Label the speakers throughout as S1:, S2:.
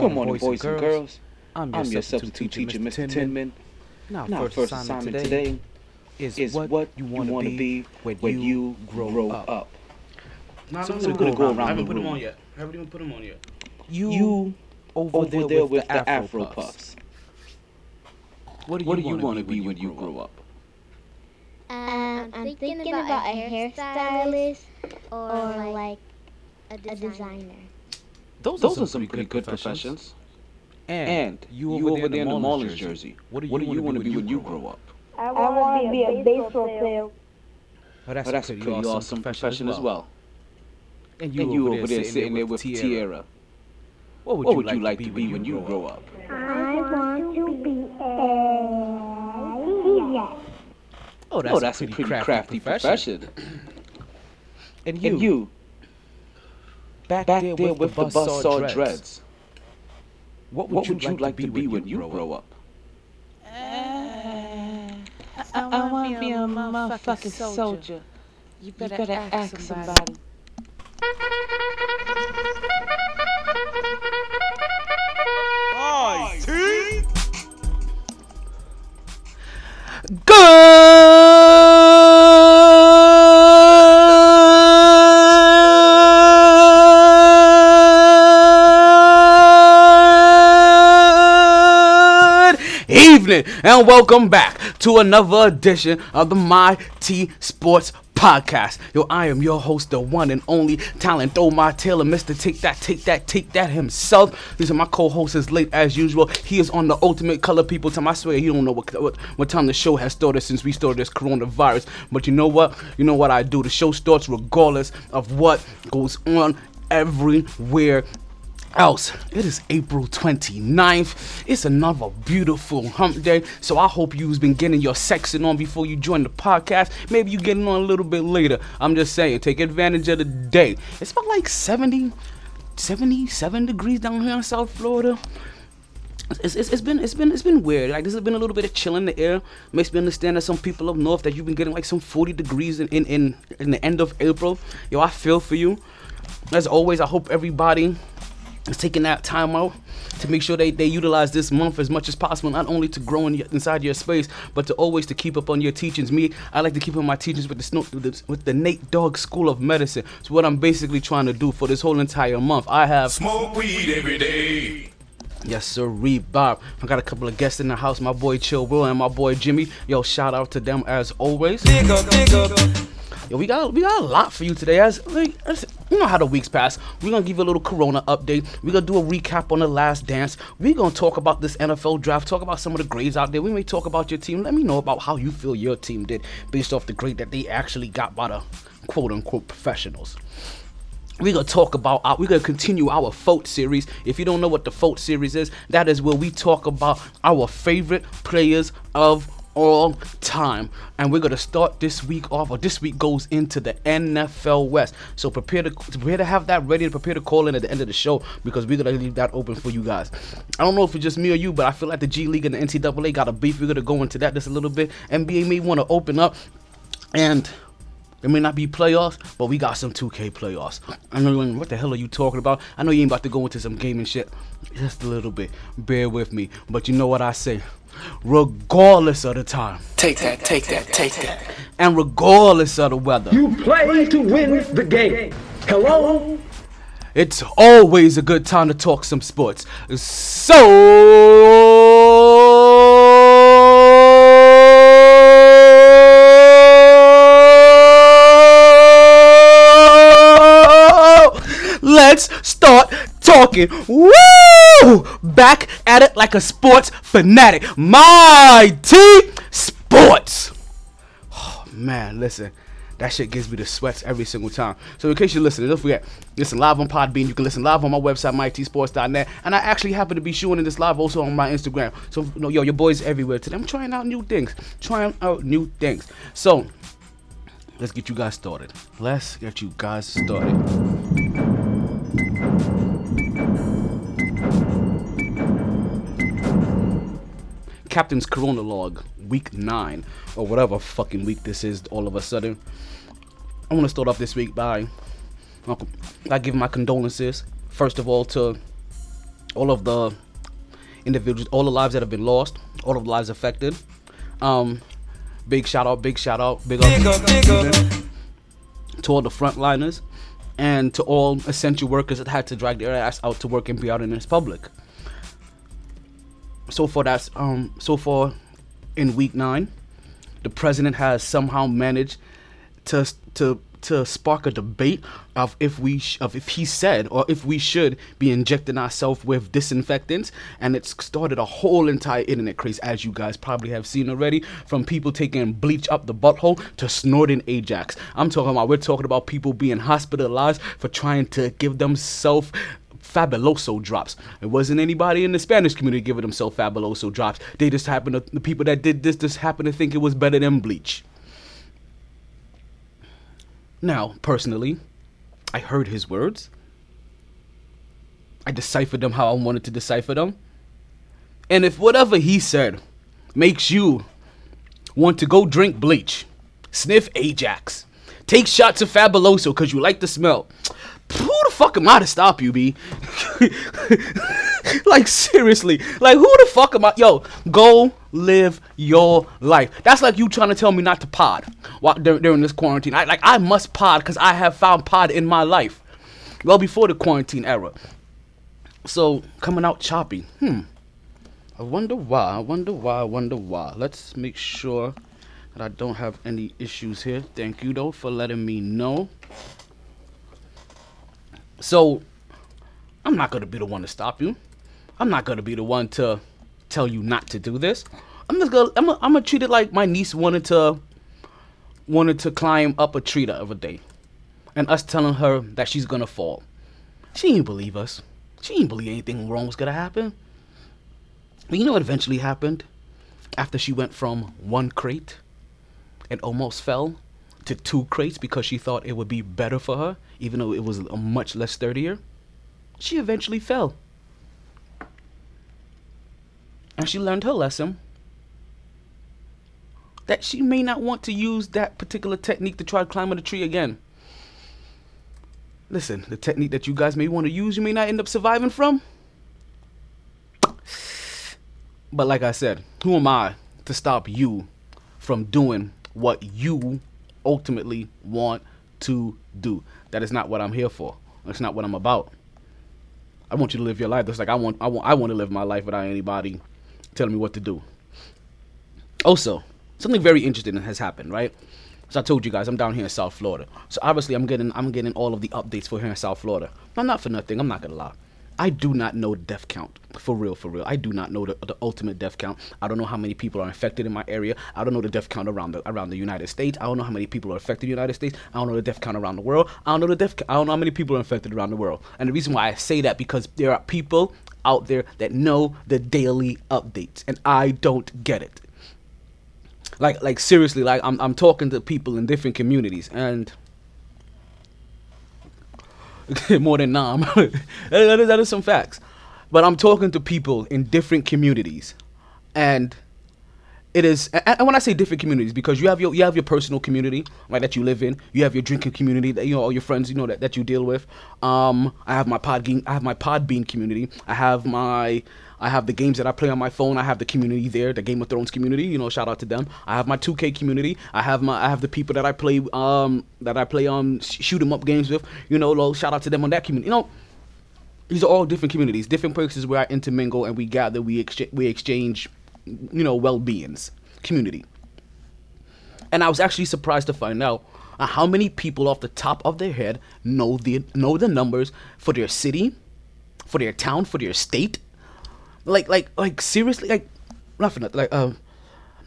S1: Good
S2: Good morning, boys and girls.
S1: I'm
S2: I'm your substitute teacher, Mr. Tinman.
S1: Now,
S2: Now,
S1: first, assignment today,
S2: is
S1: is
S2: what you want to be when you grow up.
S3: No,
S2: So
S3: no,
S2: we're gonna go
S3: no,
S2: around
S3: I haven't put them on yet. I haven't even put them on yet.
S1: You,
S2: You
S1: over,
S2: over there with the Afro
S1: puffs.
S2: puffs.
S1: What do you,
S2: What do you
S1: want to
S2: be when you grow up?
S4: Um, I'm thinking about a hairstylist or like a designer.
S1: Those,
S2: Those are some pretty good professions. And you over there in the Marlins jersey. What do you want to be when you grow up?
S5: I want to be a baseball player.
S1: Oh, that's,
S2: Oh, that's a pretty awesome profession as well.
S1: And
S2: And you over there sitting there with Tierra.
S1: What would,
S2: What would you like to be when you grow up?
S5: I want to be a teacher.
S1: Oh, that's,
S2: Oh, that's a pretty crafty profession.
S1: And you, back,
S2: back
S1: there,
S2: there
S1: with, the buzz saw dreads.
S2: dreads.
S1: What would,
S2: What
S1: you,
S2: would you like to be when you grow up?
S6: Uh, I want to be a motherfucking soldier. You better, ask, somebody.
S1: Good evening and welcome back to another edition of the My T Sports Podcast. Yo, I am your host, the one and only talent, Omar Taylor, Mr. Take That, Take That, Take That himself. These are my co-hosts as late as usual. He is on the ultimate color people time. I swear you don't know what, what what time the show has started since we started this coronavirus. But you know what? You know what I do. The show starts regardless of what goes on everywhere else. It is April 29th. It's another beautiful hump day. So I hope you've been getting your sexing on before you join the podcast. Maybe you getting on a little bit later. I'm just saying, take advantage of the day. It's about like 70, 77 degrees down here in South Florida. It's, it's, it's been it's been it's been weird. Like this has been a little bit of chill in the air. Makes me understand that some people up north that you've been getting like some 40 degrees in in, in, in the end of April. Yo, I feel for you. As always, I hope everybody taking that time out to make sure they, they utilize this month as much as possible, not only to grow in your, inside your space, but to always to keep up on your teachings. Me, I like to keep up my teachings with the, sno- with the with the Nate Dogg School of Medicine. So what I'm basically trying to do for this whole entire month, I have
S7: Smoke weed every day.
S1: Yes, sir, Reed Bob. I got a couple of guests in the house. My boy Chill Will and my boy Jimmy. Yo, shout out to them as always. Yo, we got we got a lot for you today. As like, you know how the weeks pass, we're gonna give you a little Corona update. We're gonna do a recap on the Last Dance. We're gonna talk about this NFL draft. Talk about some of the grades out there. We may talk about your team. Let me know about how you feel your team did based off the grade that they actually got by the quote unquote professionals we're gonna talk about our, we're gonna continue our vote series if you don't know what the vote series is that is where we talk about our favorite players of all time and we're gonna start this week off or this week goes into the nfl west so prepare to prepare to have that ready to prepare to call in at the end of the show because we're gonna leave that open for you guys i don't know if it's just me or you but i feel like the g league and the ncaa got a beef we're gonna go into that just a little bit nba may want to open up and it may not be playoffs, but we got some 2K playoffs. I know what the hell are you talking about? I know you ain't about to go into some gaming shit. Just a little bit. Bear with me. But you know what I say. Regardless of the time.
S6: Take that, take that, take that.
S1: And regardless of the weather.
S8: You play to win the game. Hello?
S1: It's always a good time to talk some sports. So let's start talking. Woo! Back at it like a sports fanatic. My T sports. Oh, man, listen. That shit gives me the sweats every single time. So in case you're listening, don't forget, listen live on Podbean. You can listen live on my website, mytsports.net. And I actually happen to be showing this live also on my Instagram. So you know, yo, your boys everywhere today. I'm trying out new things. Trying out new things. So let's get you guys started. Let's get you guys started. Captain's Corona Log, week nine, or whatever fucking week this is, all of a sudden. I want to start off this week by I give my condolences first of all, to all of the individuals, all the lives that have been lost, all of the lives affected. Um, big shout out, big shout out, big up, to all the frontliners and to all essential workers that had to drag their ass out to work and be out in this public. So far, that's um, so far in week nine, the president has somehow managed to to to spark a debate of if we sh- of if he said or if we should be injecting ourselves with disinfectants. And it's started a whole entire internet craze as you guys probably have seen already from people taking bleach up the butthole to snorting ajax. I'm talking about we're talking about people being hospitalized for trying to give themselves fabuloso drops. It wasn't anybody in the Spanish community giving themselves fabuloso drops. They just happened to the people that did this just happened to think it was better than bleach. Now, personally, I heard his words. I deciphered them how I wanted to decipher them. And if whatever he said makes you want to go drink bleach, sniff Ajax, take shots of Fabuloso because you like the smell, who the fuck am I to stop you, B? like seriously, like who the fuck am I? Yo, go live your life. That's like you trying to tell me not to pod while during, during this quarantine. I, like I must pod because I have found pod in my life, well before the quarantine era. So coming out choppy. Hmm. I wonder why. I wonder why. I wonder why. Let's make sure that I don't have any issues here. Thank you though for letting me know. So, I'm not going to be the one to stop you. I'm not going to be the one to tell you not to do this. I'm just going to I'm going to treat it like my niece wanted to wanted to climb up a tree the other day. And us telling her that she's going to fall. She didn't believe us. She didn't believe anything wrong was going to happen. But you know what eventually happened? After she went from one crate and almost fell to two crates because she thought it would be better for her, even though it was a much less sturdier, she eventually fell. And she learned her lesson that she may not want to use that particular technique to try to climb on a tree again. Listen, the technique that you guys may want to use, you may not end up surviving from. But like I said, who am I to stop you from doing what you ultimately want to do. That is not what I'm here for. That's not what I'm about. I want you to live your life. That's like I want I want I want to live my life without anybody telling me what to do. Also, something very interesting has happened, right? So I told you guys I'm down here in South Florida. So obviously I'm getting I'm getting all of the updates for here in South Florida. I'm not for nothing, I'm not gonna lie. I do not know the death count. For real, for real. I do not know the, the ultimate death count. I don't know how many people are infected in my area. I don't know the death count around the around the United States. I don't know how many people are affected in the United States. I don't know the death count around the world. I don't know the death I don't know how many people are infected around the world. And the reason why I say that because there are people out there that know the daily updates and I don't get it. Like like seriously, like I'm I'm talking to people in different communities and more than Nam. that, is, that is some facts. But I'm talking to people in different communities, and it is. And when I say different communities, because you have your you have your personal community, like that you live in. You have your drinking community that you know all your friends you know that, that you deal with. Um, I have my Podbean. I have my Podbean community. I have my I have the games that I play on my phone. I have the community there, the Game of Thrones community. You know, shout out to them. I have my 2K community. I have my I have the people that I play um that I play um shoot 'em up games with. You know, low shout out to them on that community. You know, these are all different communities, different places where I intermingle and we gather, we exchange, we exchange, you know, well beings, community. And I was actually surprised to find out how many people off the top of their head know the know the numbers for their city, for their town, for their state, like like like seriously like nothing like um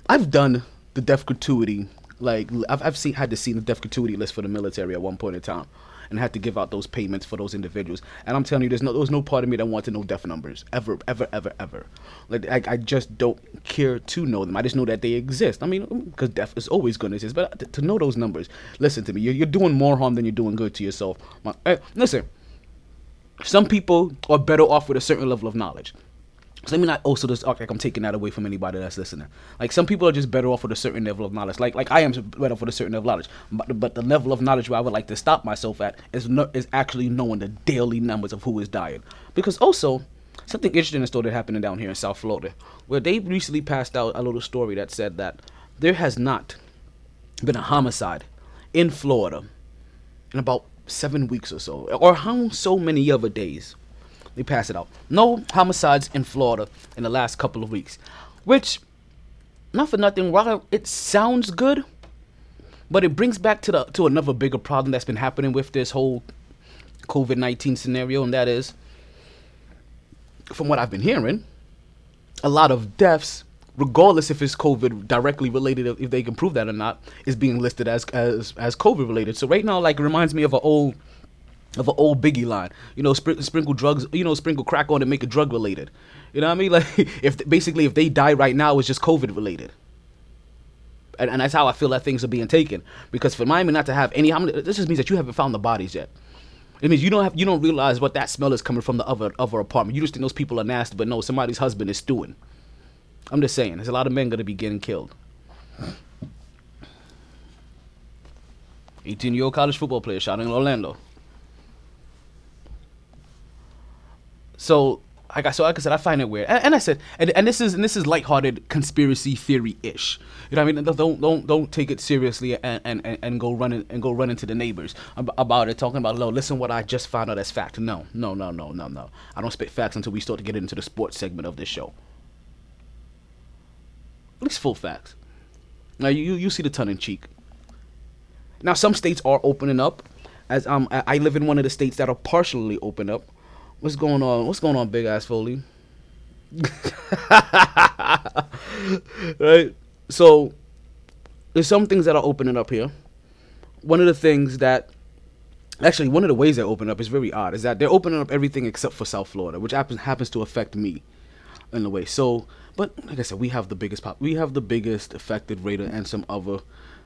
S1: I've done the death gratuity like I've I've seen had to see the death gratuity list for the military at one point in time and had to give out those payments for those individuals. And I'm telling you, there's no there's no part of me that wants to know death numbers ever, ever, ever, ever. Like I, I just don't care to know them. I just know that they exist. I mean, because death is always going to exist. But to, to, know those numbers, listen to me. You're, you're doing more harm than you're doing good to yourself. My, hey, listen, some people are better off with a certain level of knowledge. So let me not also just act like I'm taking that away from anybody that's listening. Like some people are just better off with a certain level of knowledge. Like like I am better off with a certain level of knowledge. But but the level of knowledge where I would like to stop myself at is no, is actually knowing the daily numbers of who is dying. Because also something interesting started happening down here in South Florida, where they recently passed out a little story that said that there has not been a homicide in Florida in about seven weeks or so, or how so many other days they pass it out. No homicides in Florida in the last couple of weeks, which, not for nothing, while it sounds good, but it brings back to the to another bigger problem that's been happening with this whole COVID nineteen scenario, and that is, from what I've been hearing, a lot of deaths, regardless if it's COVID directly related, if they can prove that or not, is being listed as as as COVID related. So right now, like, it reminds me of an old of an old Biggie line. You know, spr- sprinkle drugs, you know, sprinkle crack on it, make it drug related. You know what I mean? Like, if basically if they die right now, it's just COVID related. And, and that's how I feel that things are being taken. Because for Miami not to have any, how many, this just means that you haven't found the bodies yet. It means you don't have, you don't realize what that smell is coming from the other other apartment. You just think those people are nasty, but no, somebody's husband is stewing. I'm just saying, there's a lot of men gonna be getting killed. 18 year old college football player shot in Orlando. So like I so like I said, I find it weird, and, and I said, and, and this is and this is lighthearted conspiracy theory ish. You know what I mean? Don't don't don't take it seriously and and, and go running and go run into the neighbors about it, talking about, oh, listen, what I just found out as fact. No, no, no, no, no, no. I don't spit facts until we start to get into the sports segment of this show. At least full facts. Now you you see the tongue in cheek. Now some states are opening up, as um I live in one of the states that are partially open up. What's going on? What's going on, big ass Foley? right. So there's some things that are opening up here. One of the things that actually one of the ways they open up is very odd. Is that they're opening up everything except for South Florida, which happens happens to affect me in a way. So, but like I said, we have the biggest pop. We have the biggest affected rate and some other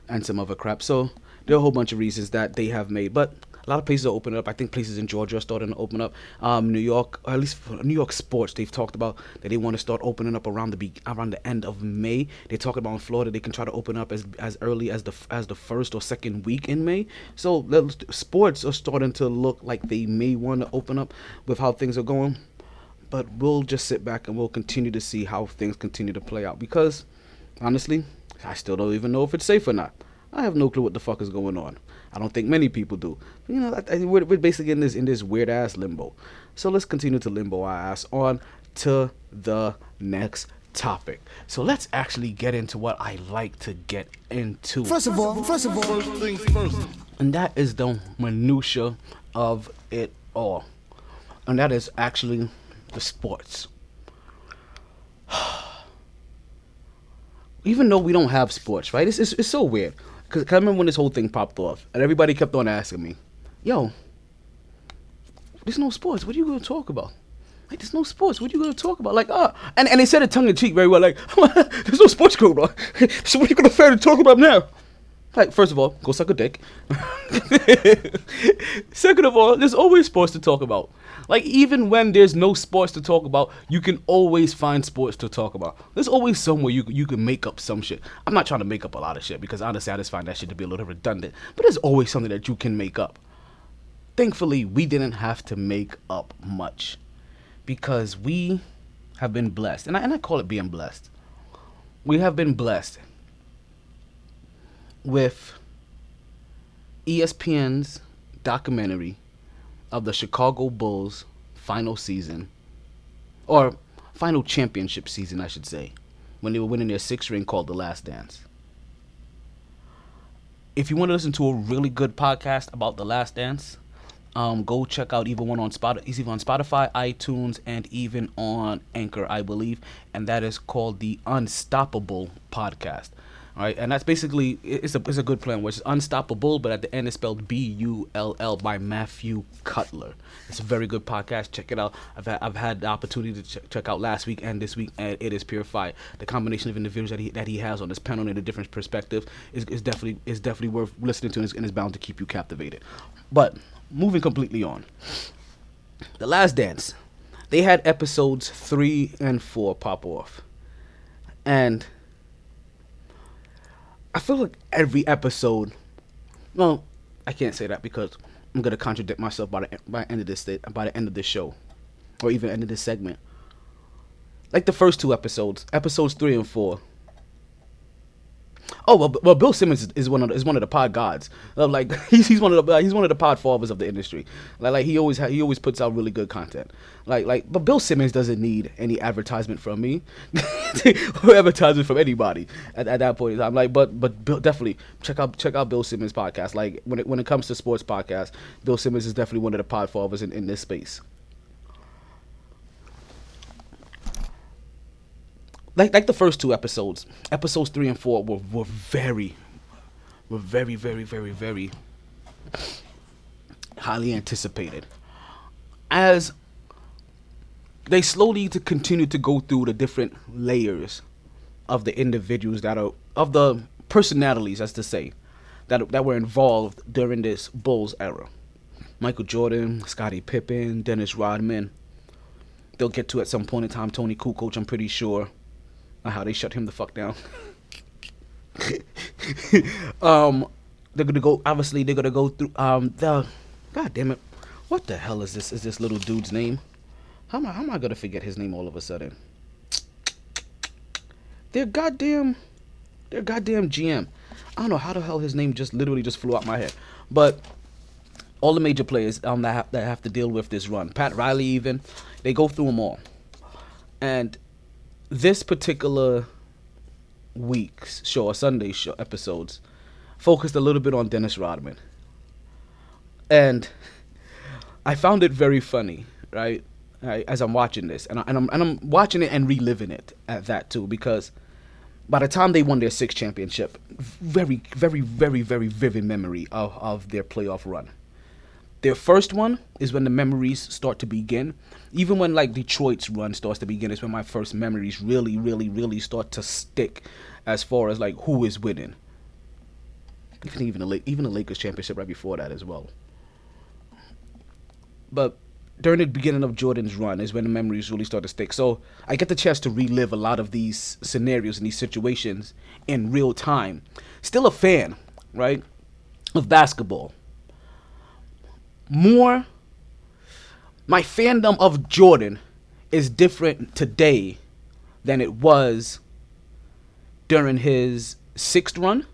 S1: and some other crap. So there are a whole bunch of reasons that they have made, but a lot of places are opening up. I think places in Georgia are starting to open up. Um, New York, or at least New York sports, they've talked about that they want to start opening up around the be- around the end of May. They talk about in Florida they can try to open up as as early as the as the first or second week in May. So sports are starting to look like they may want to open up with how things are going. But we'll just sit back and we'll continue to see how things continue to play out because honestly, I still don't even know if it's safe or not. I have no clue what the fuck is going on. I don't think many people do. You know, I, I, we're, we're basically in this in this weird ass limbo. So let's continue to limbo our ass on to the next topic. So let's actually get into what I like to get into.
S9: First of all, first of all, first things first.
S1: And that is the minutia of it all. And that is actually the sports. Even though we don't have sports, right? It's, it's, it's so weird. Because I remember when this whole thing popped off, and everybody kept on asking me, yo, there's no sports. What are you to talk about? Like, there's no sports. What are you going to talk about? Like, ah. Uh, and, and they said it tongue in cheek very well. Like, there's no sports going on. so what are you going to fair to talk about now? Like, first of all, go suck a dick. Second of all, there's always sports to talk about. Like even when there's no sports to talk about, you can always find sports to talk about. There's always somewhere you you can make up some shit. I'm not trying to make up a lot of shit because honestly, I just find that shit to be a little redundant. But there's always something that you can make up. Thankfully, we didn't have to make up much because we have been blessed, and I, and I call it being blessed. We have been blessed with ESPN's documentary of the Chicago Bulls final season, or final championship season, I should say, when they were winning their sixth ring called The Last Dance. If you want to listen to a really good podcast about The Last Dance, um, go check out even one on Spotify, even on Spotify, iTunes, and even on Anchor, I believe, and that is called the Unstoppable Podcast. Right, and that's basically it's a it's a good plan, which is unstoppable, but at the end it's spelled B U L L by Matthew Cutler. It's a very good podcast. Check it out. I've had, I've had the opportunity to ch- check out last week and this week, and it is purified. The combination of individuals that he that he has on this panel and a different perspective is, is definitely is definitely worth listening to, and is, and is bound to keep you captivated. But moving completely on, the Last Dance. they had episodes three and four pop off, and I feel like every episode. Well, I can't say that because I'm gonna contradict myself by the by the end of this by the end of this show, or even end of this segment. Like the first two episodes, episodes three and four. Oh well, well Bill Simmons is, one of the, is one of the pod gods. Uh, like he's he's one of the uh, he's one of the pod fathers of the industry. Like like he always ha- he always puts out really good content. Like like but Bill Simmons doesn't need any advertisement from me, or advertisement from anybody at, at that point in time. Like but but Bill, definitely check out check out Bill Simmons podcast. Like when it when it comes to sports podcasts, Bill Simmons is definitely one of the pod fathers in, in this space. Like like the first two episodes, episodes three and four were were very, were very very very very highly anticipated. As they slowly to continue to go through the different layers of the individuals that are of the personalities, as to say, that that were involved during this Bulls era. Michael Jordan, Scottie Pippen, Dennis Rodman. They'll get to at some point in time Toni Kukoc, I'm pretty sure how they shut him the fuck down. um, they're gonna go. Obviously, they're gonna go through. Um, the God damn it, what the hell is this? Is this little dude's name? How am I? How am I gonna forget his name all of a sudden? Their goddamn, their goddamn GM. I don't know how the hell his name just literally just flew out my head, but all the major players um that have, that have to deal with this run, Pat Riley even, they go through them all, and this particular week's show or Sunday show episodes focused a little bit on Dennis Rodman. And I found it very funny, right? right as I'm watching this, and, I, and I'm and I'm watching it and reliving it at that too, because by the time they won their sixth championship, very, very, very, very vivid memory of, of their playoff run. Their first one is when the memories start to begin. Even when like Detroit's run starts to begin, is when my first memories really, really, really start to stick as far as like who is winning. Even even the even the Lakers championship right before that as well. But during the beginning of Jordan's run is when the memories really start to stick. So I get the chance to relive a lot of these scenarios and these situations in real time. Still a fan, right, of basketball more my fandom of Jordan is different today than it was during his sixth run,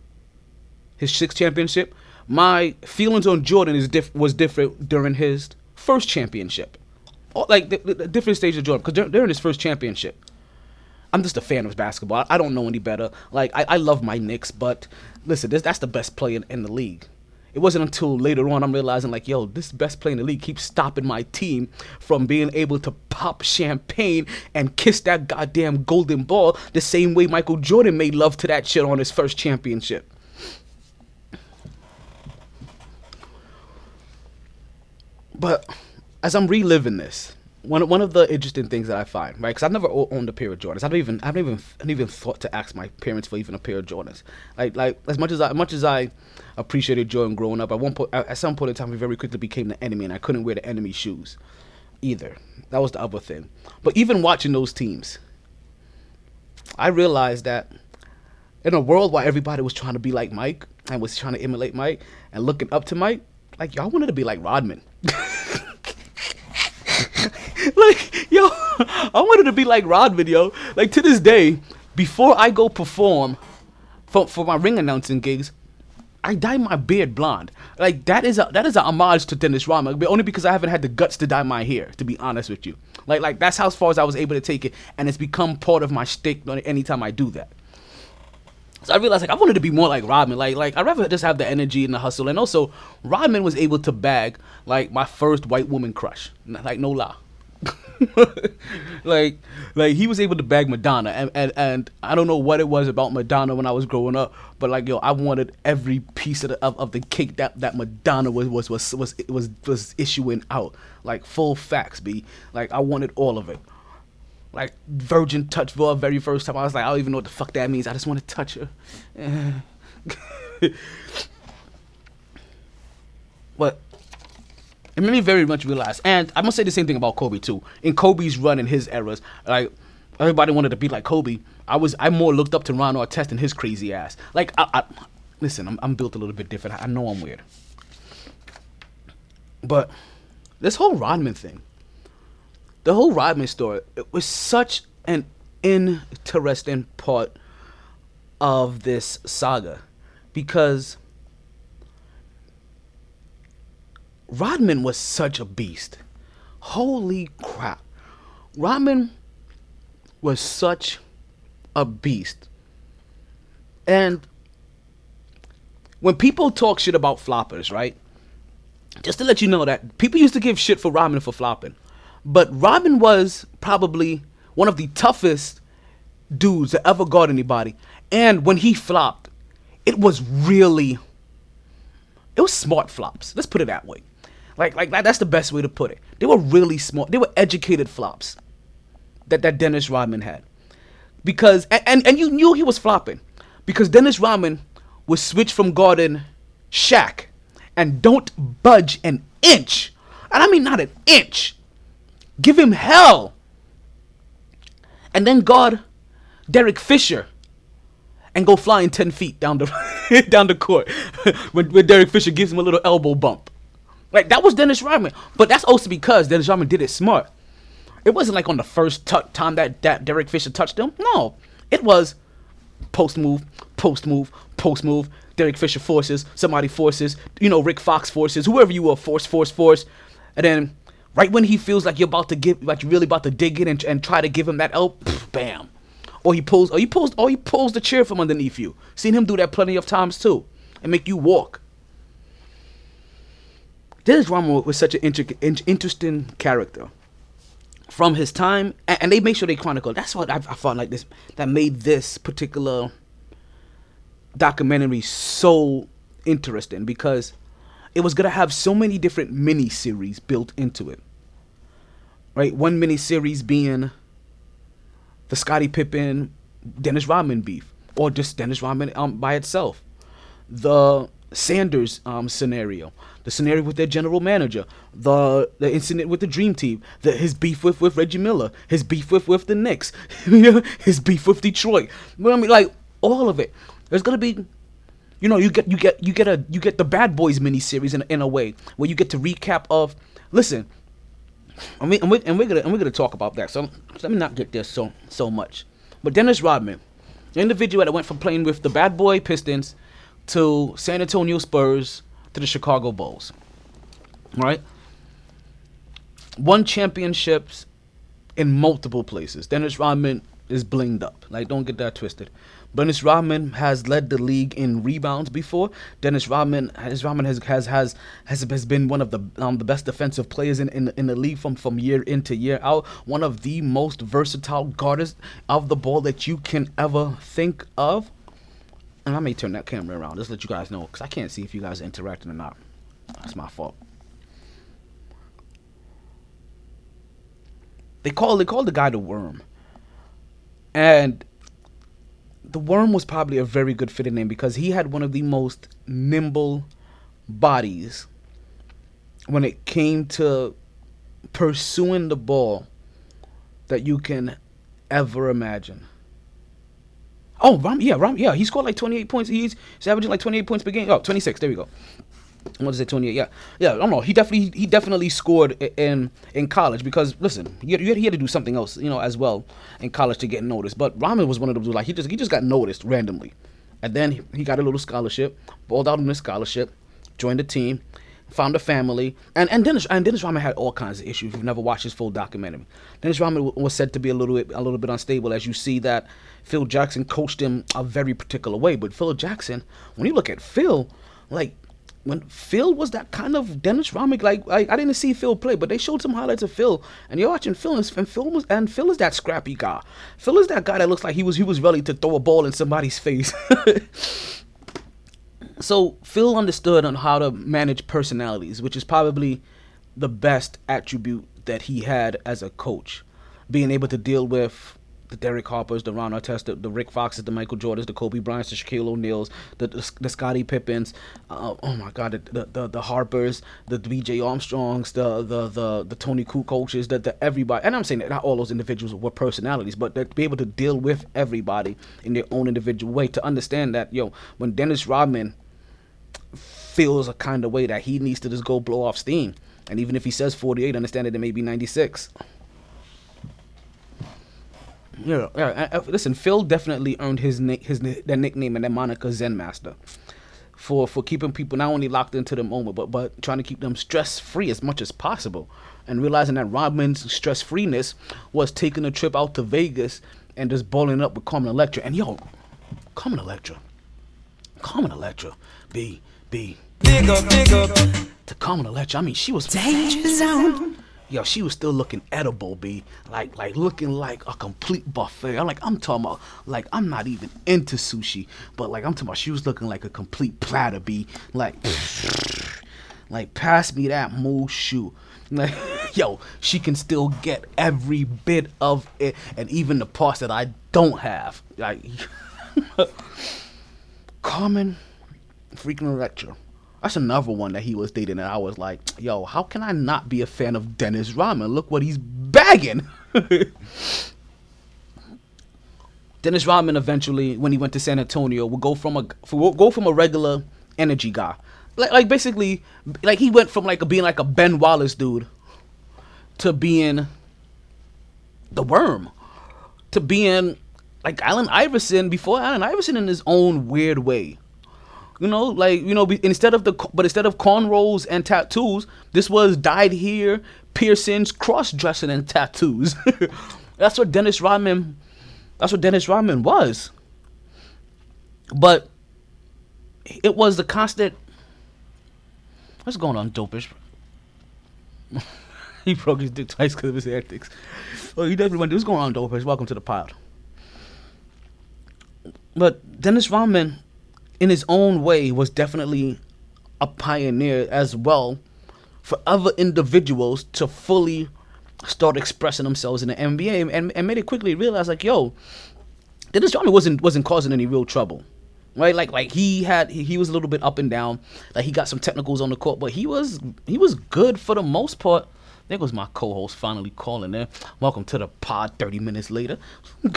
S1: his sixth championship. My feelings on Jordan is diff- was different during his first championship, like the, the, the different stage of Jordan. Because during his first championship, I'm just a fan of basketball. I don't know any better. Like I, I love my Knicks, but listen, this, that's the best player in, in the league. It wasn't until later on I'm realizing like, yo, this best player in the league keeps stopping my team from being able to pop champagne and kiss that goddamn golden ball the same way Michael Jordan made love to that shit on his first championship. But as I'm reliving this, one one of the interesting things that I find, right? Because I've never owned a pair of Jordans. I don't even I haven't even I haven't even thought to ask my parents for even a pair of Jordans. Like like as much as I as much as I appreciated Jordan growing up, at one point at some point in time, he very quickly became the enemy, and I couldn't wear the enemy shoes either. That was the other thing. But even watching those teams, I realized that in a world where everybody was trying to be like Mike and was trying to emulate Mike and looking up to Mike, like y'all wanted to be like Rodman. like, yo, I wanted to be like Rod video. Like to this day, before I go perform for for my ring announcing gigs, I dye my beard blonde. Like that is a that is a homage to Dennis Rodman, but only because I haven't had the guts to dye my hair. To be honest with you, like like that's how far as I was able to take it, and it's become part of my shtick anytime I do that. So I realized like I wanted to be more like Rodman. Like like I'd rather just have the energy and the hustle. And also Rodman was able to bag like my first white woman crush. Like no lie. like like he was able to bag Madonna and, and and I don't know what it was about Madonna when I was growing up, but like yo, I wanted every piece of the of, of the cake that, that Madonna was was was was was was issuing out. Like full facts, be Like I wanted all of it. Like virgin touch for the very first time. I was like, I don't even know what the fuck that means. I just want to touch her. but It made me very much realize, and I'm gonna say the same thing about Kobe too. In Kobe's run in his eras, like everybody wanted to be like Kobe. I was I more looked up to Ron Artest and his crazy ass. Like I, I listen, I'm, I'm built a little bit different. I know I'm weird, but this whole Rodman thing, the whole Rodman story, it was such an interesting part of this saga because Rodman was such a beast. Holy crap. Rodman was such a beast. And when people talk shit about floppers, right? Just to let you know that people used to give shit for Rodman for flopping. But Rodman was probably one of the toughest dudes that ever got anybody. And when he flopped, it was really it was smart flops. Let's put it that way. Like like that's the best way to put it. They were really smart. They were educated flops that that Dennis Rodman had. Because and and, and you knew he was flopping because Dennis Rodman was switched from guarding Shaq and don't budge an inch. And I mean not an inch. Give him hell. And then guard Derek Fisher and go flying 10 feet down the down the court when, when Derek Fisher gives him a little elbow bump. Like that was Dennis Rodman, but that's also because Dennis Rodman did it smart. It wasn't like on the first t- time that, that Derek Fisher touched him. No, it was post move, post move, post move. Derek Fisher forces, somebody forces, you know, Rick Fox forces, whoever you were, force, force, force. And then right when he feels like you're about to give, like you're really about to dig in and, and try to give him that elbow, bam. Or he pulls, or he pulls, or he pulls the chair from underneath you. Seen him do that plenty of times too, and make you walk. Dennis Rodman was such an inter- interesting character from his time, and, and, they make sure they chronicle. That's what I, I found like this that made this particular documentary so interesting because it was gonna have so many different mini series built into it. Right, one mini series being the Scottie Pippen, Dennis Rodman beef, or just Dennis Rodman um, by itself. The Sanders um, scenario, the scenario with their general manager, the the incident with the Dream Team, the, his beef with, with Reggie Miller, his beef with, with the Knicks, his beef with Detroit. You know I mean, like all of it. There's gonna be, you know, you get you get you get a you get the Bad Boys miniseries in in a way where you get to recap of. Listen, and we and we and we're gonna and we're gonna talk about that. So let me not get there so so much. But Dennis Rodman, the individual that went from playing with the Bad Boy Pistons to San Antonio Spurs to the Chicago Bulls. Right? Won championships in multiple places. Dennis Rodman is blinged up. Like, don't get that twisted. Dennis Rodman has led the league in rebounds before. Dennis Rodman, Dennis Rodman has has has has, been one of the um, the best defensive players in, in in the league from from year into year out. One of the most versatile guarders of the ball that you can ever think of. And I may turn that camera around just let you guys know because I can't see if you guys are interacting or not. That's my fault. They call they called the guy the worm. And the worm was probably a very good fitting name because he had one of the most nimble bodies when it came to pursuing the ball that you can ever imagine. Oh, Ram, yeah, Ram, yeah, he scored like 28 points. He's, he's averaging like 28 points per game. Oh, 26. There we go. I want to say 28. Yeah, yeah. I don't know. He definitely he definitely scored in in college because listen, he had, he had to do something else, you know, as well in college to get noticed. But Rodman was one of those like he just he just got noticed randomly, and then he, he got a little scholarship, balled out on this scholarship, joined the team, found a family, and and Dennis and Dennis Rodman had all kinds of issues. You've never watched his full documentary, Dennis Rodman was said to be a little bit a little bit unstable, as you see that Phil Jackson coached him a very particular way. But Phil Jackson, when you look at Phil, like when Phil was that kind of Dennis Rodman, like I, I didn't see Phil play, but they showed some highlights of Phil, and you're watching Phil, and Phil was, and Phil is that scrappy guy. Phil is that guy that looks like he was he was ready to throw a ball in somebody's face. so Phil understood on how to manage personalities, which is probably the best attribute that he had as a coach, being able to deal with the Derek Harpers, the Ron Artest, the, Rick Foxes, the Michael Jordans, the Kobe Bryants, the Shaquille O'Neals, the the, the Scottie Pippens, uh, oh my God, the, the the Harpers, the B.J. Armstrongs, the the the the Toni Kukocs, the, the everybody. And I'm saying that not all those individuals were personalities, but to be able to deal with everybody in their own individual way. To understand that, yo, when Dennis Rodman feels a kind of way that he needs to just go blow off steam. And even if he says 48, understand that it may be 96. Yeah, yeah. uh, listen, Phil definitely earned his na- his that nickname and that moniker Zen Master for for keeping people not only locked into the moment, but but trying to keep them stress free as much as possible. And realizing that Rodman's stress freeness was taking a trip out to Vegas and just balling up with Carmen Electra. And yo, Carmen Electra, Carmen Electra, B B. Big up, big up. To Carmen Electra, I mean, she was danger zone. Yo, she was still looking edible, b. Like, like looking like a complete buffet. I'm like, I'm talking about, like, I'm not even into sushi, but like, I'm talking about, she was looking like a complete platter, b. Like, like, pass me that shoe. Like, yo, she can still get every bit of it, and even the parts that I don't have. Like, Carmen freaking Electra. That's another one that he was dating, and I was like, yo, how can I not be a fan of Dennis Rodman? Look what he's bagging. Dennis Rodman eventually, when he went to San Antonio, would go from a go from a regular energy guy, like like basically, like he went from like being like a Ben Wallace dude, to being the worm, to being like Allen Iverson before Allen Iverson in his own weird way. You know, like you know, instead of the but instead of cornrows and tattoos, this was dyed hair, piercings, cross dressing, and tattoos. that's what Dennis Rodman. That's what Dennis Rodman was. But it was the constant. What's going on, dopish? he broke his dick twice because of his antics. Well, he definitely went. What's going on, dopish? Welcome to the pod. But Dennis Rodman in his own way, was definitely a pioneer as well for other individuals to fully start expressing themselves in the NBA and, and made it quickly realize like, yo, Dennis Rodman wasn't wasn't causing any real trouble. Right? Like like he had he, he was a little bit up and down. Like he got some technicals on the court, but he was he was good for the most part. There goes my co-host finally calling there. Welcome to the pod 30 minutes later.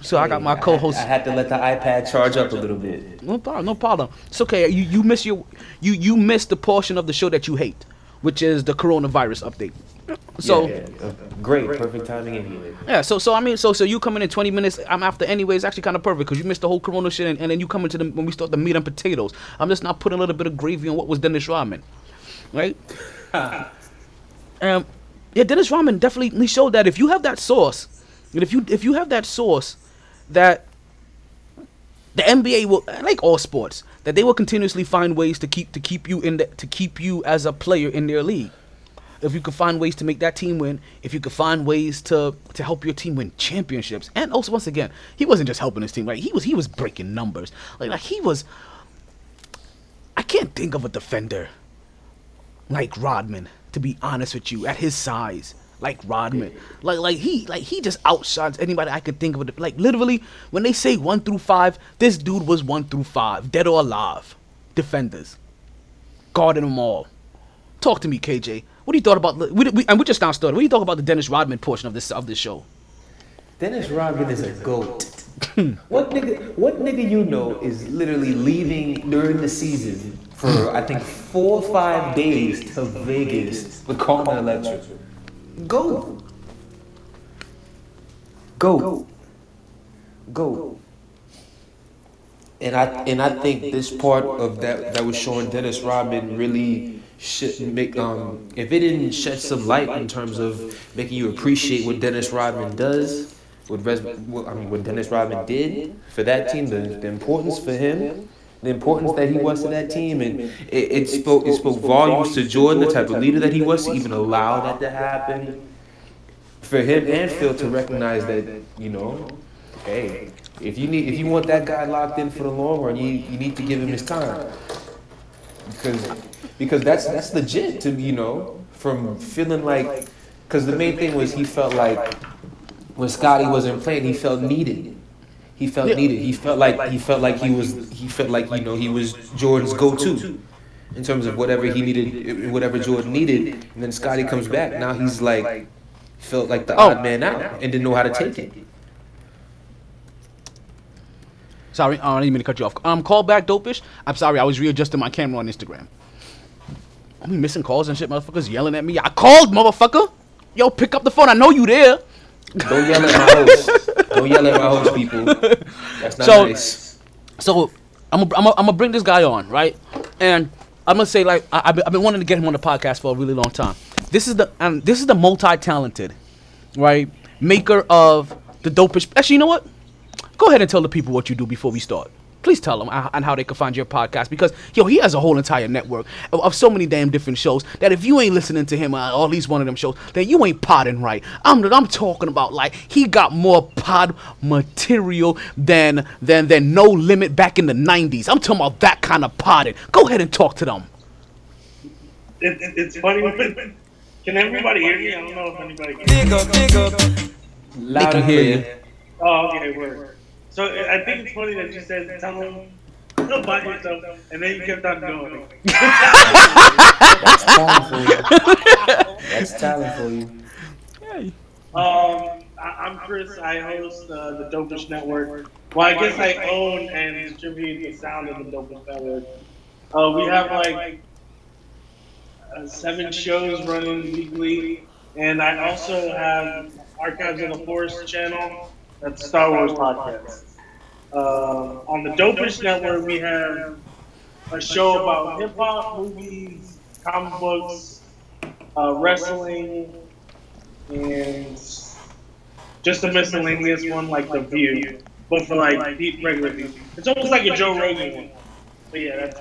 S1: So hey, I got my co-host.
S10: I had to let the iPad charge up a little bit.
S1: No problem. No problem. It's okay. You you miss your you you miss the portion of the show that you hate, which is the coronavirus update. So
S10: yeah, yeah. great, perfect timing anyway.
S1: Yeah. So so I mean so so you come in in 20 minutes. I'm after anyway. It's actually kind of perfect because you missed the whole corona shit, and, and, then you come into the when we start the meat and potatoes. I'm just not putting a little bit of gravy on what was Dennis Rodman, right? um, yeah, Dennis Rodman definitely showed that if you have that sauce, and if you if you have that sauce that the NBA will like all sports that they will continuously find ways to keep to keep you in the, to keep you as a player in their league. If you can find ways to make that team win, if you can find ways to to help your team win championships, and also once again, he wasn't just helping his team, right? He was he was breaking numbers. Like like he was. I can't think of a defender like Rodman, to be honest with you, at his size like Rodman. Like like he like he just outshines anybody I could think of. Like literally, when they say one through five, this dude was one through five, dead or alive. Defenders, guarding them all. Talk to me, KJ. What do you thought about? We, we, and we just now started. What do you thought about the Dennis Rodman portion of this of this show?
S10: Dennis Rodman is a goat. what nigga? What nigga you know is literally leaving during the season for I think four or five days to Vegas with Carmen Electra. Go. Go. Go. And I and I think this part of that that was showing Dennis Rodman really should make um if it didn't shed some light in terms of making you appreciate what Dennis Rodman does, what, Res, what I mean what Dennis Rodman did for that team, the, the importance for him the importance that he was to that team, and it, it spoke it spoke volumes to Jordan, the type of leader that he was, to even allow that to happen. For him and Phil to recognize that, you know, hey, if you need if you want that guy locked in for the long run, you you need to give him his time. Because because that's that's legit to you know, from feeling like Because the main thing was he felt like when Scottie wasn't playing, he felt needed. He felt
S1: Yeah.
S10: needed. He felt like he felt like he was he felt like you know he was Jordan's go-to in terms of whatever he needed, whatever Jordan needed. And then Scottie comes back. Now he's like felt like the
S1: Oh.
S10: odd man out and didn't know how to take it.
S1: Sorry, I didn't mean to cut you off. Um, call back, dopish. I'm sorry, I was readjusting my camera on Instagram. I'm missing calls and shit, motherfuckers yelling at me. I called, motherfucker. Yo, pick up the phone. I know you there.
S10: Don't yell at my host. Don't yell at my host, people. That's not
S1: So-
S10: nice.
S1: So I'm gonna I'm gonna- I'm gonna bring this guy on, right? And I'm gonna say like I, I've been, I've been wanting to get him on the podcast for a really long time. This is the um, this is the multi-talented, right? Maker of the dopest. Actually, you know what? Go ahead and tell the people what you do before we start. Please tell them uh, and how they can find your podcast because yo, he has a whole entire network of, of so many damn different shows that if you ain't listening to him on at least one of them shows, then you ain't podding right. I'm I'm talking about like he got more pod material than than than No Limit back in the '90s. I'm talking about that kind of podding. Go ahead and talk to them.
S3: It, it, it's funny. When, can everybody hear me? I don't know if anybody can.
S10: Loud
S1: can
S10: and
S1: hear
S10: clear.
S3: Oh, okay, word. So I think it's funny that you said tell them about yourself, and then you kept on going.
S10: That's talent for you. That's talent for you.
S3: Um, I, I'm Chris. I host uh, the Dopish Network. Well, I guess I own and distribute the sound of the Dopish Network. Uh, we have like uh, seven shows running weekly, and I also have Archives of the Force channel. That's Star Wars podcast. Uh, on the Dopish Network, we have a show about hip hop, movies, comic books, uh, wrestling, and just a miscellaneous one like The View, but for like deep regular people. It's almost like a Joe Rogan one. But yeah, that's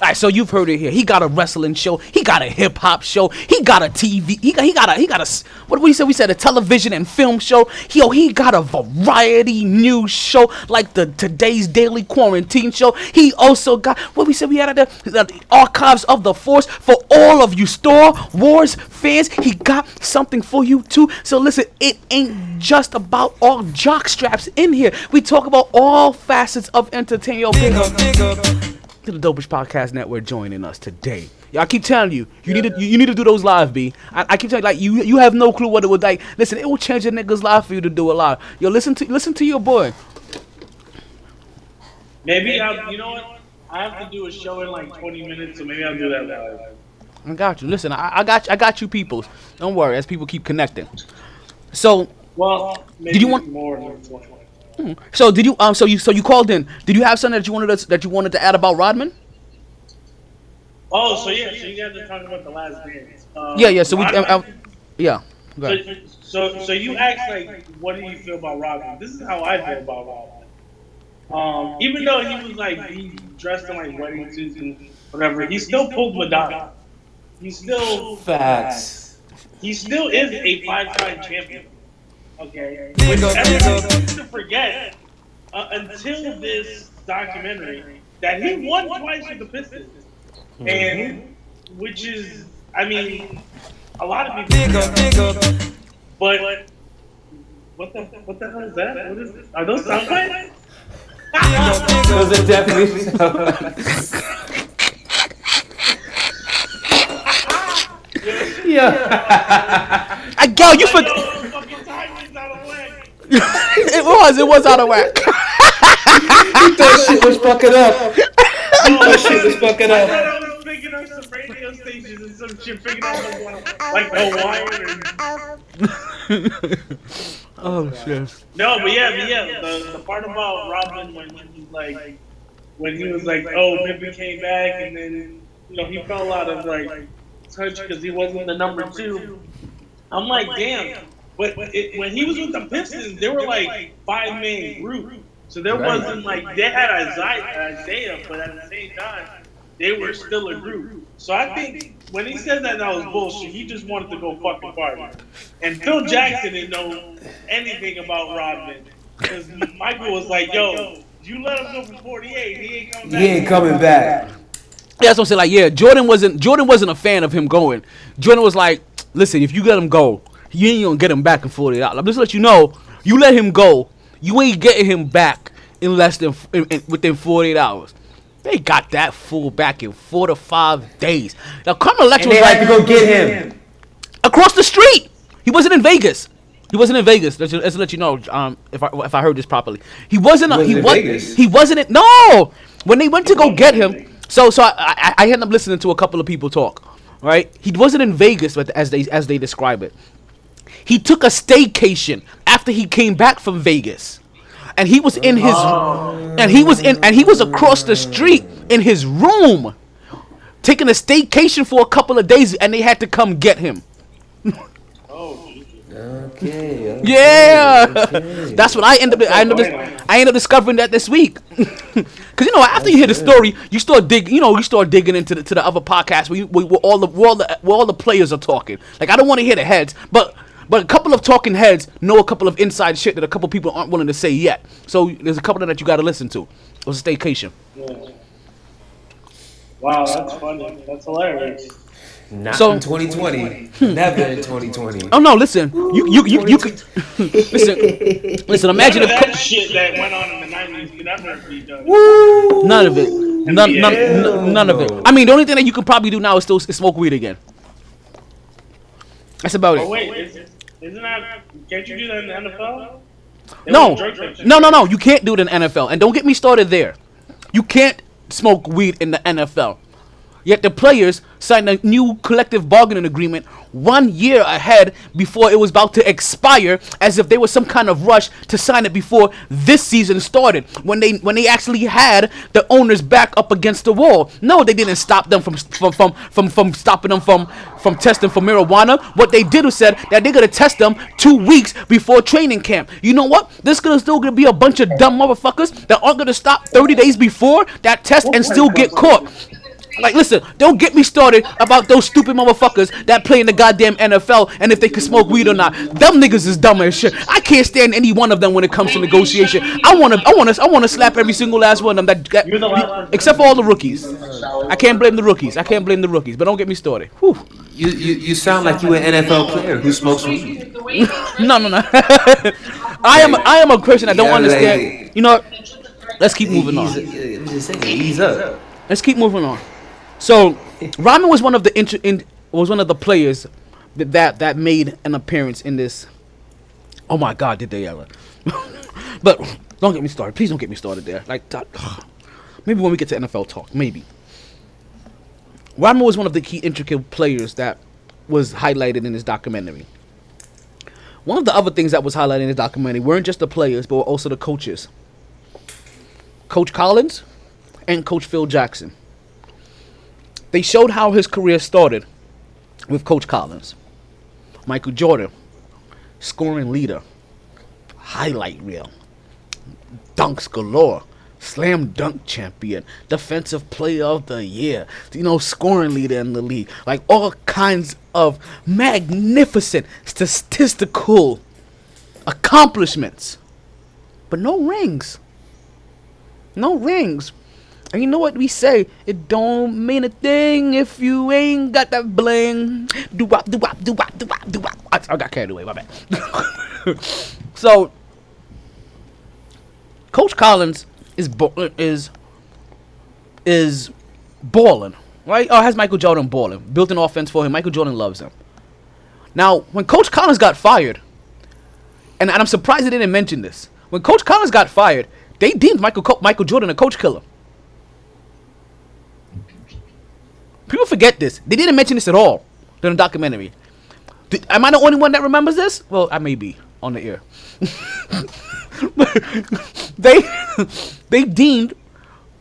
S1: All right, so you've heard it here. He got a wrestling show. He got a hip hop show. He got a TV. He got he got a he got a what we said we said a television and film show. Yo, he got a variety news show like the today's daily quarantine show. He also got what we said we had at the, archives of the force for all of you Star Wars fans. He got something for you too. So listen, it ain't just about all jock straps in here. We talk about all facets of entertainment. Yo, big up to the Dopish Podcast Network joining us today. Yeah, I keep telling you, you need to you, you need to do those live, B. I, I keep telling you, like you you have no clue what it would like. Listen, it will change a nigga's life for you to do a live. Yo, listen to listen to your boy.
S3: maybe I'll, you know what? I have to do a show in like 20 minutes, so maybe I'll do that live.
S1: I got you. Listen, I, I got you, I got you, peoples. Don't worry, as people keep connecting. So
S3: Well, maybe
S1: you want-
S3: more than 20?
S1: So did you um so you so you called in? Did you have something that you wanted us that you wanted to add about Rodman?
S3: Oh, so yeah, so you guys are talking about the last dance. Um,
S1: Yeah, yeah. So we
S3: Rodman-
S1: um, um, yeah. Go ahead.
S3: So, so, so you asked like, what do you feel about Robin? This is how I feel about Robin. Um, even though he was like he dressed in like wedding suits and whatever, he still pulled Madonna. He still
S10: Facts.
S3: he still is a five-time champion. Okay, which everyone seems to forget uh, until this documentary that he won twice with the Pistons, and which is, I mean, a lot of people. But what the what the hell is that? What is this? Are those sound bites?
S10: Those are definitely. yeah.
S1: I go. You for
S3: Yo, fucking timing's out of whack.
S1: it was it was out of whack.
S10: that shit was fucking up. That shit was fucking
S3: I
S10: up.
S3: thought I was picking up some radio stations and some shit, picking up like, like Hawaiian
S1: oh shit.
S3: No, but yeah, but yeah, the, the part about Robin when he was like, when he was like, oh, Pippen came back, and then you know he fell out of like touch because he wasn't the number two. I'm like, damn. But it, when he was with the Pistons, they were like five man group, so there wasn't like they had Isaiah, Isaiah, but at the same time, they were still a group. So I think when he said that, that was bullshit. He just wanted to go fucking party. And Phil Jackson didn't know anything about Rodman. Because Michael was like, yo, you let him go for 48. He ain't coming back.
S10: He ain't coming back.
S1: Yeah, that's what I'm saying. Like, yeah, Jordan wasn't Jordan wasn't a fan of him going. Jordan was like, listen, if you let him go, you ain't gonna get him back in 48 hours. I'm just let you know, you let him go, you ain't getting him back in less than in, in, within 48 hours. They got that fool back in four to five days. Now Carmen Electra
S10: And they
S1: was like
S10: to go get him.
S1: across the street. He wasn't in Vegas. He wasn't in Vegas. Let's, let's let you know um, if I if I heard this properly. He wasn't.
S10: He
S1: he
S10: wasn't in
S1: was.
S10: Vegas?
S1: He wasn't. In, no. When they went to go get him, so so I, I I ended up listening to a couple of people talk. Right. He wasn't in Vegas, but as they as they describe it, he took a staycation after he came back from Vegas. And he was in his, and he was in, and he was across the street in his room, taking a staycation for a couple of days, and they had to come get him.
S10: Okay. okay,
S1: Yeah,
S10: okay.
S1: that's what I end up. I end up. I end up discovering that this week. Cause you know after you hear the story, you start dig. You know you start digging into the to the other podcasts where, you, where, where all the where all the where all the players are talking. Like I don't want to hear the heads, but but a couple of talking heads know a couple of inside shit that a couple people aren't willing to say yet. So there's a couple that you got to listen to. It was a staycation.
S3: Yeah. Wow, that's funny. That's hilarious.
S10: Not
S1: So-
S10: in 2020. Never in 2020.
S1: Oh no! Listen, you you you you could listen. Listen, imagine
S3: None of
S1: if
S3: that shit that went on in the '90s could ever be done.
S1: None of it. None, none, none, none of it. I mean, the only thing that you could probably do now is still s- smoke weed again. That's about
S3: Oh
S1: it.
S3: wait, is, isn't that? Can't you do that in the NFL? They
S1: No,
S3: won't drug that shit.
S1: no, no, no. You can't do it in the NFL. And don't get me started there. You can't smoke weed in the NFL. Yet the players signed a new collective bargaining agreement one year ahead before it was about to expire, as if there was some kind of rush to sign it before this season started. When they when they actually had the owners back up against the wall. No, they didn't stop them from from from from, from stopping them from from testing for marijuana. What they did was said that they're gonna test them two weeks before training camp. You know what? There's gonna still gonna be a bunch of dumb motherfuckers that aren't gonna stop 30 days before that test and still get caught. Like, listen, don't get me started about those stupid motherfuckers that play in the goddamn NFL and if they can smoke weed or not. Them niggas is dumb as shit. I can't stand any one of them when it comes to negotiation. I wanna, I wanna, I wanna slap every single last one of them that,
S3: You're the last
S1: that except for all the rookies. I can't blame the rookies. I can't blame the rookies. But don't get me started. Whew.
S10: You, you you sound like you an NFL player who smokes weed.
S1: No, no, no. I am, I am a person I don't understand. You know, what? let's keep moving on.
S10: Ease, I'm just saying, ease up.
S1: Let's keep moving on. So, Rodman was one of the inter- in, was one of the players that, that that made an appearance in this. Oh my God, did they ever? but don't get me started. Please don't get me started there. Like, that, maybe when we get to NFL talk, maybe. Rodman was one of the key intricate players that was highlighted in this documentary. One of the other things that was highlighted in this documentary weren't just the players, but were also the coaches. Coach Collins and Coach Phil Jackson. They showed how his career started with Coach Collins. Michael Jordan, scoring leader, highlight reel, dunks galore, slam dunk champion, defensive player of the year, you know, scoring leader in the league. Like all kinds of magnificent statistical accomplishments. But no rings. No rings. And you know what we say? It don't mean a thing if you ain't got that bling. Do wop, do wop, do wop, do wop, do wop. I, I got carried away, my bad. so, Coach Collins is is is balling, right? Oh, has Michael Jordan balling? Built an offense for him. Michael Jordan loves him. Now, when Coach Collins got fired, and, and I'm surprised they didn't mention this. When Coach Collins got fired, they deemed Michael Co- Michael Jordan a coach killer. People forget this. They didn't mention this at all during the documentary. Did, am I the only one that remembers this? Well, I may be on the ear. they they deemed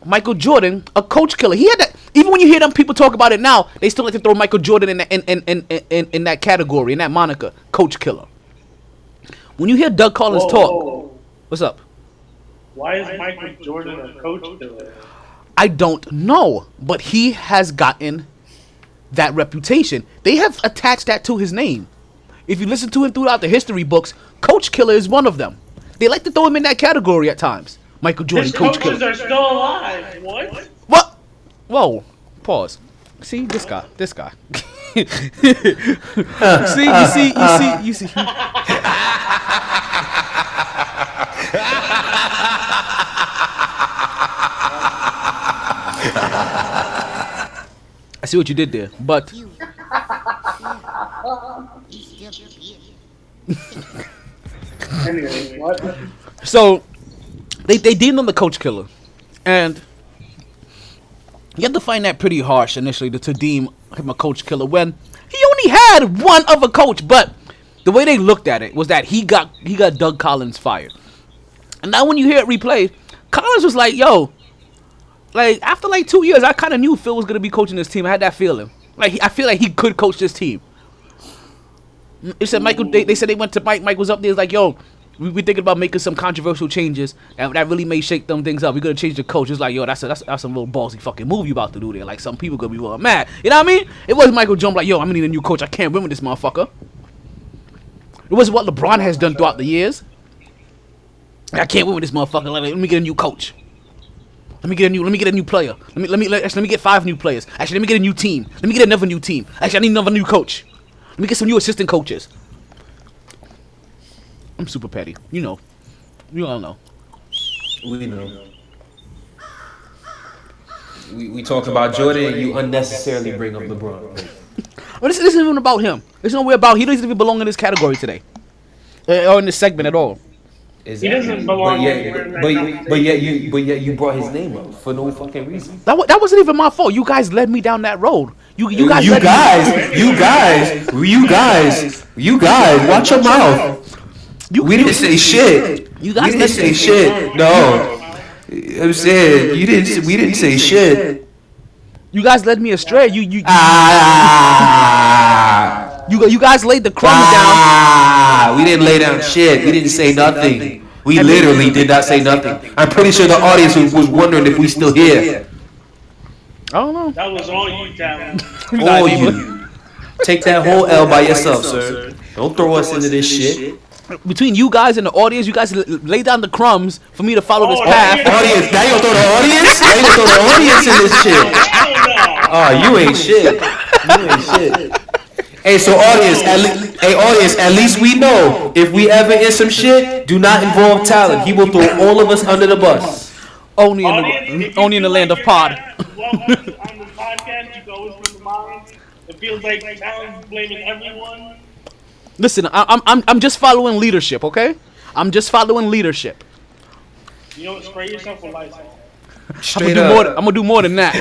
S1: Michael Jordan a coach killer. He had that. Even when you hear them people talk about it now, they still like to throw Michael Jordan in that, in, in, in, in, in that category, in that moniker, coach killer. When you hear Doug Collins
S3: Whoa,
S1: talk,
S3: whoa, whoa.
S1: what's up?
S3: Why is Michael Jordan a coach killer?
S1: I don't know, but he has gotten that reputation. They have attached that to his name. If you listen to him throughout the history books, Coach Killer is one of them. They like to throw him in that category at times. Michael Jordan,
S3: His
S1: Coach
S3: coaches
S1: Killer.
S3: are still alive. What?
S1: What? Whoa. Pause. See this guy. This guy. see, you see, you see, you see. I see what you did there, but
S3: Anyway,
S1: so they they deemed him the coach killer, and you have to find that pretty harsh initially to, to deem him a coach killer when he only had one other coach. But the way they looked at it was that he got he got Doug Collins fired, and now when you hear it replayed, Collins was like, "Yo, like after like two years, I kind of knew Phil was gonna be coaching this team. I had that feeling. Like he, I feel like he could coach this team." They said Michael. They, they said they went to Mike. Mike was up there. Was like, "Yo, we we thinking about making some controversial changes that, that really may shake them things up. We're gonna change the coach." It's like, "Yo, that's a, that's that's some little ballsy fucking move you about to do there." Like some people gonna be real mad. You know what I mean? It was Michael jump like, "Yo, I'm gonna need a new coach. I can't win with this motherfucker." It was what LeBron has done throughout the years. I can't win with this motherfucker. Let me get a new coach. Let me get a new. Let me get a new player. Let me let me let, actually, let me get five new players. Actually, let me get a new team. Let me get another new team. Actually, I need another new coach. Let me get some new assistant coaches. I'm super petty. You know. You all know.
S10: We know. We, we talk about Jordan, you unnecessarily bring up LeBron.
S1: But this, this isn't even about him. It's nowhere about. He doesn't even belong in this category today, uh, or in this segment at all.
S10: Is
S3: He doesn't belong
S10: but yet,
S3: anywhere in that
S10: but,
S3: conversation.
S10: but yet you but yet you brought his name up for no fucking reason.
S1: That, wa- that wasn't even my fault. You guys led me down that road. You you guys.
S10: you guys, you guys, you guys, you guys, watch your mouth.
S1: You,
S10: We didn't say shit.
S1: You
S10: We
S1: guys
S10: didn't
S1: led
S10: say shit. No, I'm saying you didn't. We didn't say shit.
S1: You guys led me astray. You you
S10: Ah,
S1: you, you guys laid the crumbs down.
S10: ah. We didn't lay down shit. We didn't say nothing. We literally did not say nothing. I'm pretty sure the audience was, was wondering if we still here.
S1: I don't know.
S3: That was all you, Talon.
S10: All you. Take that whole L by yourself, sir. Don't throw us into this shit.
S1: Between you guys and the audience, you guys l- lay down the crumbs for me to follow this
S3: Oh,
S1: path.
S10: Audience, now you gonna throw the audience? Now you gonna throw the audience in this shit?
S3: Hell no.
S10: Oh, you ain't shit. You ain't shit. Hey, so audience, at le- hey audience, at least we know if we ever in some shit, do not involve Talon. He will throw all of us under the bus.
S1: Only in
S3: Audience,
S1: the only in the
S3: feel
S1: land of pod.
S3: not welcome on the podcast, you can always bring the mind. It feels like Talon's blaming everyone.
S1: Listen, I, I'm I'm I'm just following leadership. Okay, I'm just following leadership.
S3: You know, spray yourself with Lysol.
S1: I'm gonna do more. Than, I'm gonna do more than that.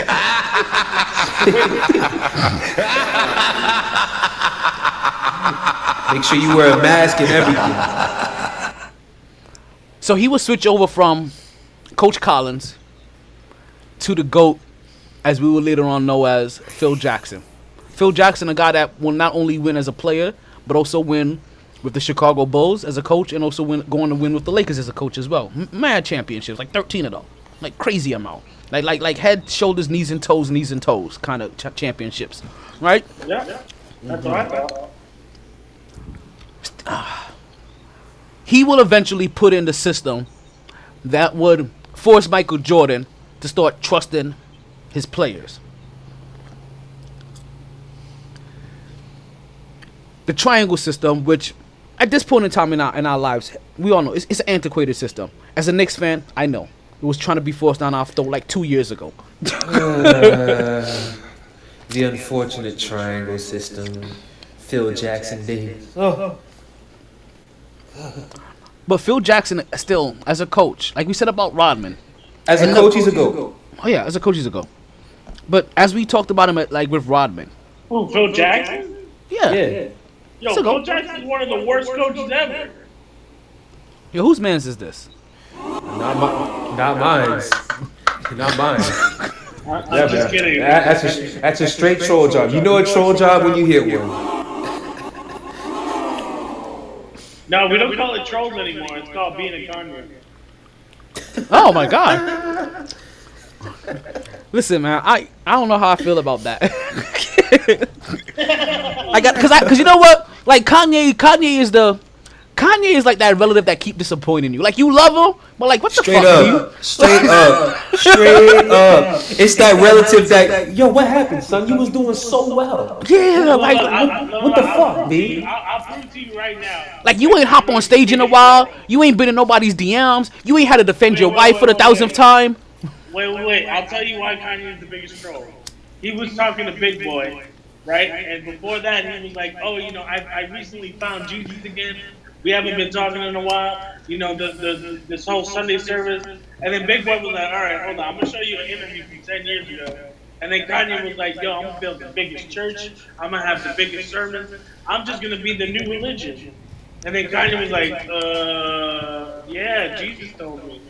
S10: Make sure you wear a mask and everything.
S1: So he will switch over from Coach Collins to the GOAT, as we will later on know as Phil Jackson. Phil Jackson, a guy that will not only win as a player, but also win with the Chicago Bulls as a coach, and also win, going to win with the Lakers as a coach as well. M- mad championships, like 13 of them, like crazy amount, like like like head, shoulders, knees and toes, knees and toes kind of ch- championships, right?
S3: Yeah, that's what I thought.
S1: he will eventually put in the system that would force Michael Jordan to start trusting his players. The triangle system, which at this point in time in our in our lives, we all know it's, it's an antiquated system. As a Knicks fan, I know it was trying to be forced down our throat like two years ago.
S10: The unfortunate triangle system. Phil Jackson days. Oh.
S1: But Phil Jackson uh, still, as a coach, like we said about Rodman,
S10: As a coach, he's a go.
S1: oh yeah, as a coach he's a go. But as we talked about him, at, like with Rodman,
S3: Who, Phil Jackson?
S1: yeah,
S10: Yeah.
S3: Yo,
S1: So go-
S3: Phil Jackson's one of the worst coaches ever.
S1: Yo, whose man's is this?
S10: Not, my, not mine. Not mine.
S3: I, I'm
S10: Yeah,
S3: just
S10: man.
S3: kidding.
S10: That- that's, a, that's a straight troll job. You know a troll job when you hear one.
S3: No, we don't call it trolls anymore. It's called being a convert.
S1: Oh my god. Listen, man, I I don't know how I feel about that. I got cuz I cuz you know what? Like Kanye Kanye is the Kanye is like that relative that keep disappointing you. Like you love him, but like what the
S10: Straight
S1: fuck? are
S10: up,
S1: you?
S10: straight up, straight up. It's that relative that yo, what happened, son? You was doing so well.
S1: Yeah, like
S3: what,
S10: what the fuck, B?
S3: I'll, I'll prove to you right now.
S1: like you ain't hop on stage in a while. You ain't been in nobody's DMs. You ain't had to defend your
S3: Wait,
S1: wife
S3: wait,
S1: for the thousandth
S3: wait.
S1: time.
S3: Wait, wait, wait. I'll tell you why Kanye is the biggest troll. He was talking to Big Boy, right? And before that, he was like, "Oh, you know, I, I recently found Jesus again. We haven't been talking in a while. You know, the, the, the this whole Sunday service." And then Big Boy was like, "All right, hold on. I'm gonna show you an interview from ten years ago." And then Kanye was like, "Yo, I'm gonna build the biggest church. I'm gonna have the biggest sermon. I'm just gonna be the new religion." And then Kanye was like, "Uh, yeah, Jesus told me."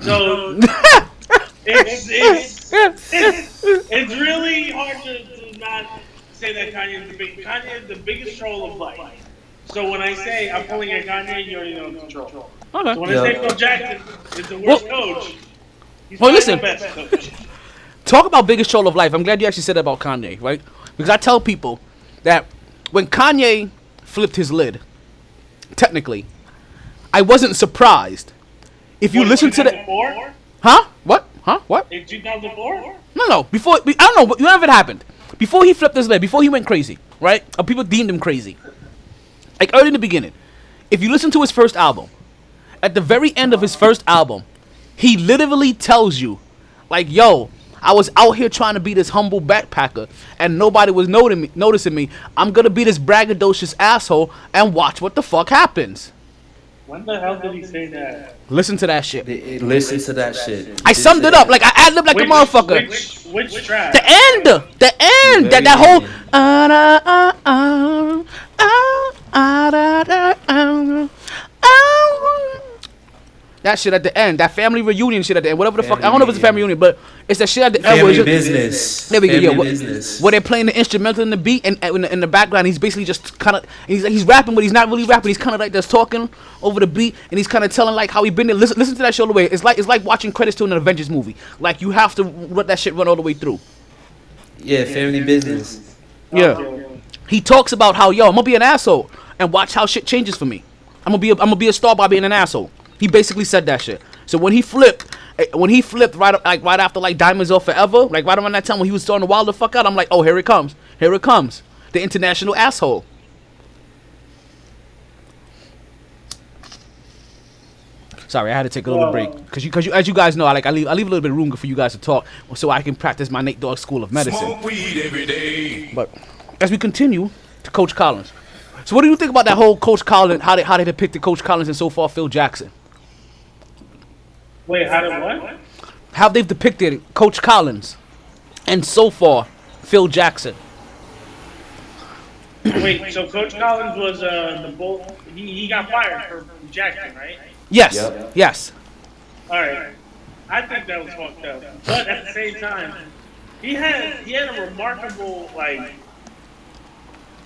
S3: So it's, it's, it's, it's really hard to, to not say that Kanye is the big Kanye is the biggest troll of life. So when I say I'm pulling at Kanye, you already know it's a troll.
S1: Okay.
S3: So when I
S10: Yeah.
S3: say Phil Jackson is the worst
S1: Well-
S3: coach, he's
S1: Well,
S3: probably
S1: listen.
S3: the best coach.
S1: Talk about biggest troll of life. I'm glad you actually said that about Kanye, right? Because I tell people that when Kanye flipped his lid, technically, I wasn't surprised. If you
S3: What,
S1: listen to the,
S3: 2004?
S1: huh? What? Huh? What?
S3: in 2004.
S1: No, no. Before I don't know. what- None of it happened. Before he flipped his lid, before he went crazy, right? Or people deemed him crazy. Like early in the beginning, if you listen to his first album, at the very end of his first album, he literally tells you, like, "Yo, I was out here trying to be this humble backpacker, and nobody was noting noticing me. I'm gonna be this braggadocious asshole, and watch what the fuck happens."
S3: When the hell did he say that?
S1: Listen to that shit.
S10: Listen to that shit.
S1: I summed it up like I ad libbed like a motherfucker.
S3: Which, which track?
S1: The end, the end, that that whole. ah, da, ah, ah, ah, ah, da, da, ah, ah. That shit at the end, that family reunion shit at the end, whatever the fuck. I don't know if it's a family reunion, but it's that shit at the end. where
S10: Family business.
S1: There we go.
S10: Family
S1: Yeah,
S10: business.
S1: where they're playing the instrumental in the beat, and, in, the, in the background, he's basically just kind of he's he's rapping, but he's not really rapping. He's kind of like just talking over the beat, and he's kind of telling like how he been there. Listen, listen to that shit all the way. It's like it's like watching credits to an Avengers movie. Like you have to let that shit run all the way through.
S10: Yeah, family business.
S1: Yeah. He talks about how yo, I'm gonna be an asshole and watch how shit changes for me. I'm gonna be a, I'm gonna be a star by being an asshole. He basically said that shit. So when he flipped, eh, when he flipped right like right after like Diamonds Are Forever, like right around that time when he was starting to wild the fuck out, I'm like, oh here it comes, here it comes, the international asshole. Sorry, I had to take a little break because you, because you, as you guys know, I like I leave I leave a little bit of room for you guys to talk so I can practice my Nate Dogg School of Medicine.
S7: Smoke weed every day.
S1: But as we continue to Coach Collins, so what do you think about that whole Coach Collins? How they how they depicted Coach Collins and so far Phil Jackson?
S3: Wait, how did what?
S1: How they've depicted Coach Collins and so far Phil Jackson?
S3: Wait, so Coach Collins was uh, the bull. He, he got fired for Jackson, right?
S1: Yes,
S10: Yep.
S1: yes.
S3: All right. I think that was fucked up. But at the same time, he had he had a remarkable like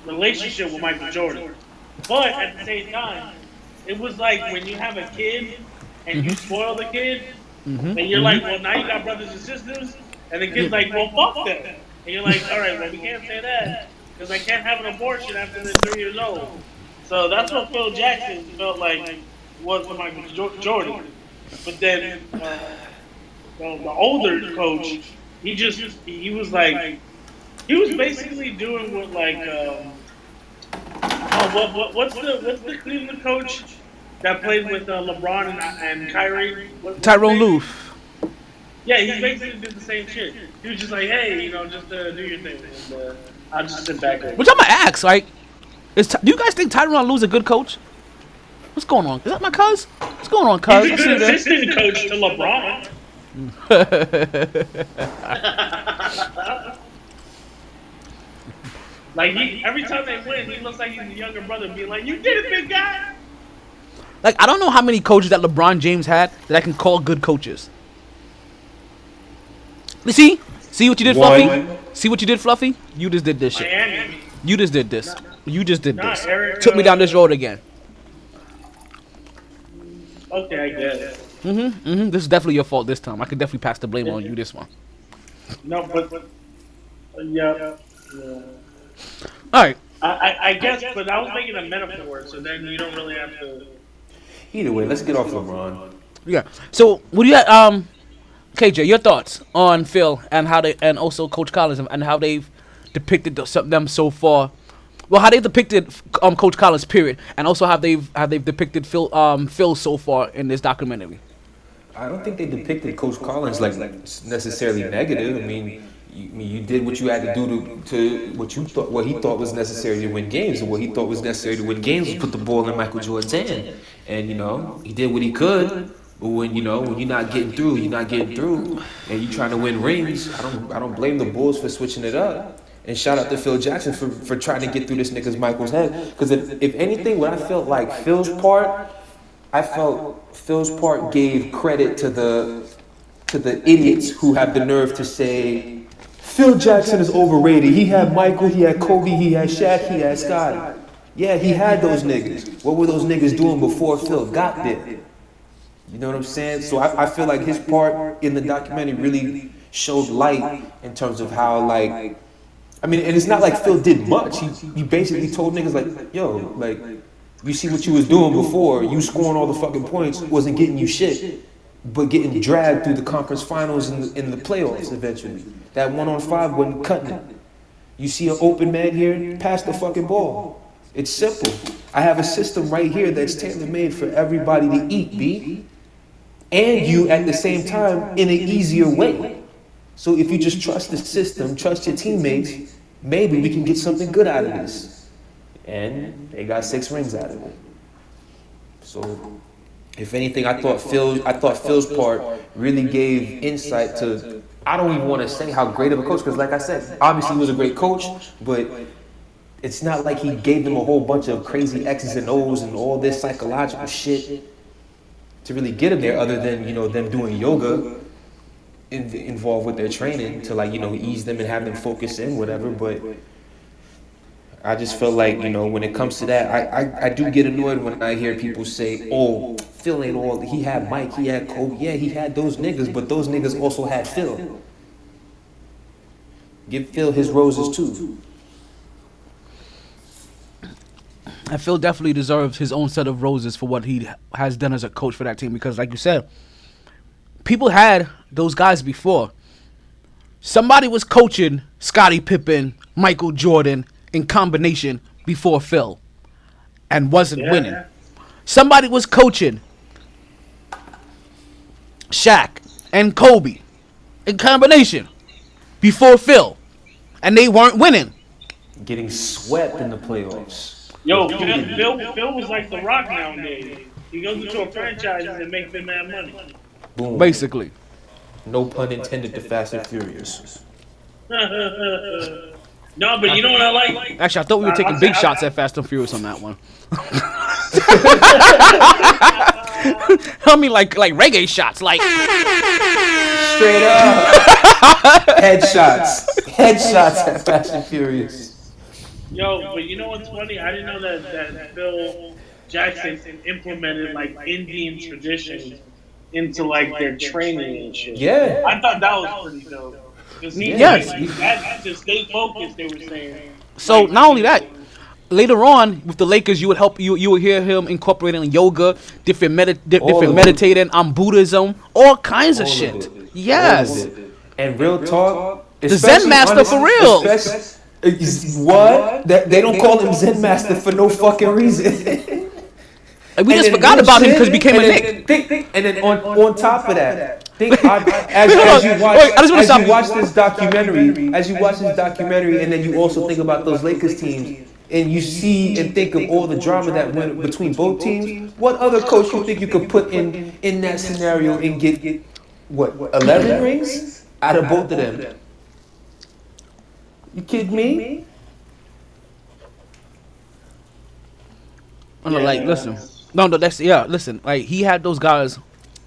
S3: relationship with Michael Jordan. But at the same time, it was like when you have a kid and you spoil the kid, and you're like, well, now you got brothers and sisters, and the kid's like, well, fuck them. And you're like, all right, well, we can't say that because I can't have an abortion after they're three years old. So that's what Phil Jackson felt like was for Michael Jordan. But then uh, the, the older coach, he just he was like he was basically doing what like um, oh, what, what what's the what's the Cleveland coach that played with uh, LeBron and, and Kyrie? What- Tyronn?
S1: Loof.
S3: Yeah, he basically did the same shit. He was just like, hey, you know, just uh, do your thing. And, uh, I'll just sit back. And,
S1: Which I'm gonna ask, like, is do you guys think Tyronn Lue's a good coach? What's going on? Is that my cuz? What's going on, cuz?
S3: He's a good assistant coach to LeBron. like he, every time they win, he looks like he's a younger brother, being like, "You did it, big guy."
S1: Like, I don't know how many coaches that LeBron James had that I can call good coaches. You see? See what you did,
S10: One.
S1: Fluffy? See what you did, Fluffy? You just did this shit.
S3: Miami.
S1: You just did this. You just did
S3: Nah,
S1: this.
S3: Eric,
S1: Took me down this road again.
S3: Okay, I guess.
S1: Mm-hmm. Mm-hmm. This is definitely your fault this time. I could definitely pass the blame on you this one.
S3: No, but, but uh, yeah, yeah.
S1: All right.
S3: I, I, I guess, but I was making a metaphor, so then you don't really have to.
S10: Either way, let's get off LeBron.
S1: Yeah. So, what do you um, KJ, your thoughts on Phil and how they and also Coach Collins and how they've depicted them so far? Well, how they depicted um Coach Collins period, and also how they've how they've depicted Phil um Phil so far in this documentary.
S10: I don't think they depicted Coach Collins like necessarily negative. I mean, you, I mean, you did what you had to do to, to what you thought, what he thought was necessary to win games, and what he thought was necessary to win games was put the ball in Michael Jordan's hand. And you know, he did what he could. But when you know when you're not getting through, you're not getting through, and you're trying to win rings. I don't I don't blame the Bulls for switching it up. And shout out to Phil Jackson for, for trying to get through this nigga's Michael's head. Because if, if anything, what I felt like Phil's part, I felt Phil's part gave credit to the to the idiots who have the nerve to say Phil Jackson is overrated. He had Michael, he had Kobe, he had Shaq, he had Scottie. Yeah, he had those niggas. What were those niggas doing before Phil got there? You know what I'm saying? So I, I feel like his part in the documentary really showed light in terms of how like I mean, and it's not like Phil did much. He, he basically told niggas like, yo, like, you see what you was doing before, you scoring all the fucking points wasn't getting you shit, but getting dragged through the conference finals and the, in the playoffs eventually. That one on five wasn't cutting it. You see an open man here, pass the fucking ball. It's simple. I have a system right here that's tailor made for everybody to eat, B. And you at the same time in an easier way. So if you just trust the system, trust your teammates, maybe we can get something good out of this. And they got six rings out of it. So if anything, I thought Phil I thought Phil's part really gave insight to I don't even want to say how great of a coach, because like I said, obviously he was a great coach, but it's not like he gave them a whole bunch of crazy X's and O's and all this psychological shit to really get them there, other than you know them doing yoga in, involved with their training to like you know ease them and have them focus in whatever. But I just feel like you know when it comes to that, I I, I do get annoyed when I hear people say, "Oh, Phil ain't all." He had Mike, he had Kobe. Yeah, he had those niggas, but those niggas also had Phil. Give Phil his roses too.
S1: And Phil definitely deserves his own set of roses for what he has done as a coach for that team because, like you said, people had those guys before. Somebody was coaching Scottie Pippen, Michael Jordan in combination before Phil and wasn't
S3: Yeah.
S1: winning. Somebody was coaching Shaq and Kobe in combination before Phil and they weren't winning.
S10: Getting swept in the playoffs.
S3: Yo, Phil, Phil, Phil was like The Rock nowadays. He goes into a franchise and makes them mad money.
S10: Boom.
S1: Basically.
S10: No pun intended to Fast and Furious.
S3: no, but you know what I like?
S1: Actually, I thought we were taking big shots at Fast and Furious on that one. I mean, like like reggae shots, like
S10: Straight up. Headshots. Headshots at Fast and Furious.
S3: Yo, but you know what's funny? I didn't know that, that Phil Jackson implemented like Indian traditions into like their training and shit.
S10: Yeah.
S3: I thought that was pretty dope. 'Cause he-
S1: Yes.
S3: like, that, to stay focused, they were saying.
S1: So not only that, later on with the Lakers, you would help you you would hear him incorporating yoga, different medi- di- different meditating on Buddhism, all kinds of
S10: All of
S1: shit.
S10: it.
S1: Yes.
S10: All of it. And real talk.
S1: The Zen master
S10: honest-
S1: for real.
S10: especially- is- What? That they don't call him Zen Master for no fucking reason.
S1: And we
S10: And
S1: just forgot
S10: real
S1: about him because he became a
S10: and
S1: Nick.
S10: then- think- think- and then on, on top of that, think I, as, as you watch,
S1: Wait, I just wanna stop
S10: you
S1: you.
S10: watch this documentary, as you watch this documentary, and then you also think about those Lakers teams, and you see and think of all the drama that went between both teams. What other coach you think you could put in in that scenario and get what eleven rings out of both of them? You kidding me?
S1: No, no, like listen, no, no, that's yeah. Listen, like he had those guys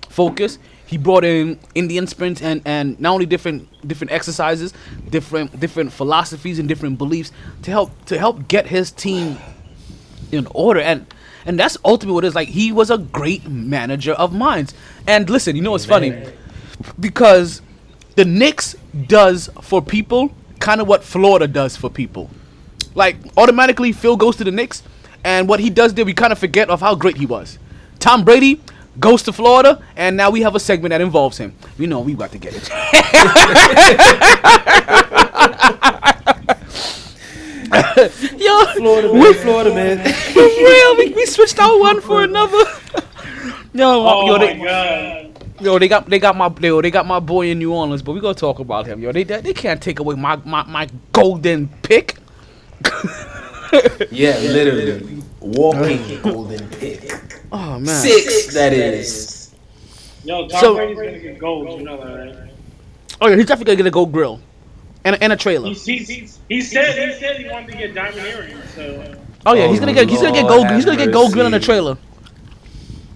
S1: focus. He brought in Indian sprints and and not only different different exercises, different different philosophies and different beliefs to help to help get his team in order and. And that's ultimately what it is. Like he was a great manager of minds. And listen, you know what's funny? Because the Knicks does for people kind of what Florida does for people. Like automatically, Phil goes to the Knicks, and what he does there, we kind of forget of how great he was. Tom Brady goes to Florida, and now we have a segment that involves him. You know, we got to get it. Yo,
S10: Florida man, Florida man.
S1: for real, we, we switched out one for another. Yo,
S3: Oh
S1: yo,
S3: my
S1: they,
S3: god.
S1: Yo, they got they got my yo, they got my boy in New Orleans, but we gonna talk about him. Yo, they they, they can't take away my, my, my golden pick.
S10: Yeah, literally. Walking golden pick.
S1: Oh man.
S10: Six, that is.
S3: Yo, Tom
S1: So-
S3: Brady's gonna get gold. You know that, right?
S1: Oh yeah, he's definitely gonna get a gold grill, and a, and a trailer.
S3: He, he, he, he said he said he wanted to get diamond earrings. So
S1: Oh yeah, he's gonna get he's gonna get gold he's gonna get gold grill in the trailer.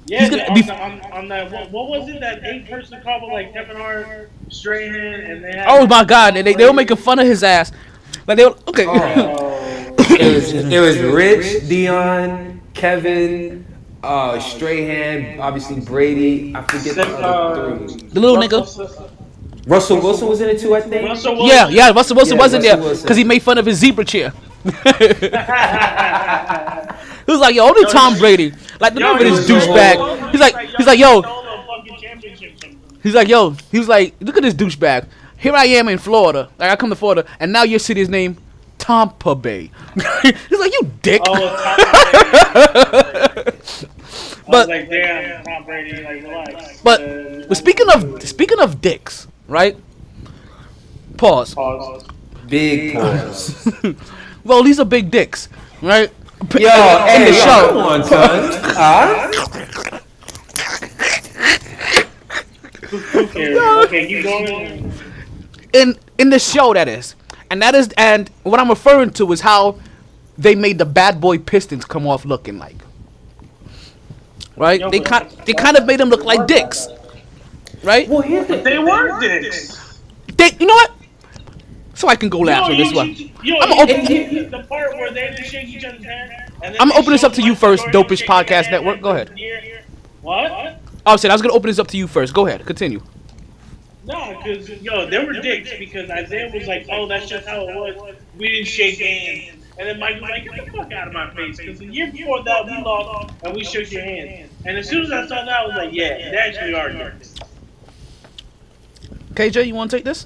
S3: Yeah,
S1: He's gonna
S3: on,
S1: be-
S3: the, on, on that what, what was it that eight person couple like Kevin Hart, Strahan, and they had.
S1: Oh my god, and they they were making fun of his ass. Like they were okay.
S3: Oh,
S10: It was it was Rich, Dion, Kevin, uh, Strahan, obviously Brady. I forget the
S3: uh,
S10: other three.
S1: the little nigga.
S10: Russell Wilson was in it too, I think.
S3: Russell
S1: Yeah, yeah, Russell Wilson
S10: Yeah,
S1: wasn't
S10: Russell
S1: there because he made fun of his zebra chair. He was like, yo, only Tom Brady. Like,
S3: Yo,
S1: remember
S3: he
S1: this douchebag? He's like, he's like, yo,
S3: stole a fucking championship from him.
S1: he's like, yo, he was like, look at this douchebag. Here I am in Florida. Like, I come to Florida, and now your city is named Tampa Bay. he's like, you dick.
S3: Oh, Tom Brady.
S1: But-
S3: like, damn, Tom Brady, like, relax.
S1: But,
S3: Uh,
S1: but speaking of speaking of dicks, right? Pause.
S3: pause.
S10: Big pause.
S1: Well, these are big dicks, right? P-
S10: Yo,
S1: in
S10: hey,
S1: the
S10: yo,
S1: show.
S10: come on, son. Huh?
S3: Who cares? Okay, keep going.
S1: in in the show that is and that is and what i'm referring to is how they made the bad boy pistons come off looking like right
S3: Yo,
S1: they kind they kind of made them look like dicks right
S10: Well, here's the
S3: They were dicks.
S1: they you know what so i can go last
S3: Yo,
S1: on this one
S3: yo,
S1: I'm
S3: gonna
S1: open-
S3: the part where they shake each other's hand.
S1: I'm
S3: they
S1: opening this up to you first, Dopish Podcast Network. Go ahead.
S3: What?
S1: oh shit i was gonna open this up to you first go ahead continue
S3: No, because yo, they were dicks because Isaiah was like, "Oh, that's just how it was. We didn't shake hands." And then Mike was like, "Get the fuck out of my face!" Because the year before that, we lost and we shook your hand. And as soon as I saw that, I was like, "Yeah, they actually are dicks."
S1: kj you want to take this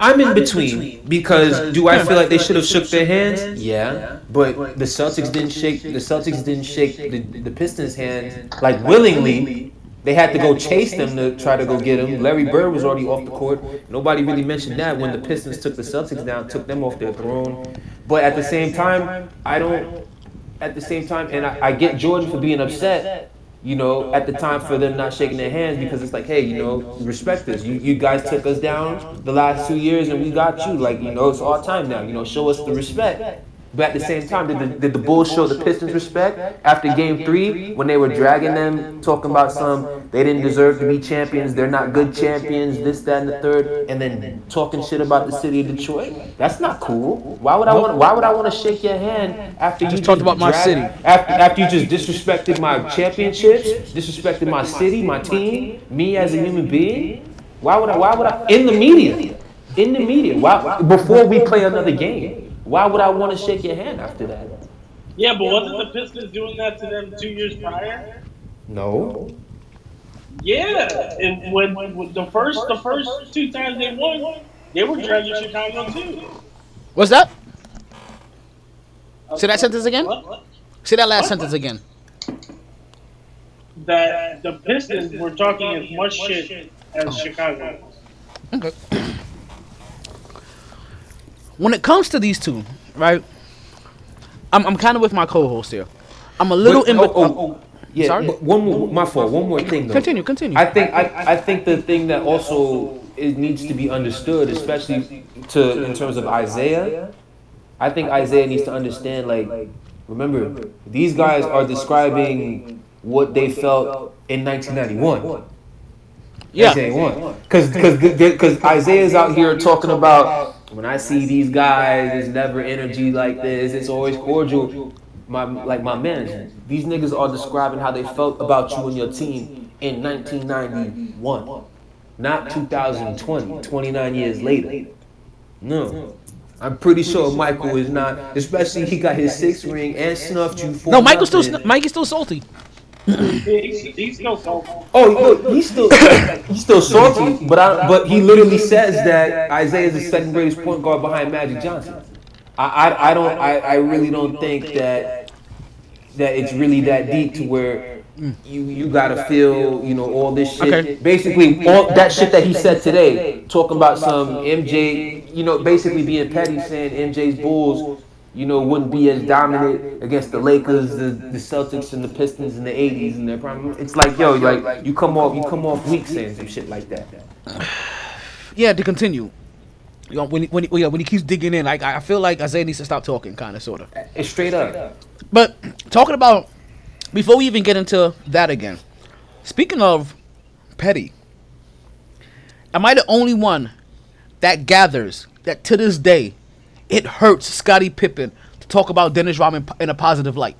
S10: I'm in between because do I feel like they should have shook their hands? Yeah, but the Celtics didn't shake. The Celtics didn't shake the, the Pistons' hand like willingly. They had to go chase them to try to go get him. Larry Bird was already off the court. Nobody really mentioned that when the Pistons took the Celtics down, took them off their throne. But at the same time, I don't. At the same time, and I, I get Jordan for being upset. You know, at the time for them not shaking their hands because it's like, hey, you know, respect this. You you guys took us down the last two years and we got you. Like, you know, it's our time now. You know, show us the respect. But at the same time, did the, did the Bulls show the Pistons respect after Game Three when they were dragging them, talking about some they didn't deserve to be champions, they're not good champions, this, that, and the third, and then talking shit about the city of Detroit? That's not cool. Why would I want? Why would I want to shake your hand after you
S1: Just talked about my city.
S10: After, after you just disrespected my championships, disrespected my city, my team, me as a human being? Why would I? Why would I? In the media, in the media. Why? Before we play another game. Why would I want to shake your hand after that?
S3: Yeah, but wasn't the Pistons doing that to them two years prior?
S10: No.
S3: Yeah, and when, when the first the first two times they won, they were dragging Chicago too.
S1: what's that say that sentence again
S3: What?
S1: say that last sentence again
S3: That the Pistons were talking as much shit as oh. Chicago.
S1: Okay. When it comes to these two, right? I'm, I'm kind of with my co-host here. I'm a little
S10: But-
S1: in.
S10: oh, oh, oh, yeah,
S1: Sorry?
S10: but one more, my fault. One more thing though.
S1: Continue, continue.
S10: I think I, I think the thing that also it needs to be understood, especially to in terms of Isaiah. I think Isaiah needs to understand. Like, remember, these guys are describing what they felt in 1991.
S1: yeah.
S10: One. Because because Isaiah's out here talking about when I see these guys, there's never energy like this. It's always cordial. My like my man, these niggas are describing how they felt about you and your team in 1991, not 2020, 29 years later. No. I'm pretty sure Michael is not, especially he got his sixth ring and snuffed you for
S1: No, Michael's still Mike is still salty.
S3: He's, he's salty.
S10: Oh, oh look, he's still he's still salty, but I, but he literally says that Isaiah is the second greatest point guard behind Magic Johnson. I I, I don't I, I really don't think that that it's really that deep to where you you gotta feel you know all this shit.
S1: Okay.
S10: Basically, all that shit that he said today, talking about some MJ, you know, basically being petty, saying MJ's Bulls. You know, wouldn't be as dominant against the Lakers, the, the Celtics, and the Pistons in the '80s and their prime. It's like, yo, like you come off, you come off weak saying some shit like that.
S1: Yeah, to continue. You know, when he, when he, yeah, when he keeps digging in, like I I feel like Isiah needs to stop talking, kind of, sort of.
S10: It's straight up.
S1: But talking about before we even get into that again, speaking of petty, am I the only one that gathers that to this day it hurts Scottie Pippen to talk about Dennis Rodman in a positive light?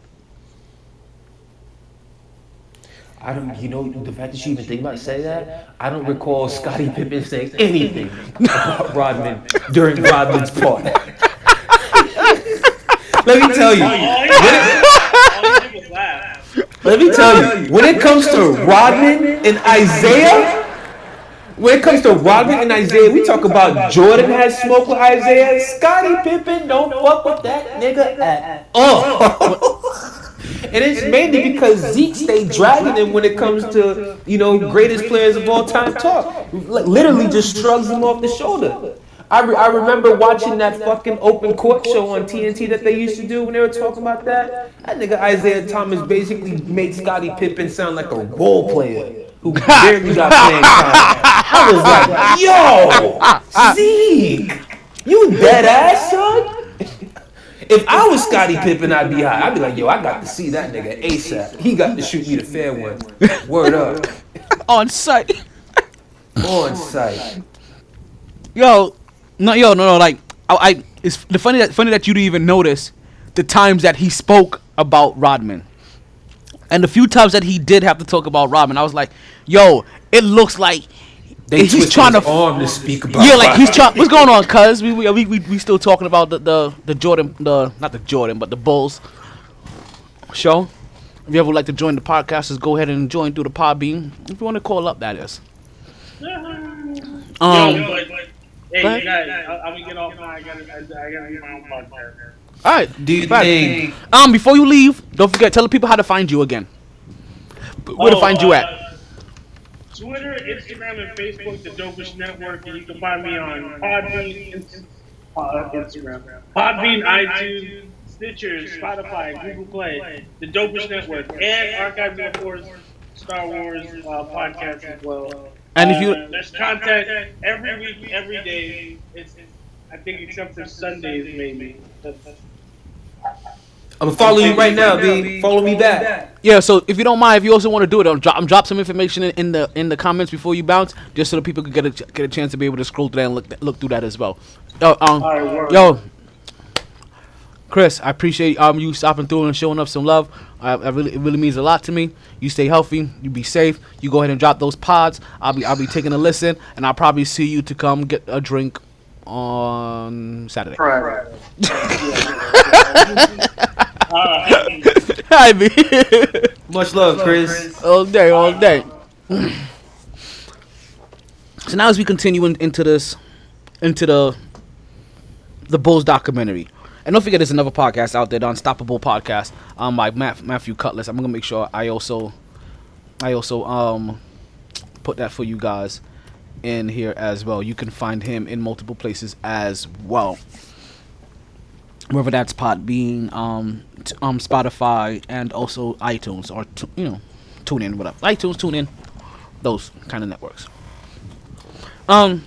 S10: I don't, you know, the fact that you even think about say that, I don't recall Scottie Pippen saying anything about Rodman during Rodman's part. Let me tell you, let me tell you, when it comes to Rodman and Isiah, when it comes to Rodman and Isiah, we talk about Jordan has smoke with Isiah. Scottie Pippen don't fuck with that nigga at all. And it's mainly because Zeke stayed dragging him when it comes to, you know, greatest players of all time talk. Literally just shrugs him off the shoulder. I, re- I remember watching that fucking open court show on TNT that they used to do when they were talking about that. That nigga Isiah Thomas basically made Scottie Pippen sound like a role player who barely got playing time. I was like, yo, Zeke, you dead ass, son? If I was Scottie Pippen, I'd be high. I'd be like, yo, I got to see that nigga ASAP. He got to shoot me the fair one. Word up.
S1: On site.
S10: On site.
S1: Yo, no, yo, no, no. Like, I, I it's the funny that funny that you didn't even notice the times that he spoke about Rodman, and the few times that he did have to talk about Rodman, I was like, yo, it looks like
S10: They
S1: he's trying to.
S10: his arm to speak about
S1: yeah, like he's trying. What's going on, Cuz? We, we we we we still talking about the the the Jordan the not the Jordan but the Bulls show. If you ever would like to join the podcast, just go ahead and join through the Podbean. If you want to call up, that is. Um,
S3: Yo, but, but, hey, guys, I, I'm gonna get off now. I gotta, I, I gotta get my own podcast.
S1: All right.
S10: Do you
S1: Fact.
S10: think
S1: Um, before you leave, don't forget tell the people how to find you again. Where to
S3: Oh,
S1: find you
S3: uh,
S1: at?
S3: Twitter, Instagram, and Facebook, the Dopish Network, and you can find me on Podbean, Inst- uh, Instagram, Podbean, iTunes, Stitcher, Spotify, Google Play, the Dopish Network, and Archives of Wars, Star Wars uh, podcast as well.
S1: And if you-
S3: Uh, there's content every week, every day. It's, I think except for Sundays maybe.
S10: I'm gonna follow you right now, B. Follow me back.
S1: Yeah, so if you don't mind, if you also want to do it, I'll drop, drop some information in, in the in the comments before you bounce, just so that people can get a get a chance to be able to scroll through that and look look through that as well. Yo, um,
S3: Alright,
S1: yo, Chris, I appreciate um you stopping through and showing up some love. I, I really it really means a lot to me. You stay healthy, you be safe. You go ahead and drop those pods. I'll be I'll be taking a listen, and I'll probably see you to come get a drink on Saturday.
S3: Right.
S1: I mean,
S10: Much love, Chris.
S1: all day, all day. so now as we continue in, into this, into the the Bulls documentary, and don't forget there's another podcast out there, the Unstoppable Podcast, um, by Matt, Matthew Cutler. I'm gonna make sure I also, I also um, put that for you guys in here as well. You can find him in multiple places as well. Whether that's Podbean, um, t- um, Spotify, and also iTunes, or t- you know, tune in, whatever. iTunes, tune in, those kind of networks. Um,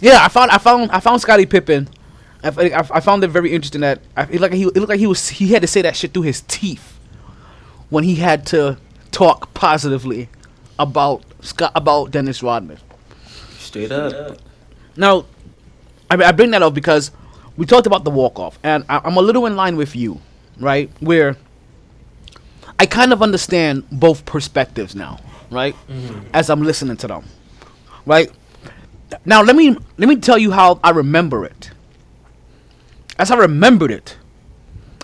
S1: yeah, I found, I found, I found Scottie Pippen. I, I, I found it very interesting that I, it like he, it looked like he was, he had to say that shit through his teeth when he had to talk positively about Scott, about Dennis Rodman.
S10: Straight up.
S1: Now, I, I bring that up because we talked about the walk off, and I, I'm a little in line with you, right? Where I kind of understand both perspectives now, right? Mm-hmm. As I'm listening to them, right? Now let me let me tell you how I remember it. as I remembered it,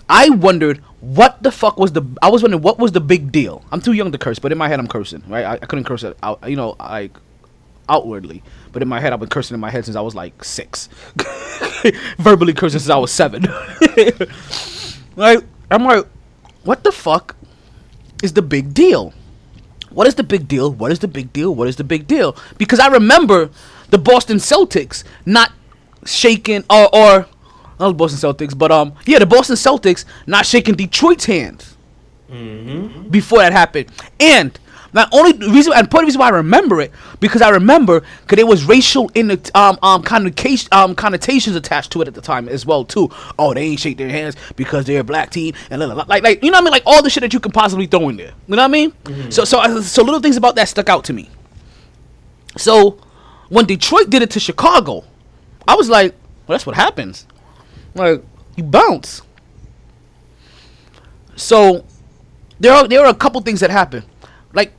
S1: I wondered what the fuck was the. I was wondering what was the big deal. I'm too young to curse, but in my head I'm cursing. Right? I, I couldn't curse it out. You know, like outwardly, but in my head I've been cursing in my head since I was like six. Verbally cursing since I was seven. like I'm like, what the fuck is the big deal? What is the big deal? What is the big deal? What is the big deal? Because I remember the Boston Celtics not shaking or or not the Boston Celtics, but um yeah, the Boston Celtics not shaking Detroit's hands
S10: Mm-hmm.
S1: before that happened. And not only reason and part of the reason why I remember it because I remember because there was racial in the um um connotation um connotations attached to it at the time as well too. Oh, they ain't shake their hands because they're a black team and la, la, la. like like you know what I mean like all the shit that you can possibly throw in there. You know what I mean? So so so little things about that stuck out to me. So when Detroit did it to Chicago, I was like, well, that's what happens. Like you bounce. So there are there are a couple things that happen. Like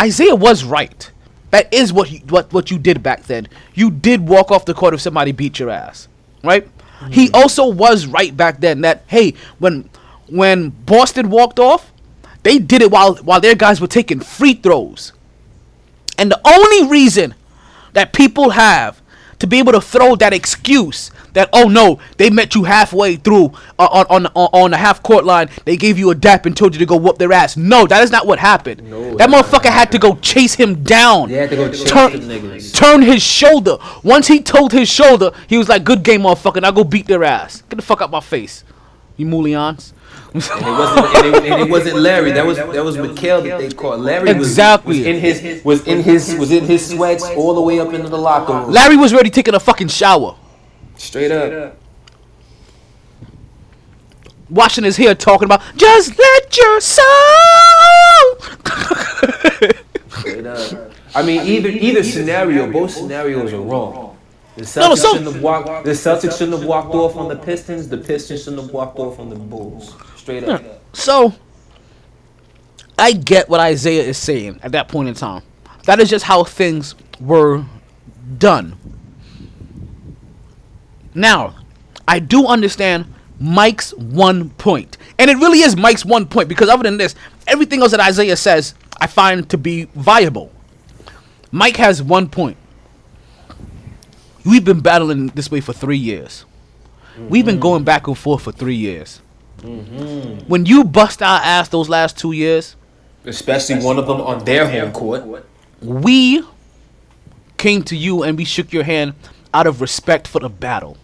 S1: Isiah was right. That is what you, what what you did back then. You did walk off the court if somebody beat your ass, right? He mm. also was right back then that hey, when when Boston walked off, they did it while while their guys were taking free throws. And the only reason that people have to be able to throw that excuse that oh no they met you halfway through uh, on on on, on the half court line. They gave you a dap and told you to go whoop their ass. No that is not what happened.
S10: No,
S1: that motherfucker had to go chase him down.
S10: They had to go
S1: turn, turn his shoulder. Once he told his shoulder he was like good game motherfucker. Now go beat their ass. Get the fuck out my face you mullions
S10: And it wasn't, and it, and it wasn't Larry. That was that was McHale that they caught. Larry was,
S1: Exactly.
S10: was in his was in his was in his sweats all the way up into the locker room.
S1: Larry was already taking a fucking shower
S10: Straight up.
S1: washing his hair talking about just let your soul
S10: Straight up. I mean, either either scenario, both scenarios are wrong. The Celtics
S1: No, no, so-
S10: shouldn't have walked. The Celtics shouldn't have walked off on the Pistons. The Pistons shouldn't have walked off on the Bulls. Straight up.
S1: So, I get what Isiah is saying at that point in time. That is just how things were done. Now, I do understand Mike's one point. And it really is Mike's one point because other than this, everything else that Isiah says, I find to be viable. Mike has one point. We've been battling this way for three years. We've been mm-hmm. going back and forth for three years. Mm-hmm. When you bust our ass those last two years,
S10: Especially one of them on their home court.
S1: we came to you and we shook your hand out of respect for the battle.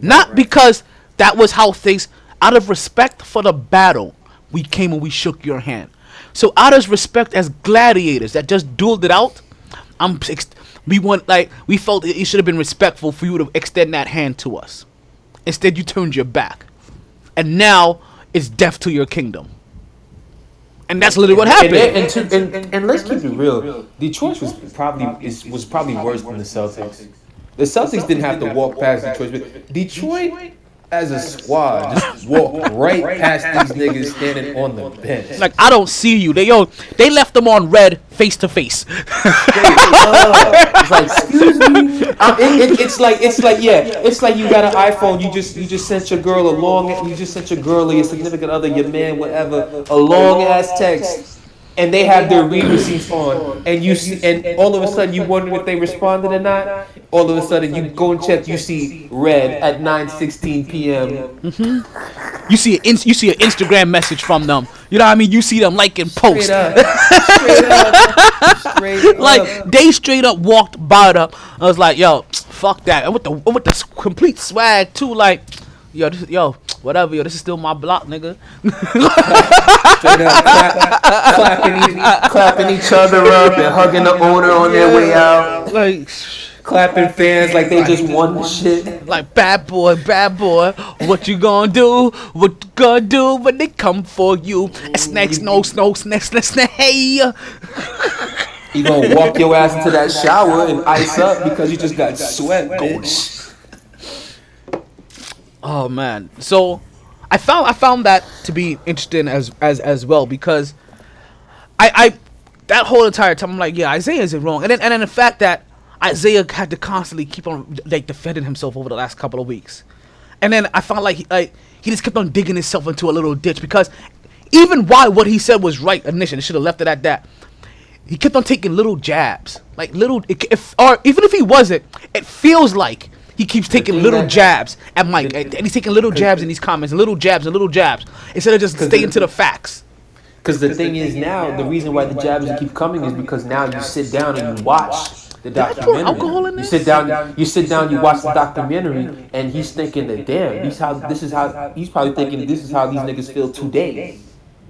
S1: Not because that was how things, out of respect for the battle, we came and we shook your hand. So out of respect as gladiators that just dueled it out, I'm ex- we want like we felt it should have been respectful for you to extend that hand to us. Instead, you turned your back, and now it's death to your kingdom. And that's literally what happened.
S10: And, and, to, and, and, and let's keep it real. Detroit was probably is, was probably worse than the Celtics. The Celtics didn't have to walk past Detroit, but Detroit as a squad just walked right past these niggas standing on the bench.
S1: Like I don't see you. They yo, they left them on read face to face.
S10: it's like, excuse me. It, it, it's like, it's like, yeah, it's like you got an iPhone. You just, you just sent your girl a long, you just sent your girl or your significant other, your man, whatever, a long ass text, and they have their read receipts on, and you see, and all of a sudden you wonder if they responded or not. All of a sudden you go and check, you see read at 9:16 p.m. Mm-hmm.
S1: You see an ins- you see an Instagram message from them. You know what I mean? You see them liking posts.
S10: Straight up, straight up, straight
S1: Like
S10: up.
S1: they straight up walked by it up. I was like, yo, fuck that. And with the with the complete swag too, like, yo, this, yo, whatever, yo, this is still my block, nigga.
S10: Clap, clapping, each, clapping each other up and hugging the owner on their way out.
S1: like,
S10: Clapping fans like they just won the shit.
S1: like bad boy, bad boy. What you gonna do? What you gonna do when they come for you? Snakes, no, snow, snakes, snake. Hey.
S10: You gonna walk your ass into that shower and ice up because you just got sweat, bitch.
S1: Oh man. So I found I found that to be interesting as as as well because I I that whole entire time I'm like, yeah, Isiah isn't wrong. And then and then the fact that Isiah had to constantly keep on like defending himself over the last couple of weeks. and then I found like he, like he just kept on digging himself into a little ditch because even while what he said was right initially, should have left it at that. He kept on taking little jabs, like little, if or even if he wasn't, it feels like he keeps taking little
S10: that-
S1: jabs at Mike, and he's taking little jabs in these comments, and little jabs and little jabs instead of just staying to the facts.
S10: Because the thing is now, the reason why the jabs keep coming is because now you sit down and you watch the documentary.
S1: alcohol in
S10: You sit down, you sit down, you watch the documentary, and he's thinking that damn, these how this is how he's probably thinking this is how these niggas feel today.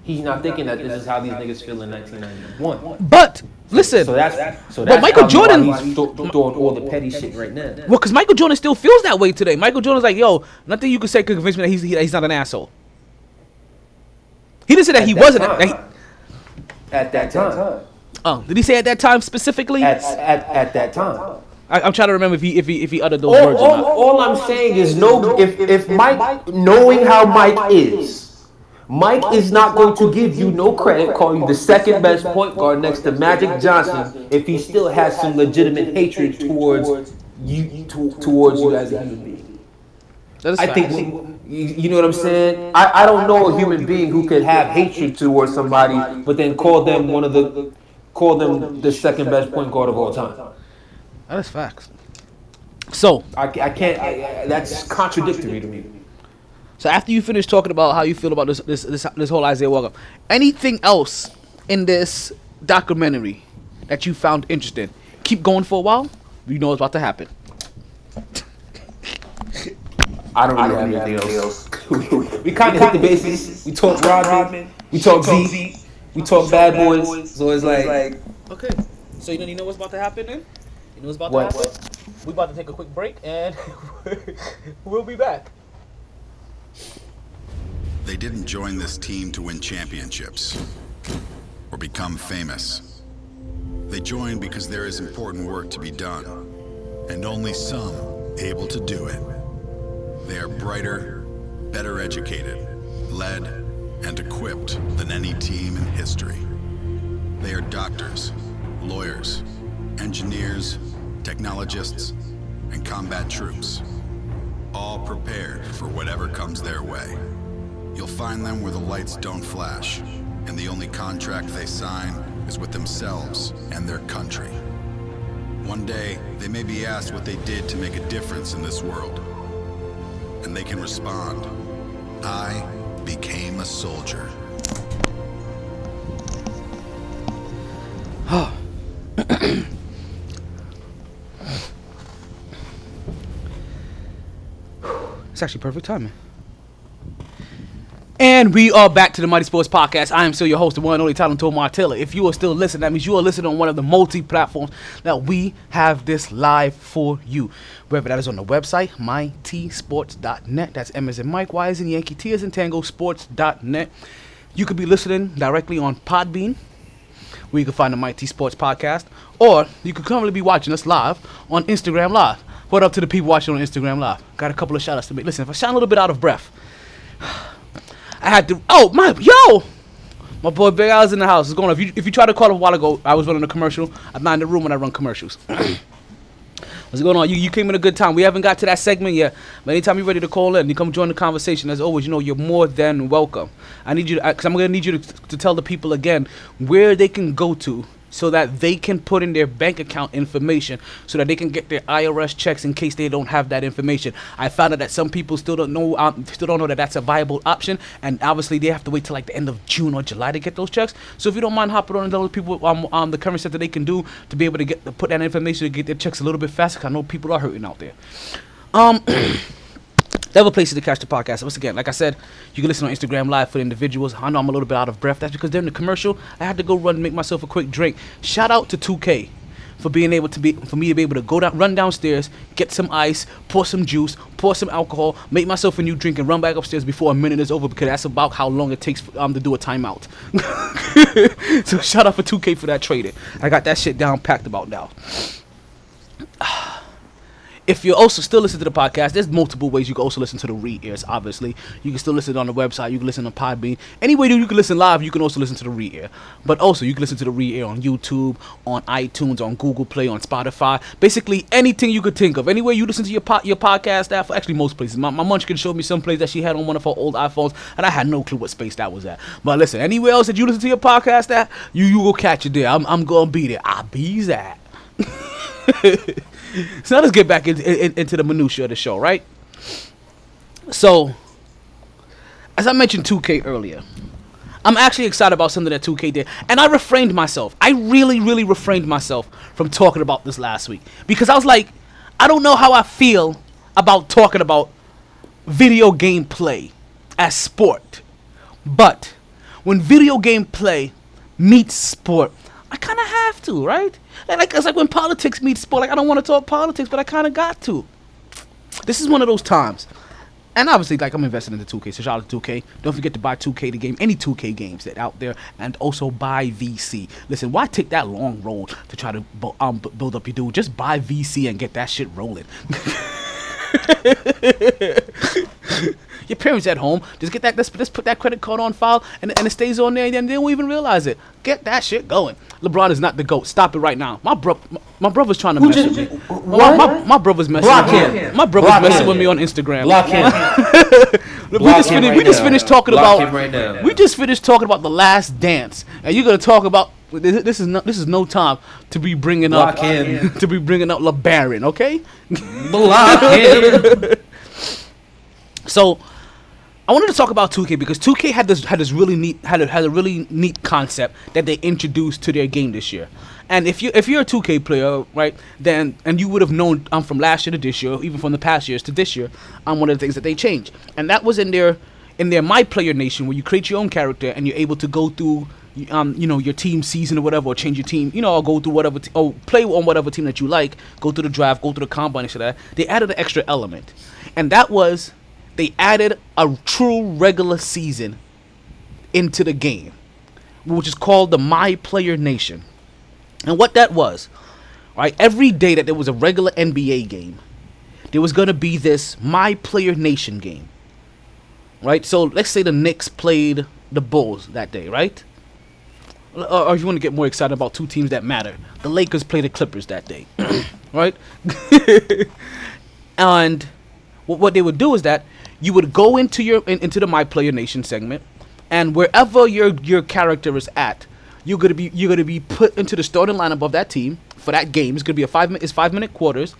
S10: He's not thinking that this is how these niggas feel in 1991.
S1: But listen,
S10: So that's so
S1: But Michael Jordan-
S10: he's th- th- doing all the petty shit right now.
S1: well, because Michael Jordan still feels that way today. Michael Jordan's like, yo, nothing you could say could convince me that he's he, he's not an asshole. He didn't say that
S10: At
S1: he
S10: that
S1: wasn't.
S10: time.
S1: that he-
S10: At that time,
S1: oh, did he say at that time specifically?
S10: at at, at that time.
S1: I, I'm trying to remember if he if he if he uttered those
S10: All,
S1: words or
S10: all,
S1: not.
S10: all I'm saying is no. If if Mike, knowing how Mike is, Mike is not going to give you no credit, calling you the second best point guard next to Magic Johnson, if he still has some legitimate hatred towards you, towards you as a human being.
S1: That is
S10: I think
S1: facts.
S10: you, you know what I'm saying. I, I don't know a human being who could have hatred towards somebody, but then call them one of the call them the second best point guard of all time.
S1: that is facts. So,
S10: I, I can't. I, I- that's contradictory to me.
S1: So after you finish talking about how you feel about this this this, this whole Isiah Walker, anything else in this documentary that you found interesting? Keep going for a while. You know what's about to happen.
S10: I don't really have anything else. we kind of hit the bases. We talk Rodman. We talk Z. We talk Bad Boys. So it's like,
S1: Okay. So you know you know what's about to happen then? You know what's about
S10: What?
S1: to happen? We about to take a quick break and we'll be back.
S7: They didn't join this team to win championships or become famous. They joined because there is important work to be done, and only some able to do it. They are brighter, better educated, led, and equipped than any team in history. They are doctors, lawyers, engineers, technologists, and combat troops, all prepared for whatever comes their way. You'll find them where the lights don't flash, and the only contract they sign is with themselves and their country. One day, they may be asked what they did to make a difference in this world. And they can respond I became a soldier.
S1: It's actually perfect timing. And we are back to the MyT Sports Podcast. I am still your host, the one and only Talon Tomar Taylor. If you are still listening, that means you are listening on one of the multi platforms that we have this live for you. Whether that is on the website, mytsports.net. That's M as in Mike, Y as in Yankee, T as in Tango, sports.net. You could be listening directly on Podbean, where you can find the MyT Sports Podcast, or you could currently be watching us live on Instagram Live. What up to the people watching on Instagram Live? Got a couple of shout outs to make. Listen, if I sound a little bit out of breath, I had to. Oh my, yo, my boy Big Al's in the house. What's going on? If you if you tried to call a while ago, I was running a commercial. I'm not in the room when I run commercials. What's going on? You you came in a good time. We haven't got to that segment yet. But anytime you're ready to call in, you come join the conversation. As always, you know you're more than welcome. I need you to, because I'm gonna need you to, to tell the people again where they can go to so that they can put in their bank account information so that they can get their IRS checks in case they don't have that information. I found out that some people still don't know, um, still don't know that that's a viable option, and obviously they have to wait till like the end of June or July to get those checks. So if you don't mind hopping on and telling people um, um the current stuff that they can do to be able to get to put that information to get their checks a little bit faster. I know people are hurting out there. Um. There are places to catch the podcast. Once again, like I said, you can listen on Instagram Live for the individuals. I know I'm a little bit out of breath. That's because during the commercial, I had to go run and make myself a quick drink. Shout out to 2K for being able to be for me to be able to go down, run downstairs, get some ice, pour some juice, pour some alcohol, make myself a new drink, and run back upstairs before a minute is over because that's about how long it takes um to do a timeout. so shout out for 2K for that trading. I got that shit down packed about now. If you're also still listen to the podcast, there's multiple ways you can also listen to the re-airs. Obviously, you can still listen on the website. You can listen on Podbean. Any way you can listen live, you can also listen to the re-air. But also, you can listen to the re-air on YouTube, on iTunes, on Google Play, on Spotify. Basically, anything you could think of. Any way you listen to your po- your podcast app. Actually, most places. My, my munchkin showed me some place that she had on one of her old iPhones, and I had no clue what space that was at. But listen, anywhere else that you listen to your podcast app, you you will catch it there. I'm I'm gonna be there. I'll be that. so let's get back in, in, into the minutia of the show, right? So, as I mentioned 2K earlier, I'm actually excited about something that 2K did, and I refrained myself. I really, really refrained myself from talking about this last week because I was like, I don't know how I feel about talking about video game play as sport, but when video game play meets sport, I kind of have to, right? Like it's like when politics meets sport. Like I don't want to talk politics, but I kind of got to. This is one of those times. And obviously, like I'm invested in the 2K, so shout out to 2K. Don't forget to buy 2K the game, any 2K games that out there, and also buy VC. Listen, why take that long road to try to um, build up your dude? Just buy VC and get that shit rolling. your parents at home, just get that. Let's just put that credit card on file, and, and it stays on there, and they won't even realize it. Get that shit going. LeBron is not the goat. Stop it right now. My bro, my, my brother's trying to
S10: Who
S1: mess
S10: just-
S1: with me. My, my, my brother's messing
S10: Block
S1: with me.
S10: him.
S1: My brother's
S10: Block
S1: messing
S10: him.
S1: with me on Instagram.
S10: Block him.
S1: we
S10: Block
S1: just finished.
S10: right
S1: we just finished talking
S10: Block
S1: about.
S10: right.
S1: We just finished talking about the Last Dance, and you're gonna talk about. This, this is no. This is no time to be bringing
S10: Block
S1: up.
S10: him.
S1: to be bringing up LeBron. Okay.
S10: Block him.
S1: So, I wanted to talk about 2K because 2K had this had this really neat had a, had a really neat concept that they introduced to their game this year. And if you if you're a 2K player, right, then and you would have known um, from last year to this year, even from the past years to this year, um, one of the things that they changed, and that was in their in their My Player Nation where you create your own character and you're able to go through. Um, you know your team season or whatever, or change your team. You know, or go through whatever, t- or play on whatever team that you like. Go through the draft, go through the combine, and shit like that. They added an extra element, and that was they added a true regular season into the game, which is called the My Player Nation. And what that was, right? Every day that there was a regular NBA game, there was gonna be this My Player Nation game, right? So let's say the Knicks played the Bulls that day, right? Or, if you want to get more excited about two teams that matter, the Lakers play the Clippers that day, right? and what they would do is that you would go into your in, into the My Player Nation segment, and wherever your your character is at, you're gonna be you're gonna be put into the starting lineup of that team for that game. It's gonna be a five minute it's five minute quarters.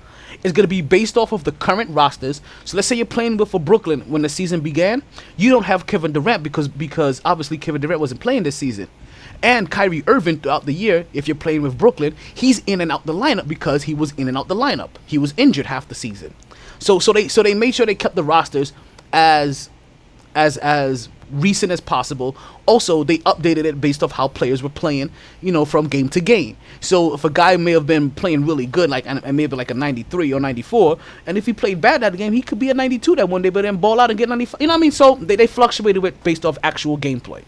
S1: It's gonna be based off of the current rosters. So let's say you're playing with for Brooklyn when the season began. You don't have Kevin Durant because because obviously Kevin Durant wasn't playing this season. And Kyrie Irving throughout the year, if you're playing with Brooklyn, he's in and out the lineup because he was in and out the lineup. He was injured half the season. So so they so they made sure they kept the rosters as as as recent as possible. Also, they updated it based off how players were playing, you know, from game to game. So if a guy may have been playing really good, like and, and maybe like a 93 or 94, and if he played bad that game, he could be a 92 that one day, but then ball out and get 95. You know what I mean? So they, they fluctuated it based off actual gameplay.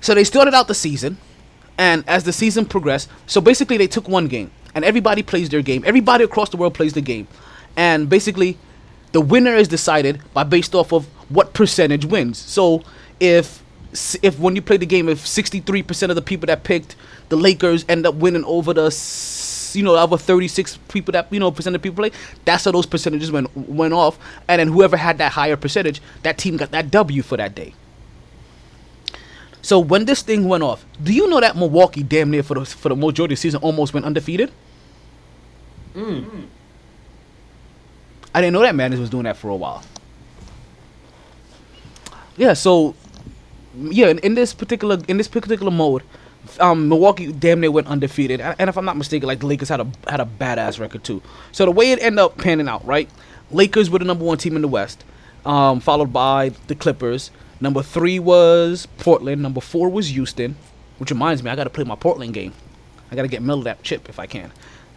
S1: So they started out the season, and as the season progressed, so basically they took one game, and everybody plays their game. Everybody across the world plays the game, and basically, the winner is decided by based off of what percentage wins. So if if when you play the game, if 63% of the people that picked the Lakers end up winning over the you know over 36 people that you know percent of people play, that's how those percentages went went off, and then whoever had that higher percentage, that team got that W for that day. So when this thing went off, do you know that Milwaukee damn near for the for the majority of the season almost went undefeated? Hmm. I didn't know that Madness was doing that for a while. Yeah, so yeah, in, in this particular in this particular mode, um, Milwaukee damn near went undefeated, and, if I'm not mistaken, like the Lakers had a had a badass record too. So the way it ended up panning out, right? Lakers were the number one team in the West, um, followed by the Clippers. Number three was Portland. Number four was Houston, which reminds me, I got to play my Portland game. I got to get Miller that chip if I can.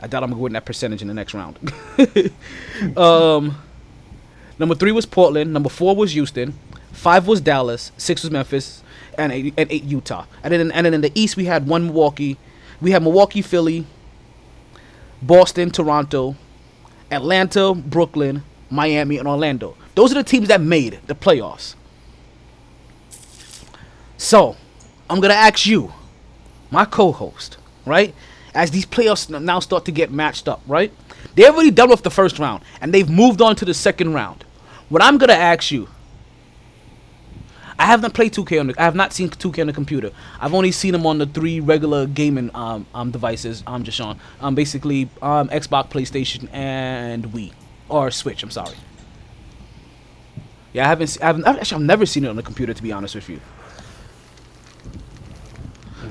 S1: I doubt I'm gonna win that percentage in the next round. um, number three was Portland. Number four was Houston. Five was Dallas. Six was Memphis, and eight, and eight Utah. And then and then in the East we had one Milwaukee. We had Milwaukee, Philly, Boston, Toronto, Atlanta, Brooklyn, Miami, and Orlando. Those are the teams that made the playoffs. So, I'm going to ask you, my co host, right? As these playoffs now start to get matched up, right? They already done with the first round and they've moved on to the second round. What I'm to ask you, I haven't played 2K on the. I have not seen 2K on the computer. I've only seen them on the three regular gaming um, um devices. I'm um, Jashawn. Um, basically um Xbox, PlayStation, and Wii or Switch. I'm sorry. Yeah, I haven't. I haven't actually, I've never seen it on the computer to be honest with you.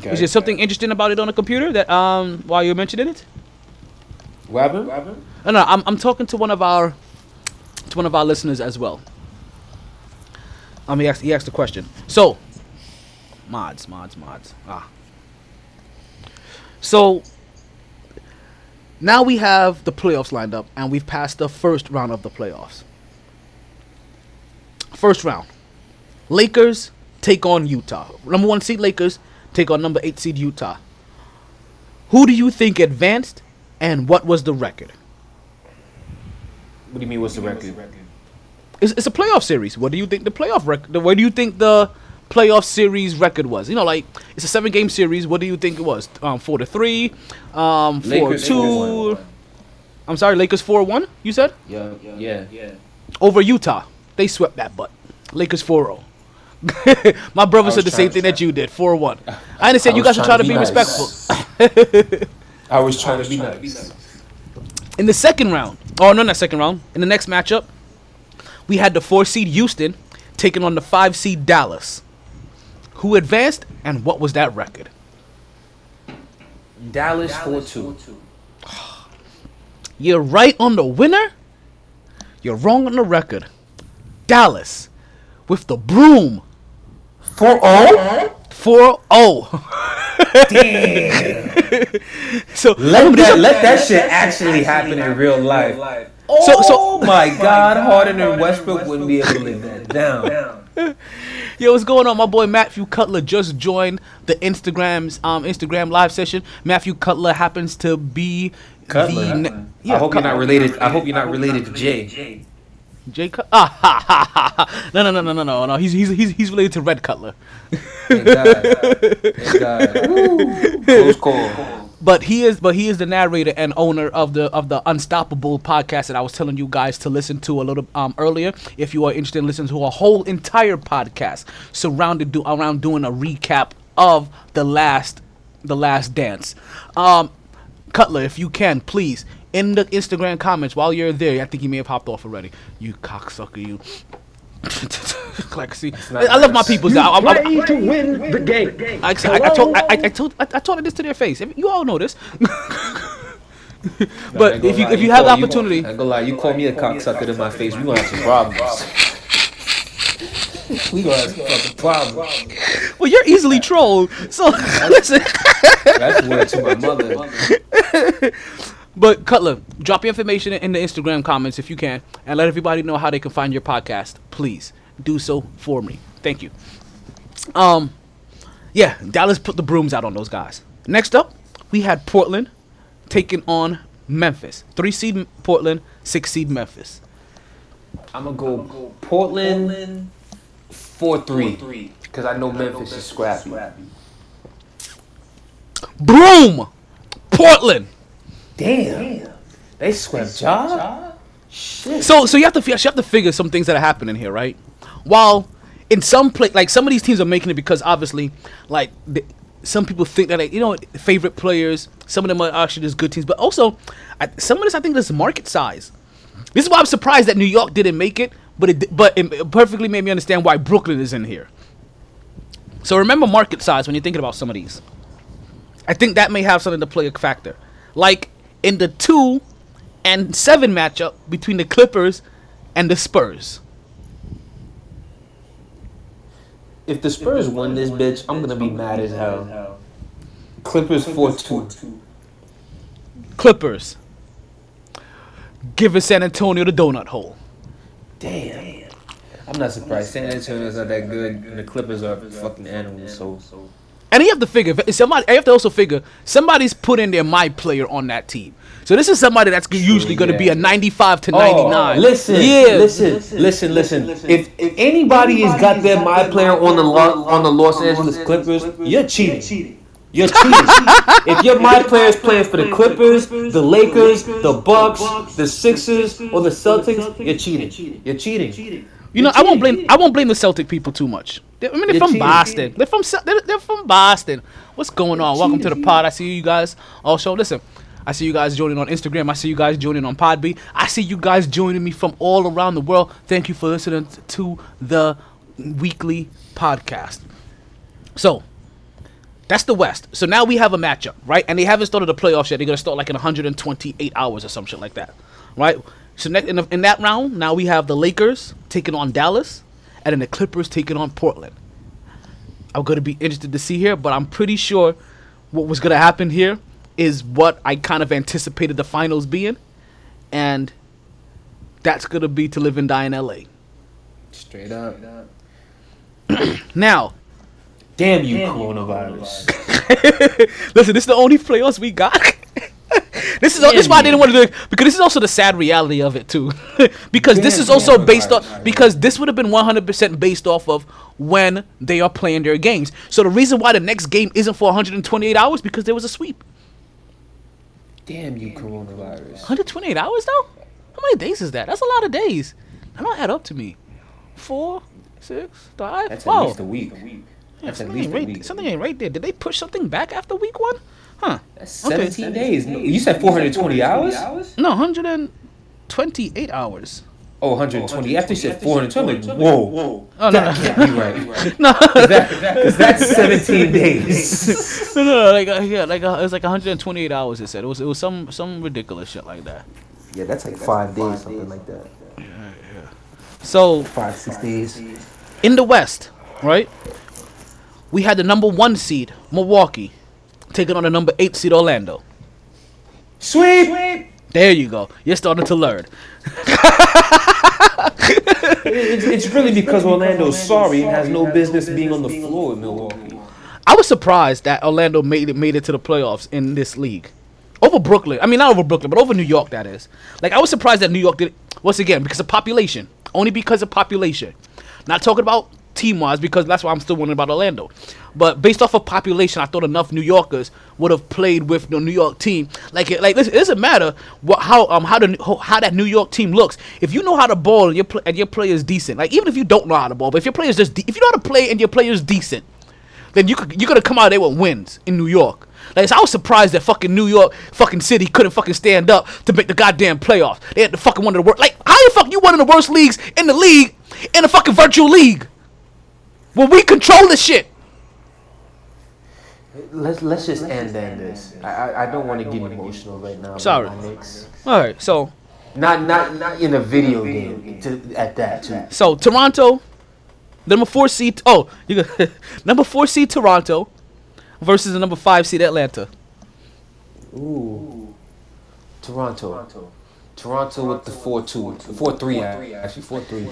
S10: Okay.
S1: Is there something interesting about it on the computer that um while you're mentioning it?
S10: What happened?
S1: No, no, I'm I'm talking to one of our to one of our listeners as well. Um, he asked he asked a question. So, mods, mods, mods. Ah. So now we have the playoffs lined up, and we've passed the first round of the playoffs. First round, Lakers take on Utah. Number one seed Lakers take on number eight seed Utah. Who do you think advanced, and what was the record?
S10: What do you mean? What's the record?
S1: It's, it's a playoff series. What do you think the playoff record? What do you think the playoff series record was? You know, like it's a seven game series. What do you think it was? Um, four to three, um, four
S10: Lakers
S1: two. I'm sorry, Lakers four one. You said
S10: Yeah, yeah, yeah.
S1: over Utah. They swept that butt. Lakers 4-0. My brother said the same thing that you did. 4-1. I understand
S10: I
S1: you guys are trying to be,
S10: nice.
S1: respectful.
S10: I was trying to be nice.
S1: In the second round, oh no, not second round. In the next matchup, we had the four seed Houston taking on the five seed Dallas. Who advanced and what was that record?
S10: Dallas four two.
S1: You're right on the winner. You're wrong on the record. Dallas with the broom.
S10: 4-0?
S1: 4-0. so
S10: Let that let that shit actually happen in real life.
S1: So- so-
S10: oh my God, Harden and Westbrook wouldn't be able to live that down.
S1: Yo, what's going on? My boy Matthew Cutler just joined the Instagram's um Instagram live session. Matthew Cutler happens to be
S10: Cutler.
S1: the ne-
S10: I hope you're not related. I hope you're not related to Jay.
S1: Jay Cut- ah, ha, ha, ha, ha. No, no, no, no, no, no, no. He's he's he's he's related to Red Cutler.
S10: Thank God. Thank God. Close call.
S1: But he is but he is the narrator and owner of the of the Unstoppable podcast that I was telling you guys to listen to a little um earlier. If you are interested in listening to a whole entire podcast surrounded do, around doing a recap of the last the last dance. Um Cutler, if you can, please, in the Instagram comments while you're there, I think you may have hopped off already. You cocksucker, you. like, see, I, I love my people. I, I, I,
S8: Play to win the game.
S1: I, I, I told I, I, I told I, I told this to their face. You all know this. but if you if you have the opportunity,
S10: I ain't gonna lie, you call me a cocksucker in my face, we gonna have some problems. We gonna have some fucking problems.
S1: well, you're easily trolled. So listen.
S10: That's word to my mother.
S1: But Cutler, drop your information in the Instagram comments if you can, and let everybody know how they can find your podcast. Please do so for me. Thank you. Um, yeah, Dallas put the brooms out on those guys. Next up, we had Portland taking on Memphis. Three seed Portland, six seed Memphis.
S10: I'm gonna go Portland four three because I know Memphis is scrappy.
S1: Broom, Portland.
S10: Damn, they swept Ja. Shit.
S1: So so you have to you have to figure some things that are happening here, right? While in some place, like some of these teams are making it because obviously like the, some people think that like, you know favorite players, some of them are actually just good teams, but also I, some of this I think is market size. This is why I'm surprised that New York didn't make it, but it but it perfectly made me understand why Brooklyn is in here. So remember market size when you're thinking about some of these. I think that may have something to play a factor. Like in the two and seven matchup between the Clippers and the Spurs.
S10: If the Spurs win this bitch, I'm gonna be mad as hell. Clippers four two.
S1: Clippers. Giving San Antonio the donut hole.
S10: Damn. I'm not surprised. San Antonio's not that good, and the Clippers are fucking animals. So,
S1: And you have to figure somebody. You have to also figure somebody's put in their my player on that team. So this is somebody that's usually going to be a 95 to 99.
S10: Oh, listen,
S1: yeah.
S10: listen, listen, listen. If, if anybody has got their my player on the on the Los Angeles Clippers, you're cheating. You're cheating. if your my players playing for the Clippers, the Lakers, the Bucks, the Sixers, or the Celtics, you're cheating. You're cheating.
S1: You know, I won't blame I won't blame the Celtic people too much. I mean, they're
S10: You're
S1: from. Boston. They're from they're, they're from Boston. What's going on? Welcome to the pod. I see you guys. Also, listen. I see you guys joining on Instagram. I see you guys joining on Podbean. I see you guys joining me from all around the world. Thank you for listening to the weekly podcast. So, that's the West. So now we have a matchup, right? And they haven't started the playoffs yet. They're gonna start like in 128 hours or some shit like that, right? So ne- in, the, in that round, now we have the Lakers taking on Dallas, and then the Clippers taking on Portland. I'm gonna be interested to see here, but I'm pretty sure what was gonna happen here is what I kind of anticipated the finals being, and that's gonna be to live and die in LA.
S10: Straight up.
S1: Now,
S10: Damn you, coronavirus.
S1: Listen, this is the only playoffs we got. this is this is why I didn't want to do it because this is also the sad reality of it too. because this is also based
S10: right,
S1: off because this would have been 100% based off of when they are playing their games. So the reason why the next game isn't for 128 hours because there was a sweep.
S10: Damn you, coronavirus.
S1: 128 hours though? How many days is that? That's a lot of days. That don't add up to me. Four, six, five.
S10: That's
S1: wow.
S10: at least a week. That's at
S1: something,
S10: least
S1: ain't
S10: a
S1: right,
S10: week.
S1: something ain't right there. Did they push something back after week one? Huh.
S10: That's 17 days. No, you said 420 hours?
S1: No, 128 hours.
S10: Oh, 120. After you said 420, I'm like, whoa.
S1: Oh, no,
S10: that
S1: no.
S10: can't be right.
S1: No.
S10: Cause that, cause that's 17 days.
S1: no, no, no, like uh, yeah, like uh, it was like 128 hours. It said it was it was some some ridiculous shit like that.
S10: Yeah, that's like five days, something like that. Yeah.
S1: So
S10: Five, six days.
S1: in the West, right? We had the number one seed Milwaukee taking on the number eight seed Orlando.
S10: Sweet.
S1: There you go. You're starting to learn.
S10: It's, it's really because Orlando's sorry and has no business being on the floor in Milwaukee.
S1: I was surprised that Orlando made it made it to the playoffs in this league. Over Brooklyn. I mean not over Brooklyn, but over New York that is. Like I was surprised that New York did it once again because of population. Only because of population. Not talking about team wise because that's why I'm still wondering about Orlando. But based off of population, I thought enough New Yorkers would have played with the New York team. Like, like listen, it doesn't matter what how um how the how, that New York team looks. If you know how to ball and your and your player is decent, like even if you don't know how to ball, but if your player is just de- if you know how to play and your player is decent, then you could, you're gonna come out there with wins in New York. Like I was surprised that fucking New York fucking city couldn't fucking stand up to make the goddamn playoffs. They had the fucking one of the worst. Like how the fuck you one of the worst leagues in the league in a fucking virtual league? Well, we control the shit.
S10: Let's let's just end end this. I I, I don't want to get emotional right now.
S1: Sorry. All right, so
S10: Not not not in a video game. To, at that too.
S1: so Toronto, number four seed. Oh, you got number four seed Toronto versus the number five seed Atlanta.
S10: Ooh. Toronto. Toronto with the four two, four three actually four three.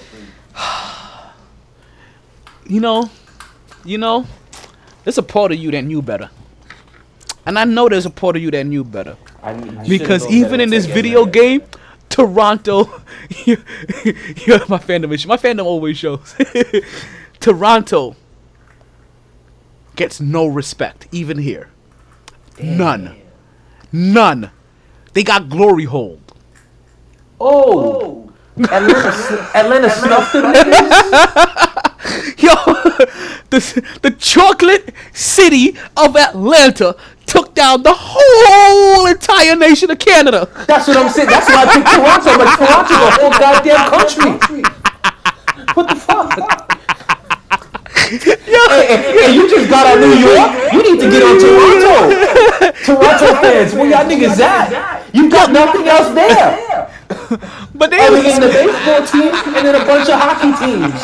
S1: You know, you know, there's a part of you that knew better. And I know there's a part of you that knew better.
S10: I mean,
S1: Because even in this video
S10: that.
S1: game, Toronto, you, you my fandom issue. My fandom always shows. Toronto gets no respect, even here. None. None. They got glory hold.
S10: Oh, oh. Atlanta, sn- Atlanta snuffed them niggas?
S1: Yo, the, the chocolate city of Atlanta took down the whole entire nation of Canada.
S10: That's what I'm saying. That's why I picked Toronto. But Toronto's a whole goddamn country. What the fuck? Hey, hey, hey, you just got on New York. You need to get on Toronto. Toronto fans, where y'all niggas at? You got nothing else there.
S1: But they
S10: Other than the baseball team and then a bunch of hockey teams.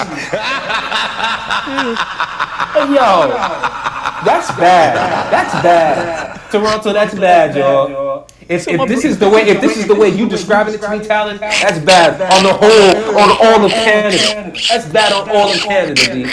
S10: Hey, yo, that's bad. That's bad. Toronto, that's bad, y'all. If, if this is the way, if this is the way you describing it to me, Talon, that's bad on the whole, on all of Canada. That's bad on all of Canada,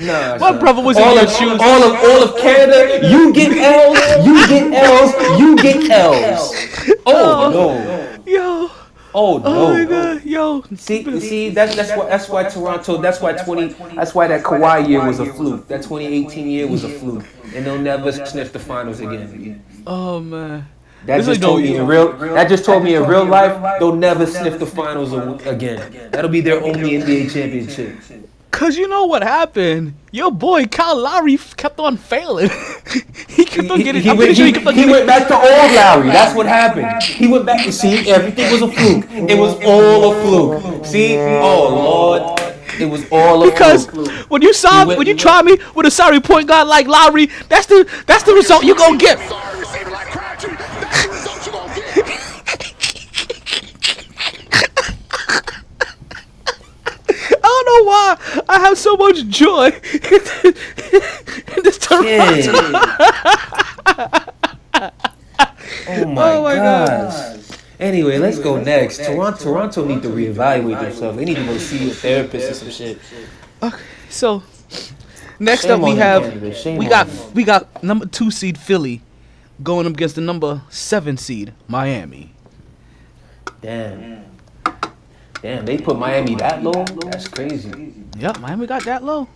S10: Nah,
S1: My
S10: son.
S1: brother was
S10: all of. All of all of Canada, you get L's, you get L's, you get L's. Oh no.
S1: Yo.
S10: Oh, oh no.
S1: Oh my god. Yo.
S10: See, see, that's that's why that's why Toronto, that's why twenty, that's why that Kawhi year was a fluke. That 2018 year was a fluke, and they'll never sniff the finals again.
S1: Oh man.
S10: That just
S1: no-
S10: told me in real. That just told me in real life they'll never sniff the finals again. That'll be their only NBA championship.
S1: Cause you know what happened? Your boy Kyle Lowry f- kept on failing. he kept on
S10: He,
S1: getting.
S10: he
S1: I'm
S10: went,
S1: sure
S10: he,
S1: he
S10: he
S1: getting.
S10: went back to old Lowry. That's what happened. He went back to see everything was a fluke. It was all a fluke. See, oh lord, it was all a
S1: because
S10: fluke.
S1: when you saw when you try me with a sorry point guard like Lowry, that's the that's the result you gonna get. I why I have so much joy in this Toronto.
S10: Oh my,
S1: Oh my
S10: gosh. Anyway, let's go next. Toronto, Toronto need to reevaluate themselves. They need to go see a therapist or some shit.
S1: Okay, so next
S10: Shame
S1: up we have we got
S10: them.
S1: we got number two seed Philly going up against the number seven seed Miami.
S10: Damn. Damn, they put Miami that low? That's crazy.
S1: Yep, Miami got that low.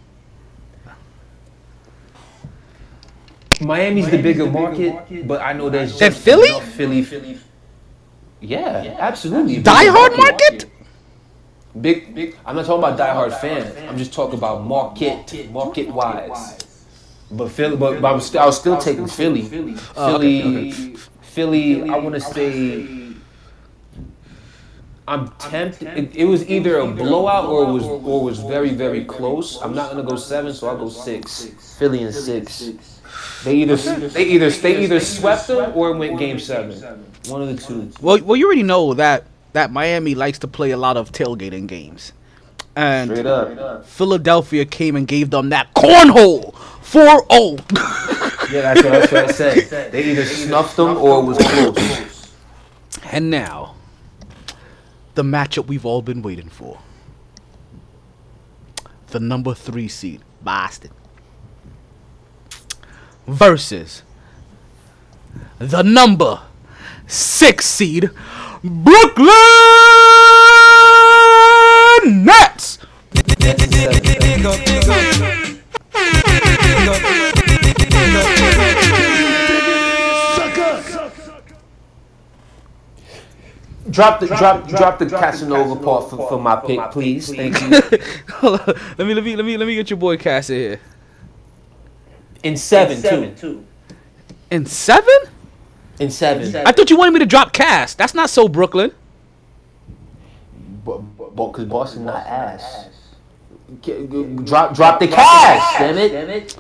S10: Miami's the bigger market, but I know there's
S1: Than
S10: just
S1: Philly?
S10: enough Philly, Philly. Yeah, absolutely. Bigger
S1: Die hard market?
S10: Big, big. I'm not talking about diehard fans. I'm just talking about market, market wise. But Philly, but, but I was still, I was still taking Philly.
S1: Oh,
S10: Philly, Philly. I want to say. I'm tempted. It, it was either a blowout or it was or was very very close. I'm not gonna go seven, so I'll go six. Philly and six. They either they either they either swept them or went game seven. One of the two.
S1: Well, well, you already know that that Miami likes to play a lot of tailgating games, and
S10: Straight up.
S1: Philadelphia came and gave them that cornhole 4-0.
S10: Yeah, that's what, that's what I said. They either snuffed them or it was close.
S1: And now, the matchup we've all been waiting for. The number three seed, Boston, versus the number six seed, Brooklyn Nets.
S10: Drop the drop drop the Casanova part for, for my pick, please. Thank you.
S1: Hold on. Let me let me let me let me get your boy Cass in here.
S10: In seven, too.
S1: In seven?
S10: In seven.
S1: I thought you wanted me to drop Cass. That's not so Brooklyn.
S10: But but because Boston not ass. G- g- Drop drop the cash, damn it. Damn it.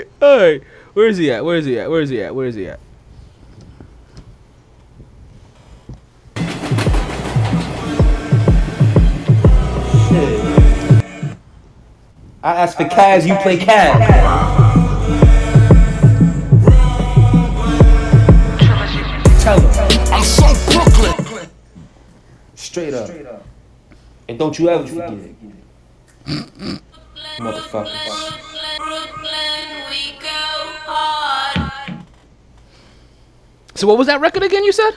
S1: Hey, where is he at? Where is he at? Where is he at? Where is he at?
S10: I asked for Kaz, you play Kaz. Tell him.
S9: I'm so Brooklyn.
S10: Straight up. And don't you ever forget it. Motherfuckers.
S1: So what was that record again? You said?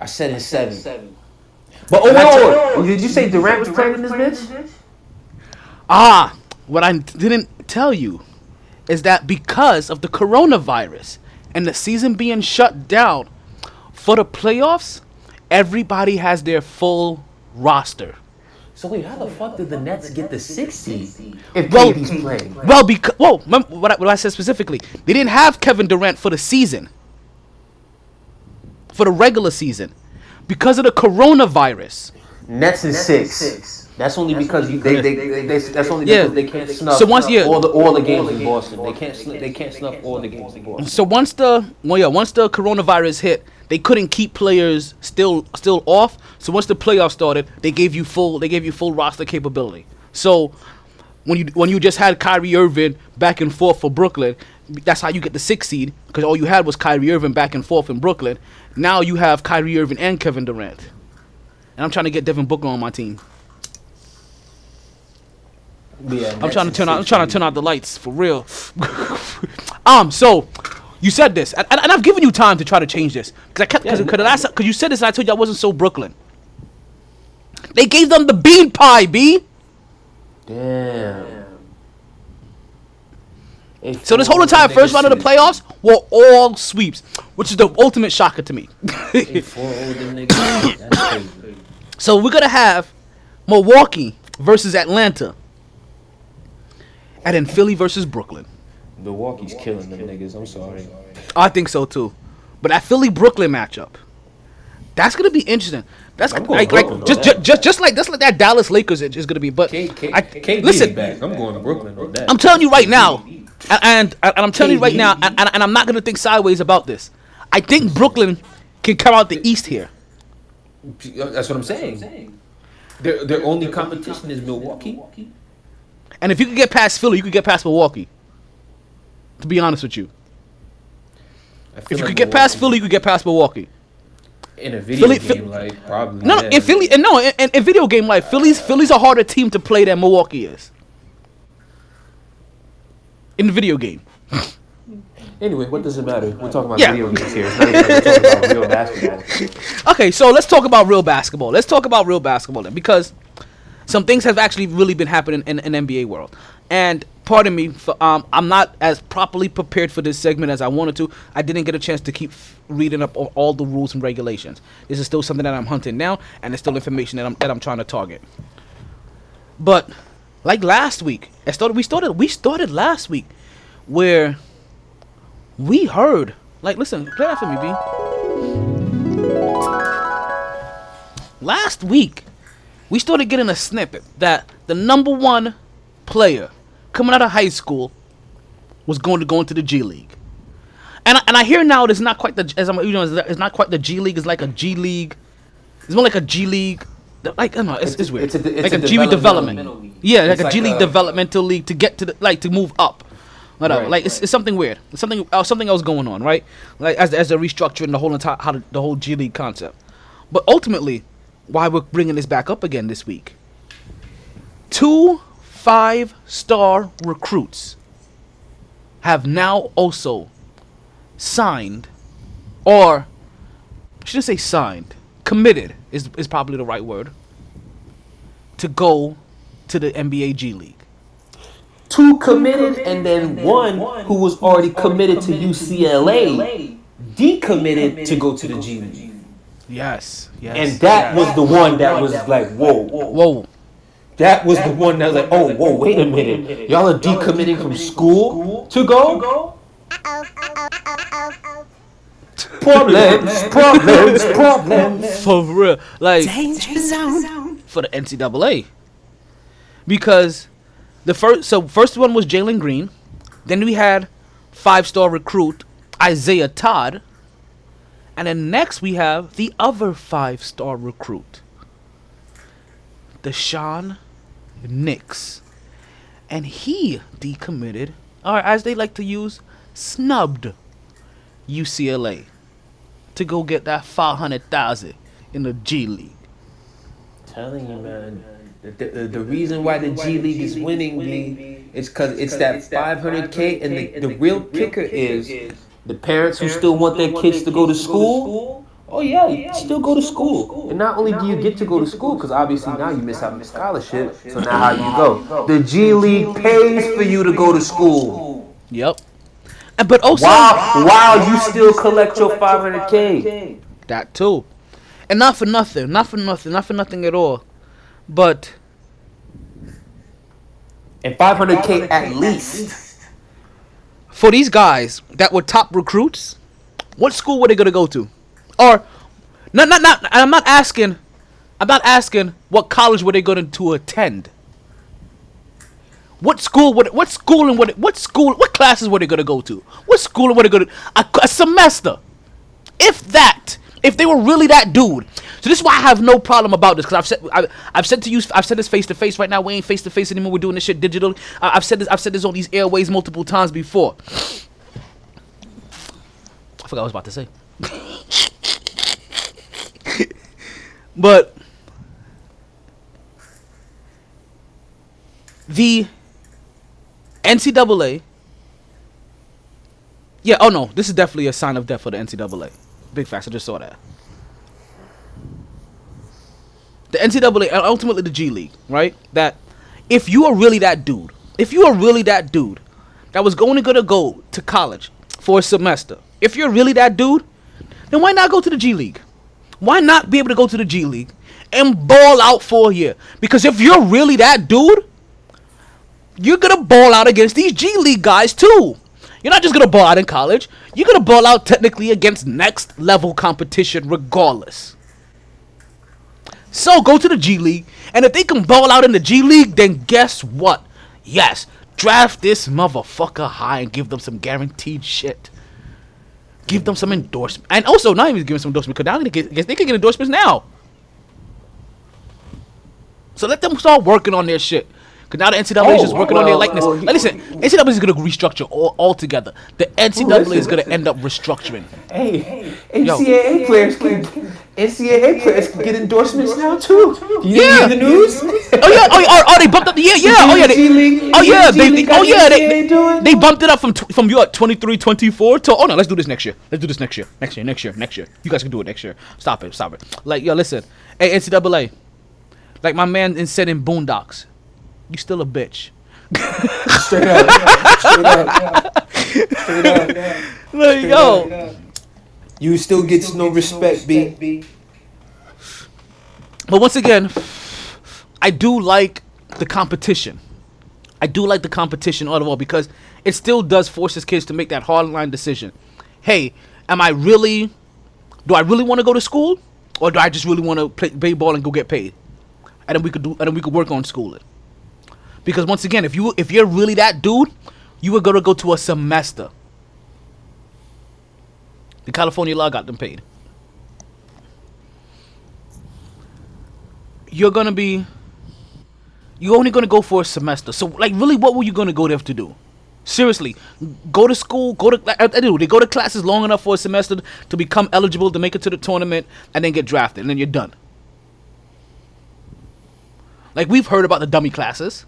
S10: I said in seven. But oh, wait, wait, wait. Did you say Durant was playing in this bitch?
S1: Ah, what I didn't tell you is that because of the coronavirus and the season being shut down for the playoffs, everybody has their full roster.
S10: So wait, how the fuck did the Nets get the six seed if
S1: Well,
S10: KD's playing?
S1: well, because whoa, remember what I, what I said specifically, they didn't have Kevin Durant for the season, for the regular season, because of the coronavirus.
S10: Nets is six. That's only because you, they, they, they, they, that's only
S1: Yeah.
S10: because they can't snuff
S1: So once you-
S10: all the all the games in Boston. They can't snuff, they can't snuff all the games in Boston.
S1: So once the well, yeah, once the coronavirus hit, they couldn't keep players still still off. So once the playoffs started, they gave you full they gave you full roster capability. So when you when you just had Kyrie Irving back and forth for Brooklyn, that's how you get the sixth seed because all you had was Kyrie Irving back and forth in Brooklyn. Now you have Kyrie Irving and Kevin Durant, and I'm trying to get Devin Booker on my team.
S10: Yeah,
S1: I'm trying to turn out. I'm trying to turn out the lights for real. um. So, you said this, and, and I've given you time to try to change this because I kept because
S10: Yeah,
S1: last because you said this, and I told you I wasn't so Brooklyn. They gave them the bean pie, b.
S10: Damn.
S1: So this whole entire first round of the playoffs were all sweeps, which is the ultimate shocker to me. so we're gonna have Milwaukee versus Atlanta, and then Philly versus Brooklyn.
S10: Milwaukee's killing them niggas. I'm sorry.
S1: I think so too. But that Philly Brooklyn matchup, that's gonna be interesting. That's
S10: I'm
S1: like, like
S10: Brooklyn
S1: just,
S10: that.
S1: just just just like just like that Dallas Lakers is, is gonna be. But
S10: K, K,
S1: I,
S10: KD
S1: listen,
S10: back. I'm going to Brooklyn on that.
S1: I'm telling you right now, and and, and I'm telling you right now, and, and, and I'm not gonna think sideways about this. I think Brooklyn can come out the East here.
S10: That's what I'm saying. Their their only competition is Milwaukee.
S1: And if you could get past Philly, you could get past Milwaukee. To be honest with you, if you
S10: like
S1: could get past Philly, you could get past Milwaukee.
S10: in a video
S1: Philly-
S10: game, like probably.
S1: No, no,
S10: yeah.
S1: in Philly, and no, in, in video game life, Philly's Philly's a harder team to play than Milwaukee is. In the video game.
S10: Anyway, what does it matter? We're talking about
S1: Yeah.
S10: video games here. It's not we're talking about real basketball.
S1: Okay, so let's talk about real basketball. Let's talk about real basketball then, because some things have actually really been happening in in NBA world. And pardon me, for, um, I'm not as properly prepared for this segment as I wanted to. I didn't get a chance to keep reading up on all the rules and regulations. This is still something that I'm hunting now, and it's still information that I'm that I'm trying to target. But like last week, I started. We started. We started last week, where we heard. Like, listen, play that for me, B. Last week, we started getting a snippet that the number one player coming out of high school was going to go into the G League. And I, and I hear now it's not quite the as I'm you know it's not quite the G League. It's like a G League. It's more like a G League. Like I don't know, it's, it's, weird.
S10: it's a it's
S1: like
S10: a
S1: a, G League development.
S10: league.
S1: Yeah, like
S10: It's
S1: a G
S10: like
S1: League
S10: a-
S1: developmental league to get to the like to move up. Whatever.
S10: Right,
S1: like it's, it's something weird. It's something uh, something else going on, right? Like as as they're restructuring the whole entire how the whole G League concept. But ultimately, why we're bringing this back up again this week. Two five star recruits have now also signed, or I shouldn't say signed, committed is, is probably the right word, to go to the NBA G League.
S10: Two committed, and then one who was already committed to UCLA decommitted to go to the G League.
S1: Yes, yes.
S10: And that was the one that was like, whoa.
S1: Whoa.
S10: That was the one that was like, oh, whoa, wait a minute. Y'all are decommitting from school to go? Problems, problems, problems.
S1: For real. Like,
S6: Danger zone.
S1: for the NCAA. Because the first, so first one was Jalen Green. Then we had five star recruit Isaiah Todd. And then next we have the other five star recruit, Daishen Nix. And he decommitted, or as they like to use, snubbed UCLA to go get that 500,000 in the G League.
S10: Telling you, man. The, the, the reason why the G League is winning, B, is because it's that 500K, and the, the real kicker is the parents who still want their kids to go to school. Oh, yeah, oh, you still go to school. And not only do you get to go to school, because obviously now you miss out on the scholarship, so now how you go? The G League pays for you to go to school.
S1: Yep. And, but also
S10: While, while you still collect your 500K.
S1: that too, and not for nothing, not for nothing, not for nothing at all, but
S10: And 500K at least.
S1: For these guys that were top recruits, what school were they gonna go to? Or, not, not, not. I'm not asking. I'm not asking what college were they going to attend. What school would? What school and what? What school? What classes were they gonna go to? What school were they gonna? A, a semester, if that. If they were really that dude. So this is why I have no problem about this because I've said I, I've said to you I've said this face to face right now. We ain't face to face anymore. We're doing this shit digital. I, I've said this I've said this on these airways multiple times before. I forgot what I was about to say. but the NCAA. Yeah. Oh no, this is definitely a sign of death for the NCAA. Big facts. I just saw that. The NCAA and ultimately the G League, right? That if you are really that dude, if you are really that dude that was only gonna go to college for a semester, if you're really that dude, then why not go to the G League? Why not be able to go to the G League and ball out for a year? Because if you're really that dude, you're gonna ball out against these G League guys too. You're not just gonna ball out in college. You're gonna ball out technically against next level competition regardless. So go to the G League, and if they can ball out in the G League, then guess what? Yes, draft this motherfucker high and give them some guaranteed shit. Give them some endorsement, and also not even give them some endorsement because now they, they can get endorsements now. So let them start working on their shit. Cause now the NCAA
S10: Oh,
S1: is just working on their likeness.
S10: well,
S1: Like, listen, NCAA is gonna restructure all altogether. The NCAA is gonna end up restructuring.
S10: Hey,
S1: Yo.
S10: NCAA players can NCAA players can get endorsements now too. You
S1: Yeah.
S10: the news?
S1: Oh yeah, oh, oh, oh they bumped up the yeah, yeah, oh yeah, they,
S10: G League-
S1: oh, oh
S10: yeah,
S1: they, they- oh yeah, they, they, bumped it up from tw- from you at 23, 24 to oh no, let's do this next year. Let's do this next year, next year, next year, next year. You guys can do it next year. Stop it, stop it. Like yo, listen, hey NCAA, like my man in said in Boondocks, you still a bitch.
S10: Straight up. Straight up. Straight up.
S1: Like yo,
S10: You still get no respect, B.
S1: But once again, I do like the competition. I do like the competition all of all because it still does force his kids to make that hard line decision. Hey, am I really? Do I really want to go to school, or do I just really want to play baseball and go get paid? And then we could do, and then we could work on schooling. Because once again, if you if you're really that dude, you were gonna go to a semester. The California law got them paid. you're gonna be you're only gonna go for a semester. So like really what were you gonna go there to do? Seriously, go to school, go to I, I do. They go to classes long enough for a semester to become eligible to make it to the tournament and then get drafted, and then you're done. Like we've heard about the dummy classes.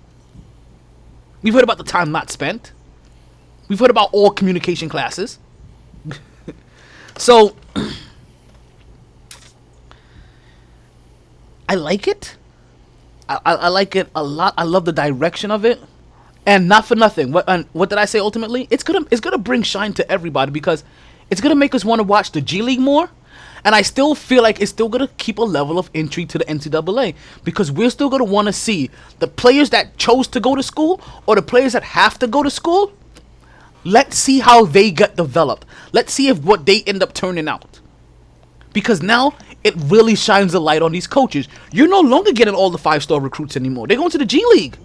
S1: We've heard about the time not spent. We've heard about all communication classes. so I like it. I, I, I like it a lot. I love the direction of it, and not for nothing. What what did I say? Ultimately, it's gonna it's gonna bring shine to everybody because it's gonna make us want to watch the G League more. And I still feel like it's still gonna keep a level of intrigue to the NCAA because we're still gonna want to see the players that chose to go to school or the players that have to go to school. Let's see how they get developed. Let's see if what they end up turning out because now it really shines a light on these coaches. You're no longer getting all the five star recruits anymore. They're going to the G League.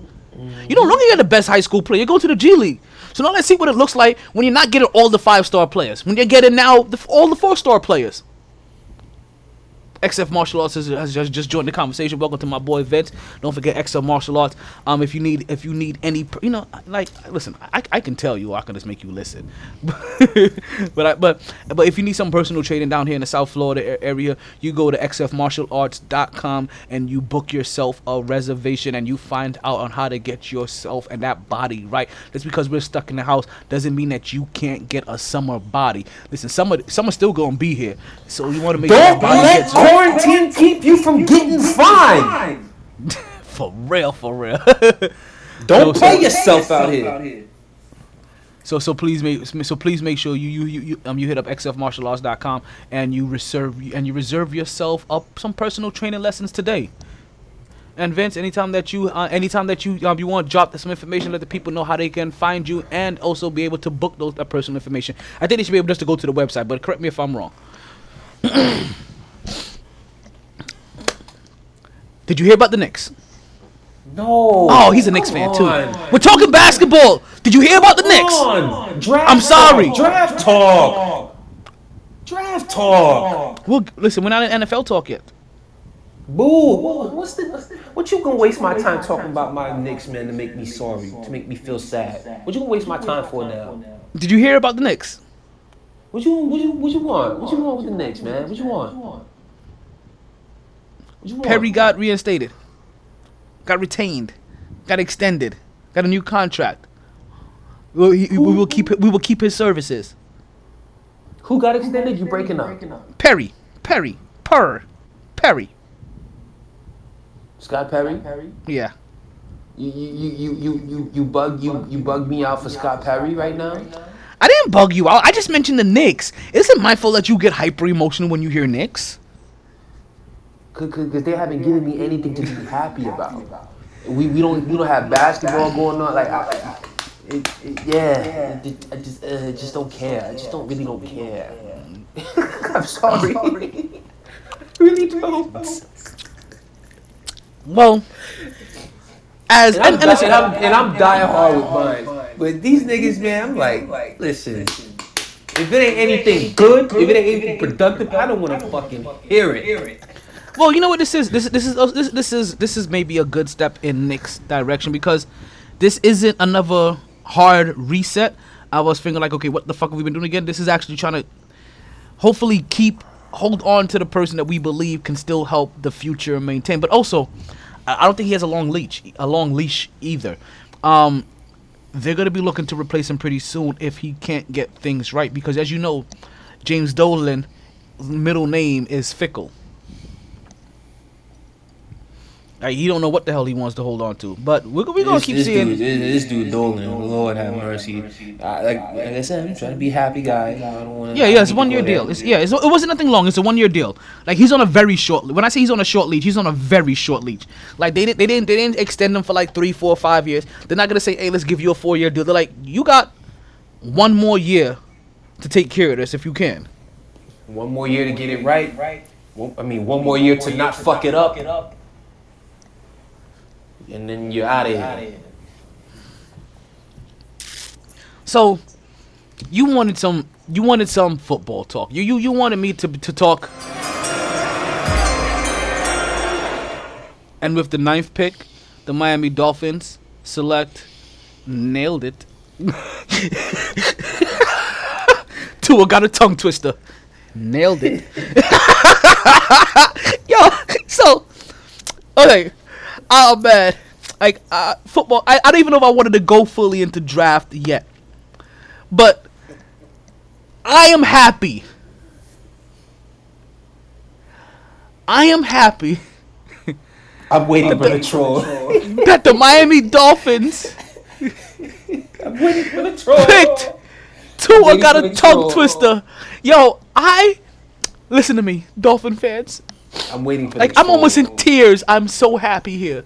S1: You no longer get the best high school player. You're going to the G League. So now let's see what it looks like when you're not getting all the five star players. When you're getting now the, all the four star players. XF Martial Arts has, has just, just joined the conversation. Welcome to my boy Vince. Don't forget XF Martial Arts. Um, if you need if you need any, you know, like listen, I, I can tell you, I can just make you listen. but I, but but if you need some personal training down here in the South Florida area, you go to xfmartialarts.com and you book yourself a reservation and you find out on how to get yourself and that body right. Just because we're stuck in the house doesn't mean that you can't get a summer body. Listen, summer summer's still gonna be here, so you want to make sure that body gets right.
S10: Quarantine keep you from getting fined.
S1: For real, for real.
S10: Don't
S1: So-
S10: play
S1: so-
S10: yourself out here.
S1: So so please make so please make sure you you you, you um you hit up xfmartialarts.com and you reserve and you reserve yourself up some personal training lessons today. And Vince, anytime that you uh, anytime that you um you want to drop some information, let the people know how they can find you and also be able to book those that personal information. I think they should be able just to go to the website, but correct me if I'm wrong. Did you hear about the Knicks?
S10: No.
S1: Oh, he's a Knicks fan too. We're talking basketball. Did you hear about the Knicks?
S10: on. Draft
S1: I'm sorry.
S10: talk. Draft talk. Draft talk.
S1: Well, listen, we're not in NFL talk yet.
S10: Boo. What's the what you gonna waste my time talking about my Knicks man to make me sorry, to make me feel sad? What you gonna waste my time for now?
S1: Did you hear about the Knicks?
S10: What you what you what you want? What you want with the Knicks, man? What you want? What you want?
S1: Perry got reinstated, got retained, got extended. Got a new contract. We, we will keep we will keep his services.
S10: Who got extended? You breaking up?
S1: Perry, Perry, Per, Perry.
S10: Scott Perry.
S1: Yeah.
S10: You you you you you you, you bug you you bug me out for Scott Perry right now.
S1: I didn't bug you out. I just mentioned the Knicks. Isn't my fault that you get hyper emotional when you hear Knicks?
S10: Because they haven't given me anything to be happy about. We, we don't we don't have basketball going on. Like, I, I, it, it, yeah, it, I just uh, just don't care. I just don't really don't care. I'm sorry. really don't.
S1: Well, as
S10: and I'm,
S1: and, and listen,
S10: and I'm, and I'm dying hard with mine. But these niggas, man, I'm like, listen. If it ain't anything good, if it ain't anything productive, I don't want to fucking hear it.
S1: Well, you know what this is? This this is this this is this is maybe a good step in Knicks' direction because this isn't another hard reset. I was thinking like, okay, what the fuck have we been doing again? This is actually trying to hopefully keep hold on to the person that we believe can still help the future maintain. But also, I don't think he has a long leash, a long leash either. Um, they're gonna be looking to replace him pretty soon if he can't get things right because, as you know, James Dolan middle name is Fickle. Like, he don't know what the hell he wants to hold on to, but we're, we're gonna
S10: This-
S1: keep
S10: this
S1: seeing.
S10: Dude, this, this dude Dolan, Lord have mercy. I, like, like I said, I'm trying to be a happy guy. I don't want
S1: Yeah, yeah, it's a one year deal. It's, yeah, it's, it wasn't nothing long. It's a one year deal. Like he's on a very short. When I say he's on a short leash, he's on a very short leash. Like they didn't, they didn't, they didn't extend him for like three, four, five years. They're not gonna say, hey, let's give you a four year deal. They're like, you got one more year to take care of this if you can.
S10: One more year to get it right. One- I mean, one more year to not fuck it up. And then you're out of here.
S1: So, you wanted some, you wanted some football talk. You, you, you wanted me to to talk. And with the ninth pick, the Miami Dolphins select, nailed it. Tua got a tongue twister, nailed it. Yo, so okay, oh man, like uh, football. I, I don't even know if I wanted to go fully into draft yet, but I am happy. I am happy
S10: I'm waiting for the troll.
S1: that the Miami Dolphins
S10: I'm waiting for the troll.
S1: picked Tua
S10: waiting
S1: got a tongue
S10: troll.
S1: twister. Yo, I listen to me, Dolphin fans.
S10: I'm waiting for
S1: Like I'm almost in tears. I'm so happy here.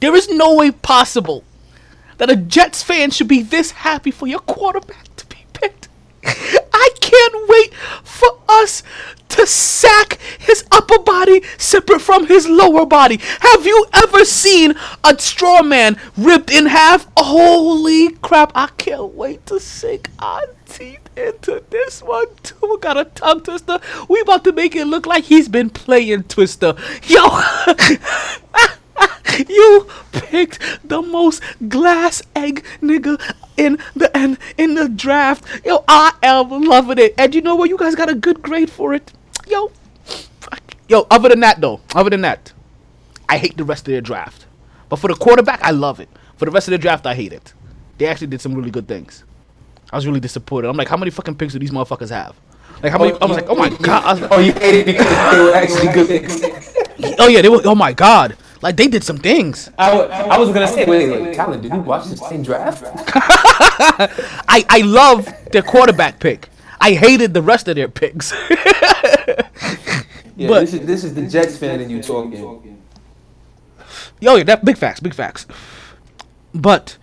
S1: There is no way possible that a Jets fan should be this happy for your quarterback to be picked. I can't wait for us to sack his upper body separate from his lower body. Have you ever seen a straw man ripped in half? Holy crap, I can't wait to sink our teeth into this one too. We got a tongue twister. We about to make it look like he's been playing Twister. Yo, you picked the most glass egg nigga in the in, in the draft. Yo, I am loving it. And you know what? You guys got a good grade for it. Yo, fuck. yo. Other than that, though, other than that, I hate the rest of their draft. But for the quarterback, I love it. For the rest of the draft, I hate it. They actually did some really good things. I was really disappointed. I'm like, how many fucking picks do these motherfuckers have? Like how many? I was like, oh my god. Like,
S10: Oh, you hate it because they were actually good picks.
S1: oh yeah, they were. Oh my god. Like they did some things.
S10: I, was gonna say, wait, wait, wait, Talon, did you watch the same draft?
S1: I I love their quarterback pick. I hated the rest of their picks.
S10: Yeah,
S1: But-
S10: this is this is the Jets fan and you talking.
S1: Yo, yeah, that big facts, big facts. But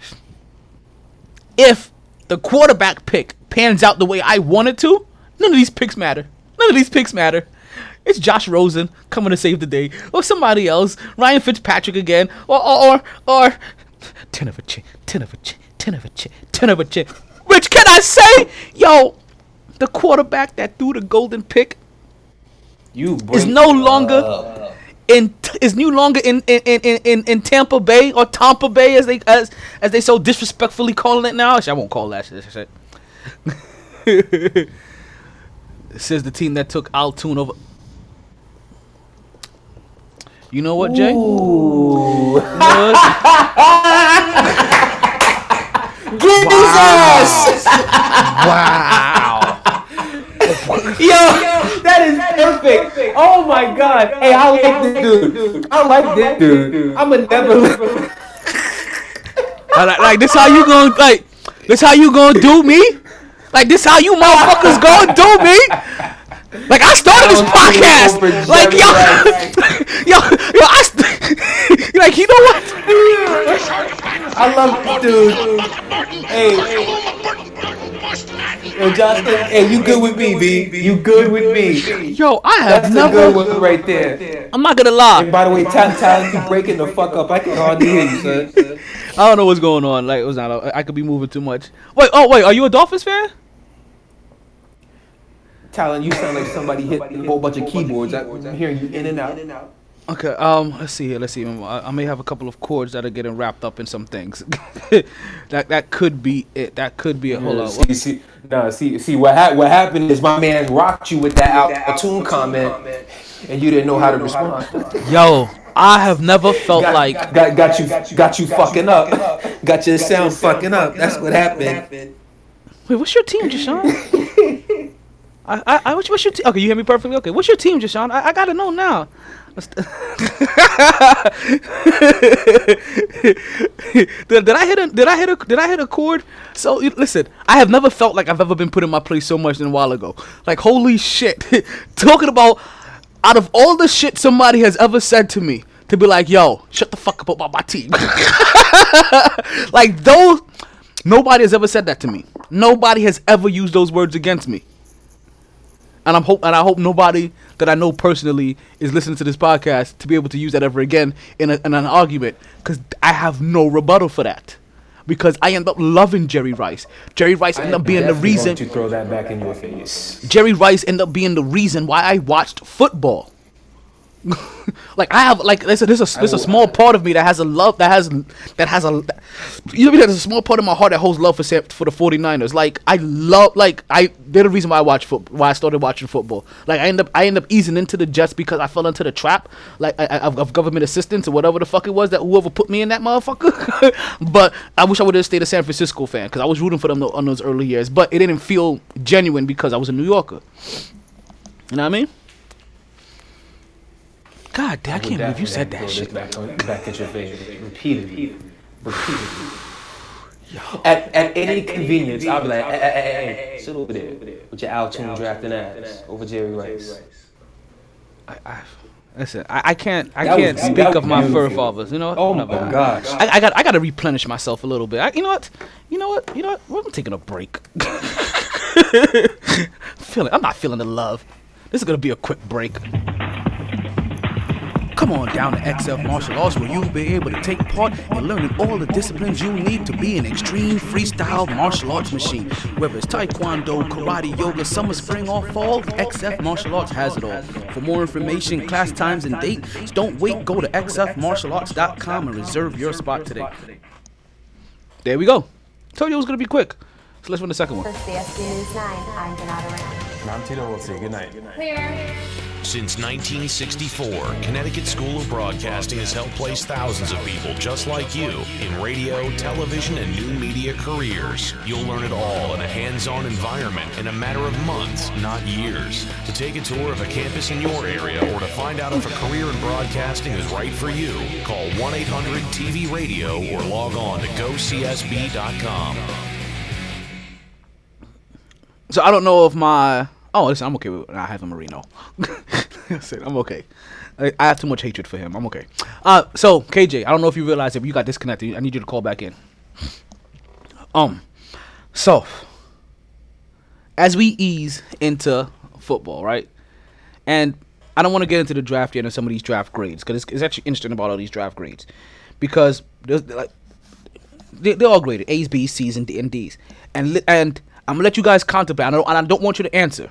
S1: if the quarterback pick pans out the way I want it to, none of these picks matter. None of these picks matter. It's Josh Rosen coming to save the day, or somebody else, Ryan Fitzpatrick again, or or or, or ten of a chin, ten of a chin, ten of a chin, ten of a chin. Which can I say, yo, the quarterback that threw the golden pick
S10: You
S1: is no longer in is no longer in in, in, in in Tampa Bay or Tampa Bay as they as as they so disrespectfully calling it now. Actually, I won't call that shit. shit. Says the team that took Al Toon over. You know what, Jay? Ooh.
S10: Jesus!
S1: wow.
S10: Yo, that is, perfect. Oh, my, oh my god. god. Hey, I like, hey, I this, like dude. this dude. I like I this dude. dude. I'm a never.
S1: like, like this how you gonna like this how you gonna do me? Like this how you motherfuckers gonna do me? Like I started this podcast. Like yo, yo, yo, I st- like you know what?
S10: I love this dude. Hey. Yo, Justin, hey, you good with me, B? You good with me?
S1: Yo, I have
S10: That's
S1: never.
S10: a good one right there.
S1: I'm not gonna lie.
S10: And by the way, Tal, Tal, you breaking the fuck up. I can hardly hear you, son.
S1: I don't know what's going on. Like it was not. I could be moving too much. Wait. Oh wait. Are you a Dolphins fan?
S10: Talon, you sound like somebody hit a whole bunch of keyboards. I'm hearing you in and out.
S1: Okay. Um. Let's see here. Let's see. Um, I, I may have a couple of chords that are getting wrapped up in some things. that that could be it. That could be a whole lot.
S10: See, see, no, see, see what hap- what happened is my man rocked you with that out a tune comment, and you didn't know how to respond.
S1: Yo, I have never felt
S10: got,
S1: like
S10: got got you got you fucking up, got your sound fucking up. That's what happened.
S1: Wait, what's your team, Jashawn? I, I, I what's, what's your team? Okay, you hear me perfectly. Okay, what's your team, Jashawn? I, I gotta know now. Did, did I hit a did I hit a did I hit a chord? So listen, I have never felt like I've ever been put in my place so much than a while ago. Like holy shit, talking about out of all the shit somebody has ever said to me to be like, yo, shut the fuck up about my team. like those, nobody has ever said that to me. Nobody has ever used those words against me. And I'm hope and I hope nobody that I know personally is listening to this podcast to be able to use that ever again in, a, in an argument because I have no rebuttal for that. Because I end up loving Jerry Rice. Jerry Rice ended up being the reason.
S10: to throw that back in your face.
S1: Jerry Rice ended up being the reason why I watched football. like I have like there's a there's a, there's a small part of me that has a love that has that has a you know there's a small part of my heart that holds love for for the 49ers. Like I love like I they're the reason why I watch foot why I started watching football. Like I end up I end up easing into the Jets because I fell into the trap like I, I, of government assistance or whatever the fuck it was that whoever put me in that motherfucker. But I wish I would have stayed a San Francisco fan because I was rooting for them on those early years. But it didn't feel genuine because I was a New Yorker. You know what I mean God damn, I can't believe you said that shit.
S10: Back, on, back at your face repeatedly, repeatedly. At, at any convenience, I'll be like, hey, hey, hey, hey, sit over there with your Al Toon drafting ass over Jerry Rice.
S1: I, I, listen, I, I can't, I
S10: That
S1: can't
S10: was-
S1: speak
S10: that
S1: of
S10: was
S1: my forefathers. Oh you know what?
S10: Oh my
S1: Whatever.
S10: gosh.
S1: I, I got, I got to replenish myself a little bit. I, you know what? You know what? You know what? Well, I'm taking a break. feeling, I'm not feeling the love. This is gonna be a quick break. Come on down to XF Martial Arts where you'll be able to take part in learning all the disciplines you need to be an extreme freestyle martial arts machine. Whether it's Taekwondo, Karate, Yoga, summer, spring, or fall, XF Martial Arts has it all. For more information, class times, and dates, don't wait. Go to xfmartialarts.com and reserve your spot today. There we go. Told you it was going to be quick. So let's run the second one.
S11: News 9, I'm Rand.
S12: I'm Tito Wilson. Good night.
S11: Clear.
S13: Since 1964, Connecticut School of Broadcasting has helped place thousands of people just like you in radio, television, and new media careers. You'll learn it all in a hands-on environment in a matter of months, not years. To take a tour of a campus in your area or to find out if a career in broadcasting is right for you, call 1-800-TV-RADIO or log on to gocsb.com.
S1: So I don't know if my oh listen I'm okay with I have a Marino. Listen, I'm okay. I, have too much hatred for him. I'm okay. Uh, so KJ, I don't know if you realize if you got disconnected. I need you to call back in. Um, so as we ease into football, right? And I don't want to get into the draft yet and some of these draft grades because it's, it's actually interesting about all these draft grades because like they, they're all graded A's, B's, C's, and, D, and D's. And and I'm gonna let you guys contemplate. I and I don't want you to answer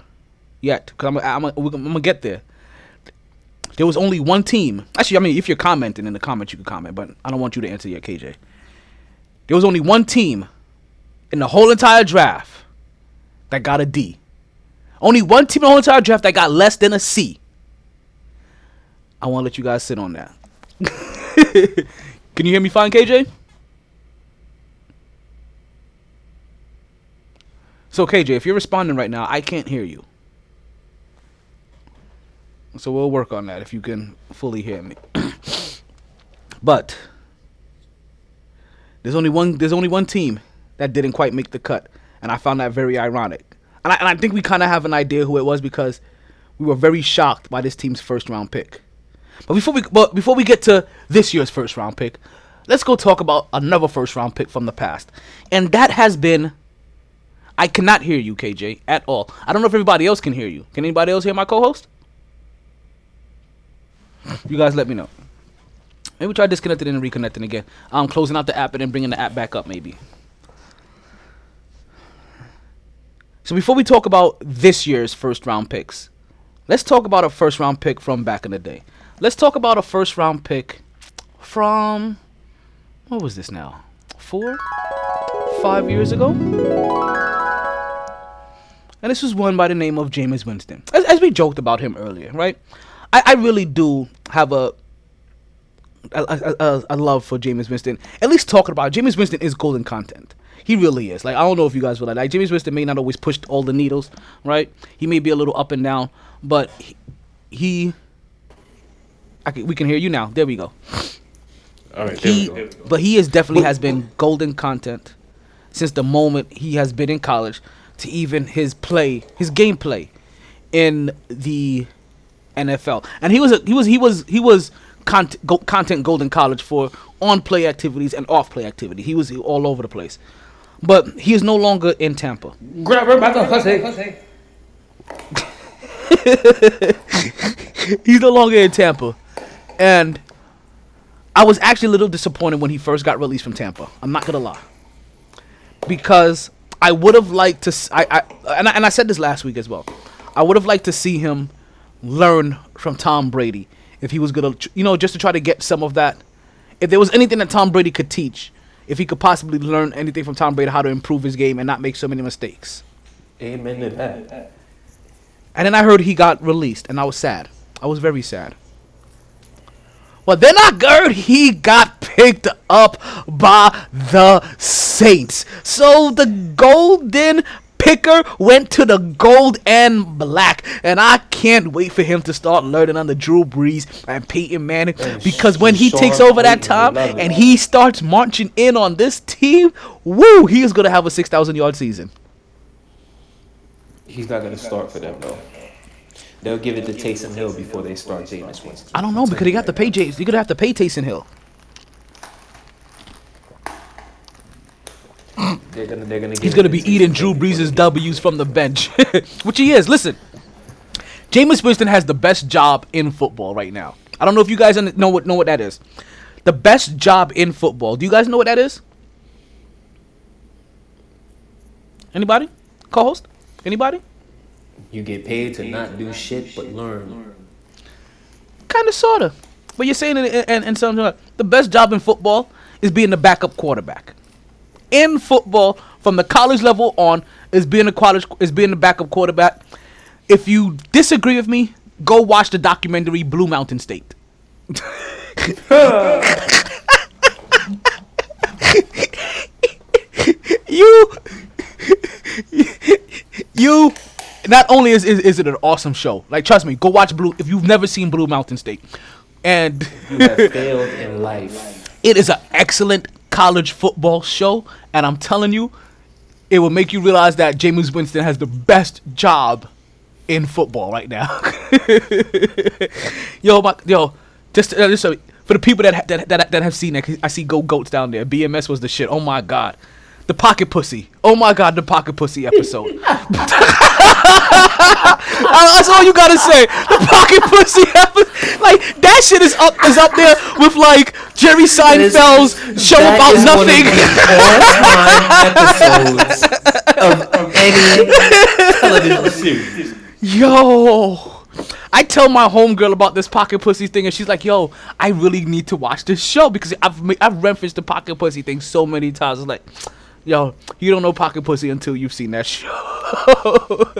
S1: yet because I'm, I'm, I'm, I'm gonna get there. There was only one team. Actually, I mean, if you're commenting in the comments, you can comment, but I don't want you to answer yet, KJ. There was only one team in the whole entire draft that got a D. Only one team in the whole entire draft that got less than a C. I want to let you guys sit on that. Can you hear me fine, KJ? So KJ, if you're responding right now, I can't hear you. So we'll work on that if you can fully hear me. but there's only one there's only one team that didn't quite make the cut, and I found that very ironic. And I, and I think we kind of have an idea who it was because we were very shocked by this team's first round pick. But before we but before we get to this year's first round pick, let's go talk about another first round pick from the past. And that has been I cannot hear you, KJ, at all. I don't know if everybody else can hear you. Can anybody else hear my co-host? You guys let me know. Maybe try disconnecting and reconnecting again. I'm closing out the app and then bringing the app back up, maybe. So before we talk about this year's first round picks, let's talk about a first round pick from back in the day. Let's talk about a first round pick from what was this now? Four, five years ago. And this was one by the name of Jameis Winston. As, as we joked about him earlier, right? I, I really do have a a, a, a love for Jameis Winston. At least talking about it. Jameis Winston is golden content. He really is. Like I don't know if you guys will like. Like Jameis Winston may not always push all the needles, right? He may be a little up and down, but he, he I can, we can hear you now. There we go.
S10: All right,
S1: he,
S10: there we go.
S1: But he is definitely has been golden content since the moment he has been in college to even his play, his gameplay in the NFL. And he was a, he was he was he was content, go, content golden college for on play activities and off play activity. He was all over the place. But he is no longer in Tampa.
S10: Grab her by the hussy.
S1: He's no longer in Tampa. And I was actually a little disappointed when he first got released from Tampa. I'm not gonna lie, because I would have liked to. I, I and I, and I said this last week as well. I would have liked to see him learn from Tom Brady if he was gonna, you know, just to try to get some of that. If there was anything that Tom Brady could teach, if he could possibly learn anything from Tom Brady, how to improve his game and not make so many mistakes.
S10: Amen to that.
S1: And then I heard he got released, and I was sad. I was very sad. Well, then I heard he got picked up by the Saints. So the golden picker went to the gold and black. And I can't wait for him to start learning under Drew Brees and Peyton Manning. Because when he
S10: Sean
S1: takes over that time and he starts marching in on this team, woo, he is going to have a 6,000 yard season.
S10: He's not gonna start for them though. They'll give it to Taysom Hill before they start Jameis Winston.
S1: I don't know because he got to pay James. You're gonna have to pay Taysom Hill.
S10: They're gonna, they're gonna.
S1: He's gonna be eating Drew Brees' W's from the bench, which he is. Listen, Jameis Winston has the best job in football right now. I don't know if you guys know what know what that is. The best job in football. Do you guys know what that is? Anybody? Co-host? Anybody?
S10: You get paid to not do shit but learn.
S1: Kind of, sorta. But you're saying it in, in, in some the best job in football is being the backup quarterback. In football, from the college level on, is being a college is being a backup quarterback. If you disagree with me, go watch the documentary Blue Mountain State. you you not only is, is is it an awesome show like trust me go watch blue if you've never seen blue mountain state and
S10: You have failed in life.
S1: it is an excellent college football show and i'm telling you it will make you realize that Jameis Winston has the best job in football right now. Yo my, yo just, uh, just so, for the people that, ha- that that that have seen it i see go goats down there. Bms was the shit. Oh my god the pocket pussy oh my god the pocket pussy episode uh, That's all you gotta say. The pocket pussy episode. Like that shit is up is up there with like Jerry Seinfeld's show
S10: That
S1: about
S10: is one of
S1: nothing.
S10: episodes of any television series.
S1: Yo. I tell my homegirl about this pocket pussy thing, and she's like, "Yo, I really need to watch this show because I've I've referenced the pocket pussy thing so many times." It's like, "Yo, you don't know pocket pussy until you've seen that show."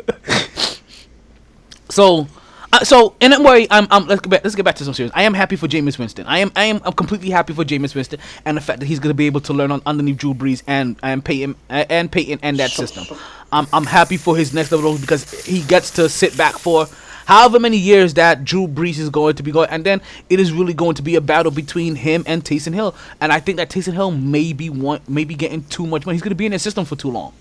S1: so, uh, so in a way, I'm, I'm let's get back, let's get back to some serious. I am happy for Jameis Winston. I am I am I'm completely happy for Jameis Winston and the fact that he's going to be able to learn on underneath Drew Brees and and Peyton and Peyton and that system. I'm I'm happy for his next level because he gets to sit back for however many years that Drew Brees is going to be going, and then it is really going to be a battle between him and Taysom Hill. And I think that Taysom Hill may be want maybe getting too much money. He's going to be in the system for too long.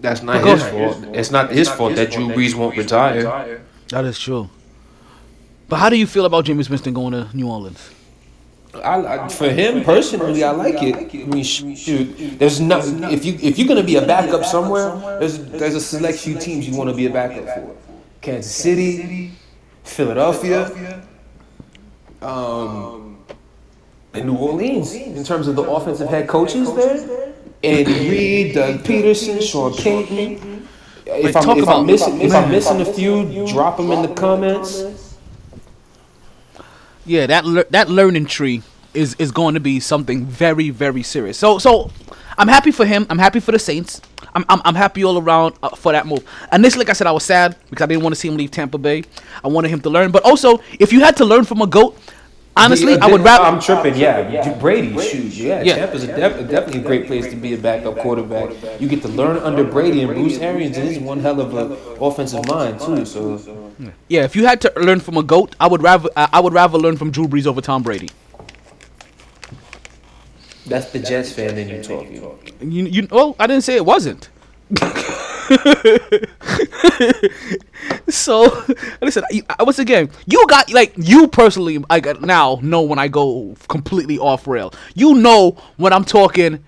S10: That's not his fault. It's not his fault that Drew Brees won't retire.
S1: That is true. But how do you feel about Jameis Winston going to New Orleans?
S10: I, for him personally, I like it. I mean, shoot, there's not if you if you're gonna be a backup somewhere, there's there's a select few teams you want to be a backup for. Kansas City, Philadelphia, um, and New Orleans. In terms of the offensive head coaches there, Andy Reid, Doug Pederson, Sean Payton. If I'm, if I'm missing if I'm missing a few, drop them in the comments.
S1: Yeah, that le- that learning tree is is going to be something very very serious. So so I'm happy for him. I'm happy for the Saints. I'm I'm, I'm happy all around uh, for that move. Initially, like I said, I was sad because I didn't want to see him leave Tampa Bay. I wanted him to learn, but also if you had to learn from a goat. Honestly,
S10: Yeah,
S1: I would rather.
S10: I'm tripping. Yeah, Brady. shoes. yeah.
S1: Yeah.
S10: Tampa's a def- definitely a great place to be a backup quarterback. You get to learn under Brady and Bruce Arians is one hell of a offensive mind too. So
S1: Yeah, if you had to learn from a goat, I would rather I I would rather learn from Drew Brees over Tom Brady.
S10: that's the Jets fan in you talking.
S1: You you well, I didn't say it wasn't. so listen, I, once again, you got like you personally. I got now know when I go completely off rail. You know when I'm talking,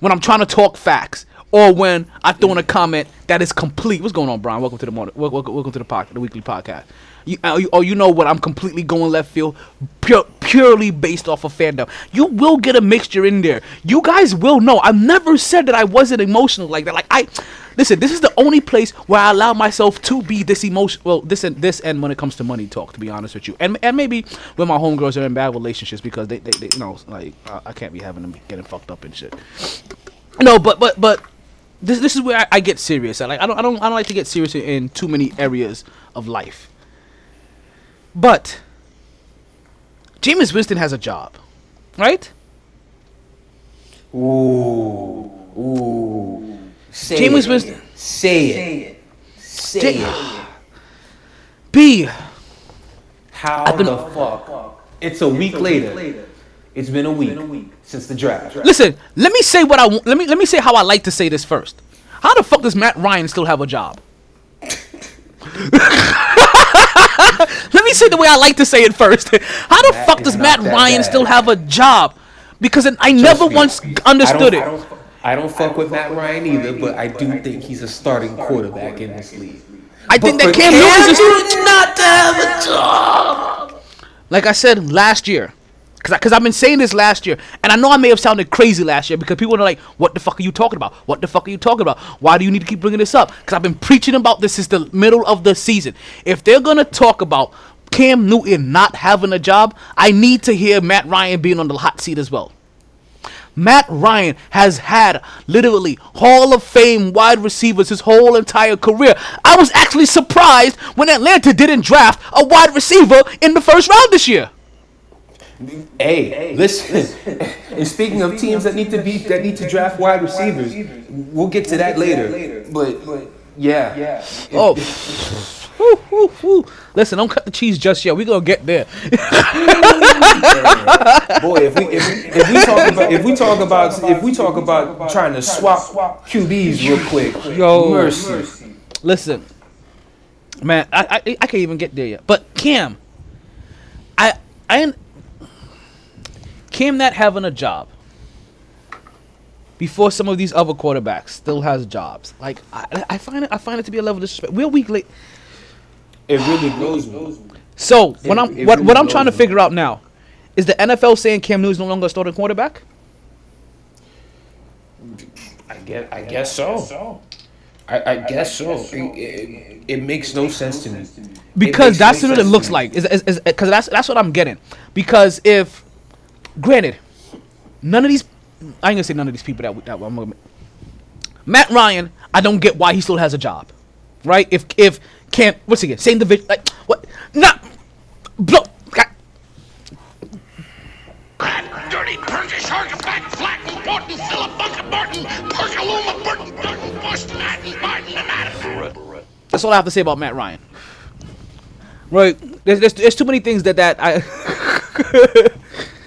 S1: when I'm trying to talk facts, or when I throw in a comment that is complete. What's going on, Brian? Welcome to the morning. wel- Welcome, welcome to the pod, the weekly podcast. You, uh, you, or you know what? I'm completely going left field, pure, purely based off of fandom. You will get a mixture in there. You guys will know. I've never said that I wasn't emotional like that. Like I, listen. This is the only place where I allow myself to be this emotion. Well, this and this and when it comes to money talk, to be honest with you, and and maybe when my homegirls are in bad relationships because they, they, they you know, like I can't be having them getting fucked up and shit. No, but but but this this is where I, I get serious. I like I don't I don't I don't like to get serious in too many areas of life. But Jameis Winston has a job, right?
S10: Ooh, ooh. Say it.
S1: Jameis
S10: it.
S1: Winston.
S10: Say it. Say
S1: Ja-
S10: it.
S1: B.
S10: How
S1: At the-
S10: the fuck? It's a week later. It's been a week since the draft.
S1: Listen, let me say what I want. Let me let me say how I like to say this first. How the fuck does Matt Ryan still have a job? let me say the way I like to say it first. How the
S10: Matt
S1: fuck does Matt Ryan
S10: bad.
S1: still have a job? Because I never
S10: me.
S1: once
S10: I
S1: understood
S10: don't-
S1: it.
S10: I don't, I fuck with Matt Ryan either, but I do think he's a starting quarterback in this league.
S1: I think that Cam Newton is
S10: not to have a job.
S1: Like I said last year, because I've been saying this last year, and I know I may have sounded crazy last year because people are like, "What the fuck are you talking about? What the fuck are you talking about? Why do you need to keep bringing this up?" Because I've been preaching about this since the middle of the season. If they're gonna talk about Cam Newton not having a job, I need to hear Matt Ryan being on the hot seat as well. Matt Ryan has had literally Hall of Fame wide receivers his whole entire career. I was actually surprised when Atlanta didn't draft a wide receiver in the first round this year.
S10: Hey, listen. and speaking of teams that need to be that need to draft wide receivers, we'll get to that later. But yeah. yeah.
S1: Oh. Woo, woo, woo. Listen, don't cut the cheese just yet. We're gonna get there.
S10: Boy, if we if, if we talk about if we talk about if we talk about trying to swap QBs real quick,
S1: Yo,
S10: mercy.
S1: Listen, man, I, I I can't even get there yet. But Cam, I I Cam not having a job before some of these other quarterbacks still has jobs. Like I, I find it I find it to be a level of disrespect. We're week late.
S10: It really blows me.
S1: So when
S10: It-
S1: I'm what,
S10: really
S1: what I'm trying to figure out now is the NFL saying Cam Newton's no longer a starting quarterback?
S10: I guess I guess so. I, I guess so. It, it, it makes no sense to me.
S1: because that's
S10: no
S1: what it looks like. Is is because that's that's what I'm getting. Because if, granted, none of these, I ain't gonna say none of these people that, that I'm gonna, Matt Ryan, I don't get why he still has a job. right? If if can't what's again? Same division, like what? Not blow.
S12: Dirty Turkish Archifact, Flat, Important, Philip Bucket Perkaluma, Burton, Burton, Bush, Madden, Martin, and Madden.
S1: That's all I have to say about Matt Ryan. Right? There's, there's, there's too many things that that I.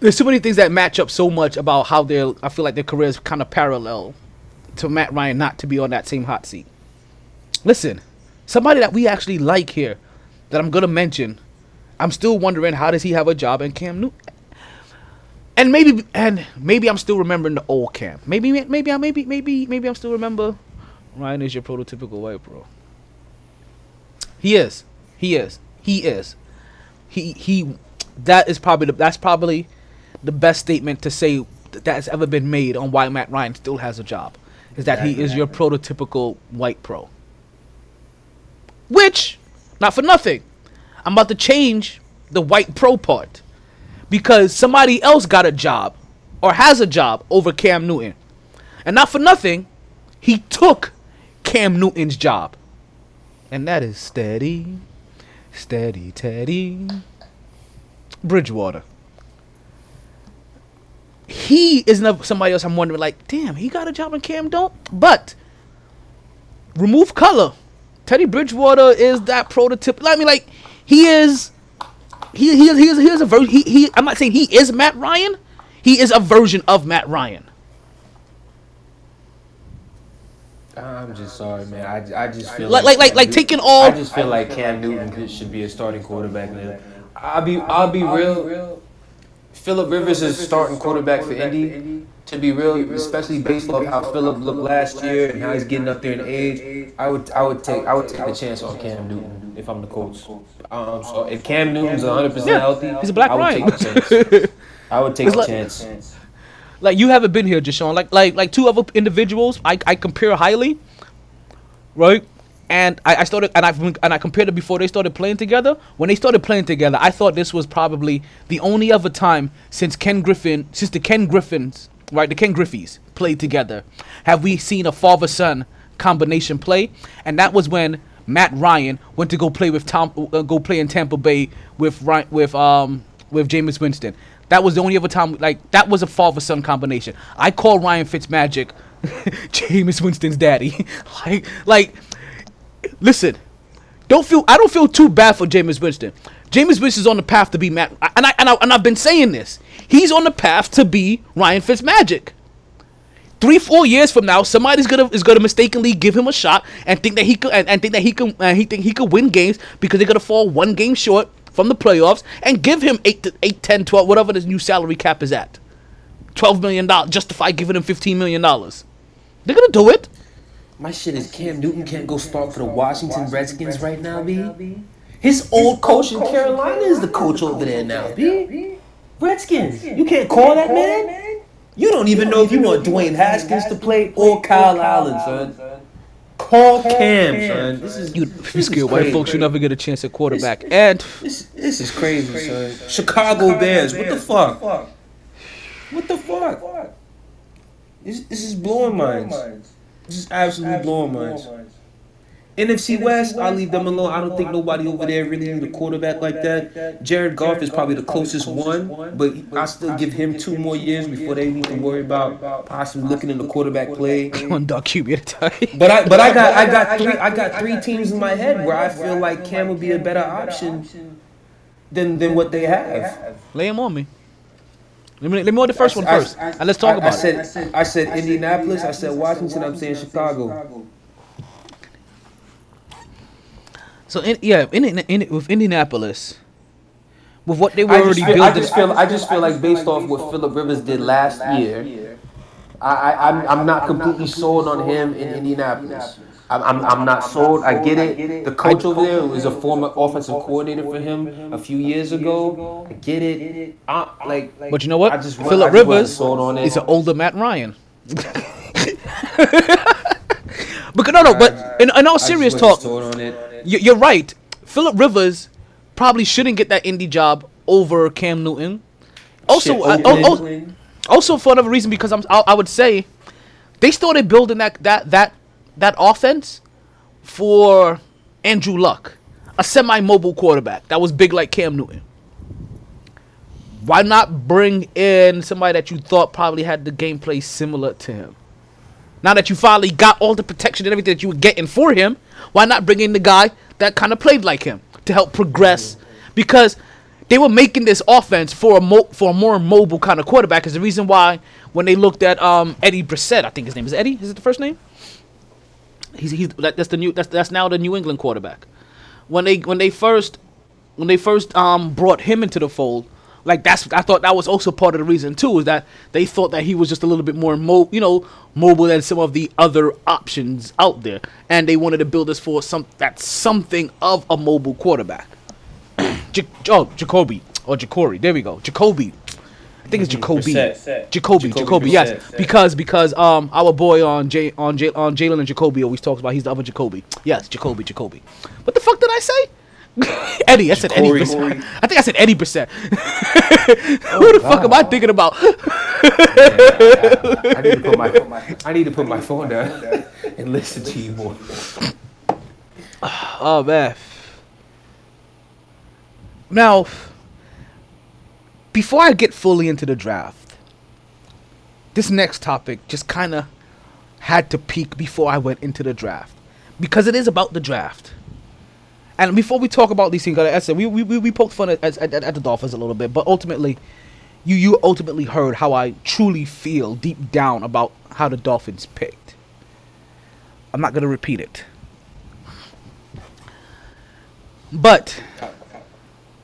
S1: there's too many things that match up so much about how their I feel like their careers kind of parallel to Matt Ryan not to be on that same hot seat. Listen, somebody that we actually like here that I'm gonna mention. I'm still wondering how does he have a job in Cam Newton? And maybe and maybe I'm still remembering the old Cam. Maybe maybe I maybe maybe maybe I'm still remember Ryan is your prototypical white bro. He is. He is. He is. He he that is probably the, that's probably the best statement to say that has ever been made on why Matt Ryan still has a job. Is that he is your prototypical white pro. Which, not for nothing, I'm about to change the white pro part. Because somebody else got a job or has a job over Cam Newton. And not for nothing, he took Cam Newton's job. And that is steady, steady, Teddy. Bridgewater. He is somebody else I'm wondering, like, damn, he got a job in Cam don't. But remove color. Teddy Bridgewater is that prototype. I mean, like, he is he he he is, he is a version. He, he I'm not saying he is Matt Ryan. He is a version of Matt Ryan.
S10: I'm just sorry, man. I, I just feel
S1: like like like, like taking all.
S10: I just feel like Cam Newton should be a starting quarterback. I'll be I'll be real. Philip Rivers is starting quarterback for Indy. To be real, especially based off how Philip looked last year and how he's getting up there in age, I would I would take I would take a chance on Cam Newton if I'm the coach. Um, so if Cam Newton's 100 percent healthy,
S1: he's a black
S10: I would take a chance. I would take
S1: It's
S10: a
S1: like-
S10: chance.
S1: Like you haven't been here, Deshaun. Like like like two other individuals I, I compare highly, right? And I, I started and I and I compared it before they started playing together. When they started playing together, I thought this was probably the only other time since Ken Griffin, since the Ken Griffins, right, the Ken Griffeys played together, have we seen a father son combination play? And that was when Matt Ryan went to go play with Tom, uh, go play in Tampa Bay with Ryan, with um with Jameis Winston. That was the only other time, like that was a father son combination. I call Ryan Fitzmagic, Jameis Winston's daddy. like, like, listen, don't feel. I don't feel too bad for Jameis Winston. Jameis Winston's on the path to be Matt, and I and I and I've been saying this. He's on the path to be Ryan Fitzmagic. Three, four years from now, somebody's gonna is gonna mistakenly give him a shot and think that he could and, and think that he can and he think he could win games because they're gonna fall one game short from the playoffs and give him 8 to 8 10 12 whatever the new salary cap is at 12 million dollars justify giving him 15 million dollars they're gonna do it
S10: My shit is Cam Newton can't go start for the Washington Redskins right now, B. His old coach in Carolina is the coach over there now, B. Redskins, you can't call that man. You don't even know if you want Dwayne Haskins to play or Kyle Allen, son. Call Cam, son. This is
S1: you
S10: this
S1: you scared white folks you never get a chance at quarterback and
S10: This, this is crazy, son. Chicago Bears, what the fuck? What the fuck? This, this is blowing minds. This is absolutely blowing minds. NFC West, I'll leave them alone. I don't think nobody over there really need a quarterback like that. Jared Goff is probably the closest one, but I still give him two more years before they need to worry about possibly looking in the quarterback play.
S1: one dog QB at a time
S10: But I but I got I got three I got three teams in my head where I feel like Cam would be a better option than than what they have.
S1: lay him on me let me let me know the first one
S10: I-
S1: first and let's talk
S10: I-
S1: about
S10: I
S1: it
S10: said, I said Indianapolis. I said Washington. I'm saying Chicago.
S1: so in, yeah in, in, in with Indianapolis with what they were
S10: I
S1: already
S10: just, feel, I
S1: building
S10: just feel I just feel like based off what Philip Rivers did last year, I, I I'm I'm not completely sold on him in Indianapolis. I'm, I'm, I'm not sold. I get it. The coach over there was a former offensive coordinator for him a few years ago. I get it. I, like,
S1: but you know what
S10: I just
S1: Philip Rivers
S10: sold on it.
S1: is an older Matt Ryan Because no, no, but in, in all
S10: I
S1: serious talk,
S10: sold on it.
S1: you- you're right. Philip Rivers probably shouldn't get that indie job over Cam Newton. Also,
S10: Shit,
S1: uh,
S10: Oakland.
S1: oh, oh, also for another reason because I'm, I, I would say they started building that that that that offense for Andrew Luck, a semi-mobile quarterback that was big like Cam Newton? Why not bring in somebody that you thought probably had the gameplay similar to him? Now that you finally got all the protection and everything that you were getting for him, why not bring in the guy that kind of played like him to help progress? Because they were making this offense for a mo- for a more mobile kind of quarterback. Is the reason why when they looked at um, Eddie Brissett, I think his name is Eddie. Is it the first name? He's, he's that, that's the new that's that's now the New England quarterback. When they when they first when they first um brought him into the fold, like that's I thought that was also part of the reason too is that they thought that he was just a little bit more mo you know mobile than some of the other options out there, and they wanted to build this for some that's something of a mobile quarterback. J- oh, Jacoby or Jacory. There we go. Jacoby. I think it's Jacoby.
S10: Brissett.
S1: Jacoby.
S10: Jacoby
S1: Jacoby. Yes,
S10: Brissett.
S1: because because um our boy on J on J on Jalen and Jacoby always talks about he's the other Jacoby. Yes, Jacoby. Jacoby. What the fuck did I say? Eddie. I said Eddie.
S10: Jacory.
S1: I think I said Eddie Brissett. Who the fuck am I thinking about?
S10: I need to put my I need to put my phone down and listen to you more.
S1: Oh man. Now, before I get fully into the draft, this next topic just kind of had to peak before I went into the draft because it is about the draft. And before we talk about these things, like I said, we we, we poked fun at, at, at the Dolphins a little bit, but ultimately, you you ultimately heard how I truly feel deep down about how the Dolphins picked. I'm not gonna repeat it. But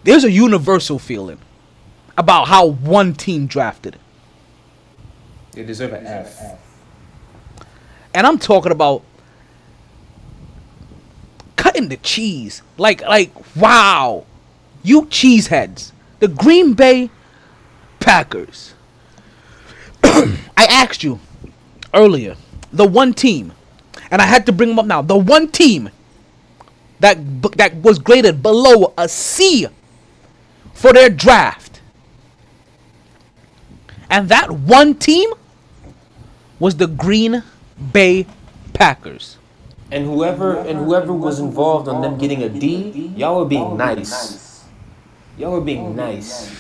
S1: there's a universal feeling about how one team drafted. it.
S10: They deserve an F.
S1: And I'm talking about cutting the cheese. Like like wow. You cheeseheads. The Green Bay Packers. I asked you earlier, the one team, and I had to bring them up now. The one team that that was graded below a C for their draft. And that one team was the Green Bay Packers.
S10: And whoever and whoever was involved on them getting a D, y'all were being nice. Y'all were being nice.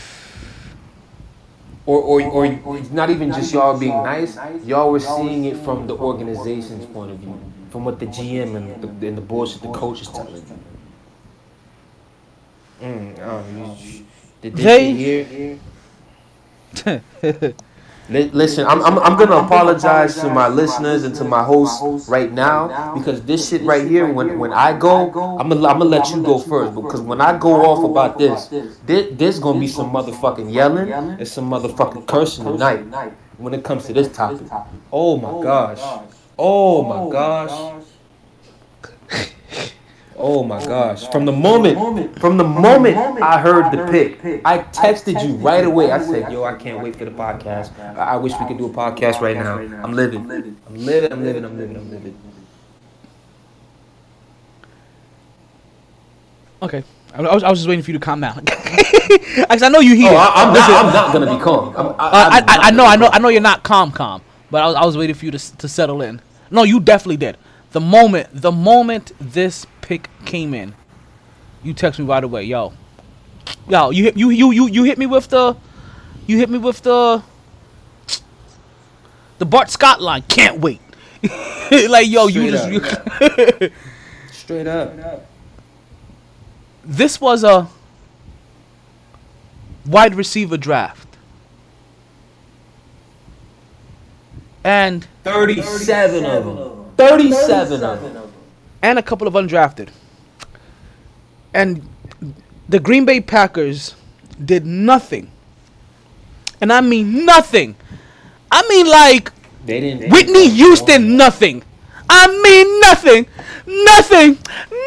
S10: Or, or, or not even just y'all being nice, y'all were seeing it from the organization's point of view, from what the GM and the, and the bullshit the coach is telling you. Mm, you, did
S1: They-
S10: they here? Li- Listen, I'm, I'm, I'm gonna apologize to my listeners and to my hosts right now because this shit right here, when, when I go, I'm gonna, I'm gonna let you go first because when I go off about this, there, there's gonna be some motherfucking yelling and some motherfucking cursing tonight when it comes to this topic. Oh my gosh. Oh my gosh. Oh my gosh. From the moment, from the moment I heard the pick, I texted you right away. I said, yo, I can't wait for the podcast. I I wish we could do a podcast right now. I'm living. I'm living, I'm living, I'm living, I'm living.
S1: Okay. I was, I was just waiting for you to calm down. Because I know you here.
S10: Oh, I- I'm not-
S1: Listen,
S10: I'm not gonna be calm. I'm- I-
S1: Uh, I,
S10: I'm
S1: I, I
S10: not
S1: know, I
S10: gonna
S1: know,
S10: be
S1: I know you're not calm, calm. But I was, I was waiting for you to, to settle in. No, you definitely did. The moment, the moment this pick came in, you text me right away, yo, yo, you hit, you, you, you, you hit me with the, you hit me with the, the Bart Scott line. Can't wait. like yo, you
S10: Straight
S1: just. You
S10: Straight up.
S1: this was a wide receiver draft. And
S10: 37 of them. 37 of them.
S1: and a couple of undrafted. And the Green Bay Packers did nothing. And I mean nothing. I mean like
S10: They didn't.
S1: Whitney Houston nothing. I mean nothing. Nothing.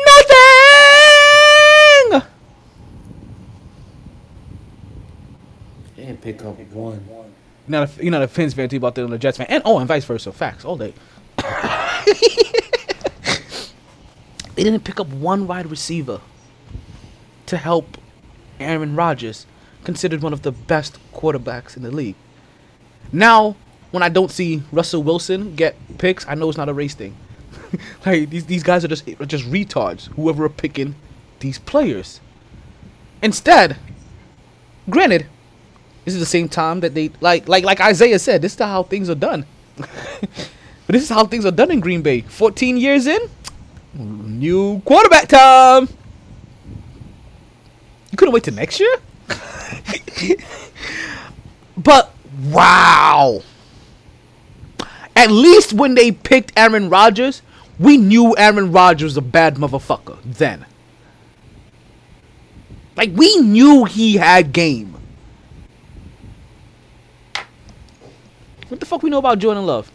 S1: Nothing.
S10: They didn't pick up one.
S1: You're not a, you're not a Fins fan, too, about the Jets fan. And oh, and vice versa. Facts all day. they didn't pick up one wide receiver to help Aaron Rodgers, considered one of the best quarterbacks in the league. Now, when I don't see Russell Wilson get picks, I know it's not a race thing. like these these guys are just are just retards. Whoever are picking these players. Instead, granted, this is the same time that they like like like Isaiah said. This is how things are done. but this is how things are done in Green Bay. 14 years in, new quarterback time. You couldn't wait till next year. but wow. At least when they picked Aaron Rodgers, we knew Aaron Rodgers was a bad motherfucker then. Like we knew he had game. What the fuck we know about Jordan Love?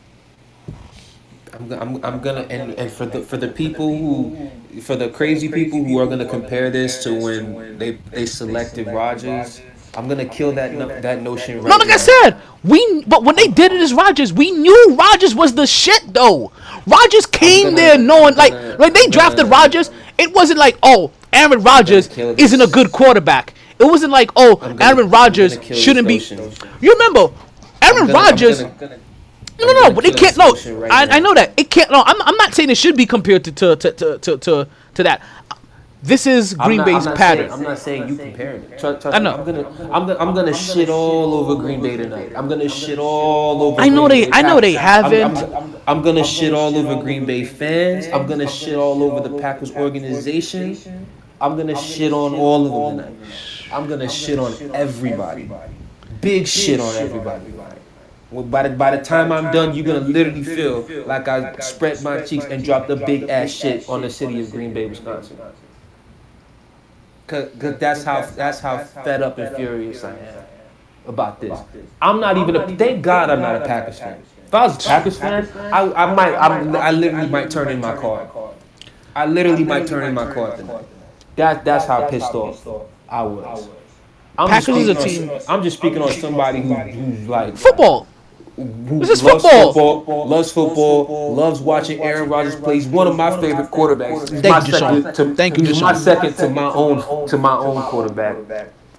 S10: I'm, I'm, I'm gonna and, and for the for the people who for the crazy people who are gonna compare this to when they they selected Rodgers, I'm gonna kill that no, that notion right
S1: No, like
S10: now.
S1: I said, we but when they did it as Rodgers, we knew Rodgers was the shit though. Rodgers came
S10: gonna-
S1: there knowing like
S10: gonna-
S1: like they drafted Rodgers. It wasn't like oh Aaron Rodgers isn't a good quarterback. It wasn't like oh
S10: gonna-
S1: Aaron Rodgers
S10: gonna kill this
S1: shouldn't be. You remember Aaron
S10: I'm gonna- I'm
S1: Rodgers.
S10: Gonna- gonna-
S1: No, no, no, but it can't.
S10: this
S1: No,
S10: right
S1: I,
S10: now.
S1: I know that it can't. No, I'm, I'm not saying it should be compared to to to to to, to, to that. This is Green
S10: not-
S1: Bay's
S10: I'm
S1: pattern.
S10: Saying, I'm not saying you comparing it. Trust, trust
S1: I
S10: me,
S1: know.
S10: I'm gonna, I'm gonna, I'm gonna shit all over Green Bay tonight. I'm gonna shit all over.
S1: I know
S10: Green
S1: they-
S10: Bay
S1: I know they
S10: Packers. I'm-
S1: haven't.
S10: I'm, I'm gonna shit all over Green Bay fans. I'm gonna shit all over the Packers organization. I'm gonna shit on all of them tonight. I'm gonna shit on everybody. Big shit on everybody. Well, by the by the time I'm done, you're gonna literally feel like I spread my cheeks and dropped a big ass shit on the city of Green Bay, Wisconsin. Cause, Cause that's how that's how fed up and furious I am about this. I'm not even a. Thank God I'm not a Packers fan. If I was a Packers fan, I, I might I'm, I literally might turn in my card. I literally might turn in my card tonight. That that's how pissed off I was. I'm just
S1: Packers is a
S10: speaking on-
S1: team-
S10: I'm just speaking on somebody who, who's like
S1: Football.
S10: Who
S1: This is
S10: loves
S1: football.
S10: loves football, loves watching Aaron Rodgers play. He's one of my favorite quarterbacks. He's
S1: Thank you, Deshaun.
S10: to,
S1: Thank you,
S10: he's my second to my own to my own quarterback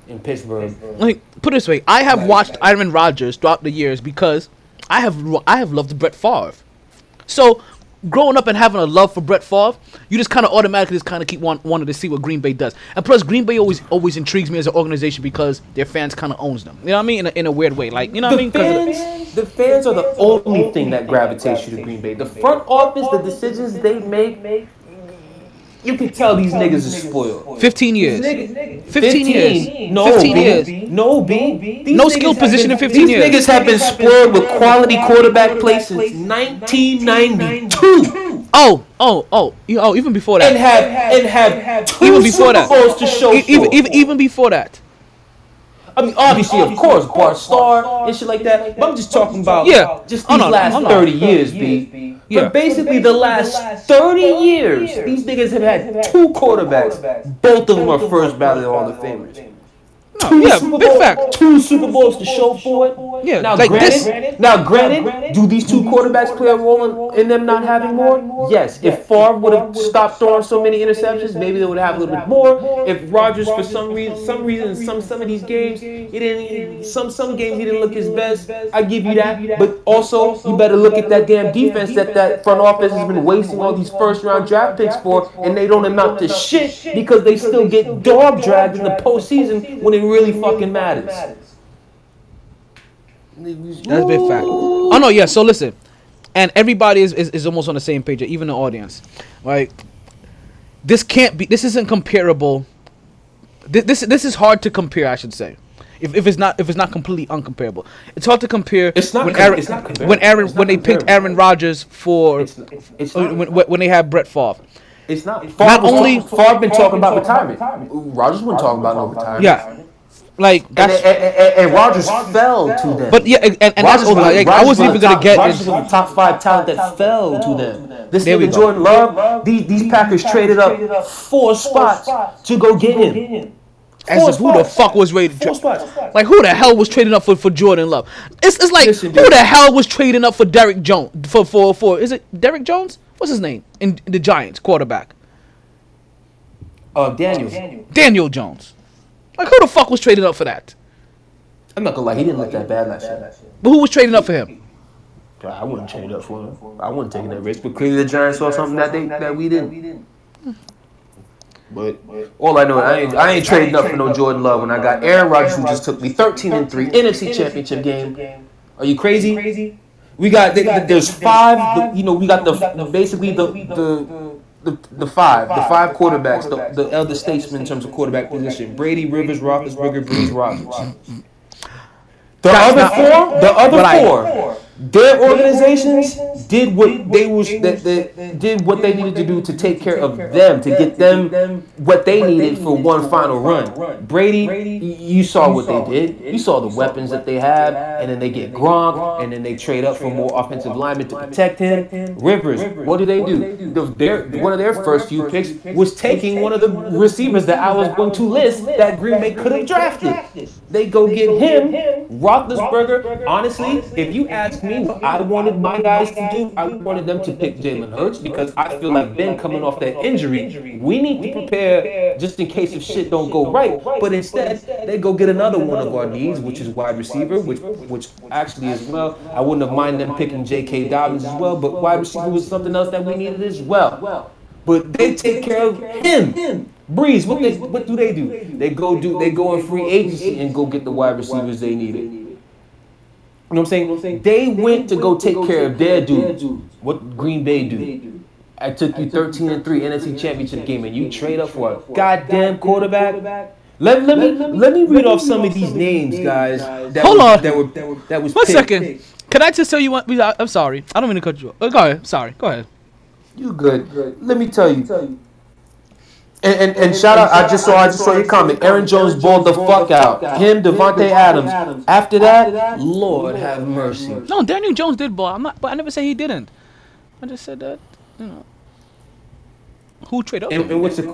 S10: in Pittsburgh.
S1: like put it this way, I have watched Aaron Rodgers throughout the years because I have I have loved Brett Favre. So growing up and having a love for Brett Favre, you just kind of automatically just kind of keep want, wanting to see what Green Bay does. And plus, Green Bay always always intrigues me as an organization because their fans kind of owns them. You know what I mean? In a, in a weird way, like you know what I
S10: The
S1: mean? of the-
S10: fans, the fans are the only thing that gravitates you to Green Bay. The front office, the decisions they make make, you can tell these niggas are spoiled.
S1: 15 years.
S10: These niggas-
S1: 15 years.
S10: No,
S1: 15
S10: B.
S1: years.
S10: No, B. These
S1: No
S10: niggas
S1: skill position
S10: been-
S1: in 15
S10: these
S1: years.
S10: niggas have been spoiled with quality quarterback play since 1992.
S1: Oh, oh, oh, oh, even before that.
S10: And have and have two
S1: even before
S10: Super
S1: that.
S10: Bowls to show
S1: E- even, even even before that.
S10: I mean, obviously, of course, Bart Starr and shit like that. But I'm just talking about
S1: Yeah.
S10: just
S1: Oh,
S10: these last 30 years, B.
S1: Yeah.
S10: But basically, the last 30 years, these niggas have had two quarterbacks. Both of them are first ballot Hall of Famers. Two
S1: yeah,
S10: Super
S1: big
S10: Bowl-
S1: fact.
S10: Two Super Bowls to show for it.
S1: Yeah,
S10: Now,
S1: like
S10: granted,
S1: this-
S10: now granted, do these two quarterbacks play a role in, in them not having more? Yes. If Favre would have stopped throwing so many interceptions, maybe they would have a little bit more. If Rodgers, for some reason, some reason, some some of these games, he didn't. Some some games he didn't look his best. I give you that. But also, you better look at that damn defense that that front office has been wasting all these first round draft picks for, and they don't amount to shit because they still get dog dragged in the postseason when it really fucking matters.
S1: That's a big fact. Oh no, yeah. So listen, and everybody is, is, is almost on the same page, even the audience. Right? This can't be. This isn't comparable. This this, this is hard to compare. I should say. If, if it's not if it's not completely uncomparable, it's hard to compare.
S10: It's not
S1: when
S10: com-
S1: Aaron,
S10: it's not comparable.
S1: when Aaron when they picked. Aaron Rodgers for
S10: it's
S1: uh,
S10: not.
S1: when, when they had Brett Favre.
S10: It's not.
S1: Not
S10: Favre was
S1: only-
S10: talking- Favre been talking about retirement. Rodgers wasn't talking about no retirement.
S1: Yeah, like
S10: And,
S1: that's.
S10: and, and, and Rodgers fell to them.
S1: But yeah, and, and that's
S10: Rodgers
S1: over.
S10: was-
S1: Like, I wasn't even gonna
S10: top-
S1: get
S10: Rodgers
S1: this.
S10: was the top five talent that fell to them. This
S1: There we
S10: nigga. Jordan Love, these, these Packers traded up four spots to go get him.
S1: As
S10: Four
S1: if who the fuck was ready to
S10: Four spots.
S1: Like who the hell was trading up for, for Jordan Love? It's it's like
S10: Listen,
S1: who
S10: dude.
S1: the hell was trading up for Derek Jones for for for is it Derek Jones? What's his name in the Giants quarterback?
S10: Uh, Daniels.
S1: Daniel Jones. Like who the fuck was trading up for that?
S10: I'm not gonna lie, he didn't look that bad last year.
S1: But who was trading up for him?
S10: I wouldn't trade up for him. I wouldn't take that risk. But clearly the Giants saw something that they that we didn't. But all I know, I ain't, I ain't trading up for no Jordan Love when I got Aaron Rodgers who just took me 13 and three NFC Championship game. Are you crazy? We got there's five. You know, we got the basically the the. The, the five, the five quarterbacks, the, the elder statesmen in terms of quarterback position: Brady, Rivers, Roethlisberger, Brees, Rodgers. The other four, the other four, their organizations did what they was that, that did what they needed to do to take care of them to get them what they needed for one final run. Brady, you saw what they did. You saw the weapons that they have, and then they get Gronk, and then they trade up for more offensive linemen to protect him. Rivers, what do they do? The, their, one of their first few picks was taking one of the receivers that I was going to list that Green Bay could have drafted. They go get him, Roethlisberger. Honestly, if you ask me what I wanted my guys to do, I wanted them to pick Jalen Hurts because I feel like Ben coming off that injury, we need to prepare just in case if shit don't go right. But instead, they go get another one of our needs, which is wide receiver, which which actually as well, I wouldn't have minded them picking J.K. Dobbins as well, but wide receiver was something else that we needed as well. But they take care of him. Brees, what they what do they do? They go do they go in free agency and go get the wide receivers they needed. You know what I'm saying? They went to go take care of their dudes. What Green Bay do? I took you 13 and 3 NFC Championship game, and you trade up for a goddamn quarterback. Let, let me let me read off some of these names, guys. That
S1: Hold
S10: was,
S1: on.
S10: That were that, were, that was
S1: One
S10: picked.
S1: second. Can I just tell you one? I'm sorry. I don't mean to cut you off. Uh, Go ahead. Sorry. Go ahead.
S10: You good? Let me tell you. And, and, and shout out! I just saw I just saw your comment. Aaron Jones balled the fuck out. Him, Davante Adams. After that, Lord have mercy.
S1: No, Daniel Jones did ball. I'm not, but I never said he didn't. I just said that. You know. Who trade up?
S10: And, and what's it?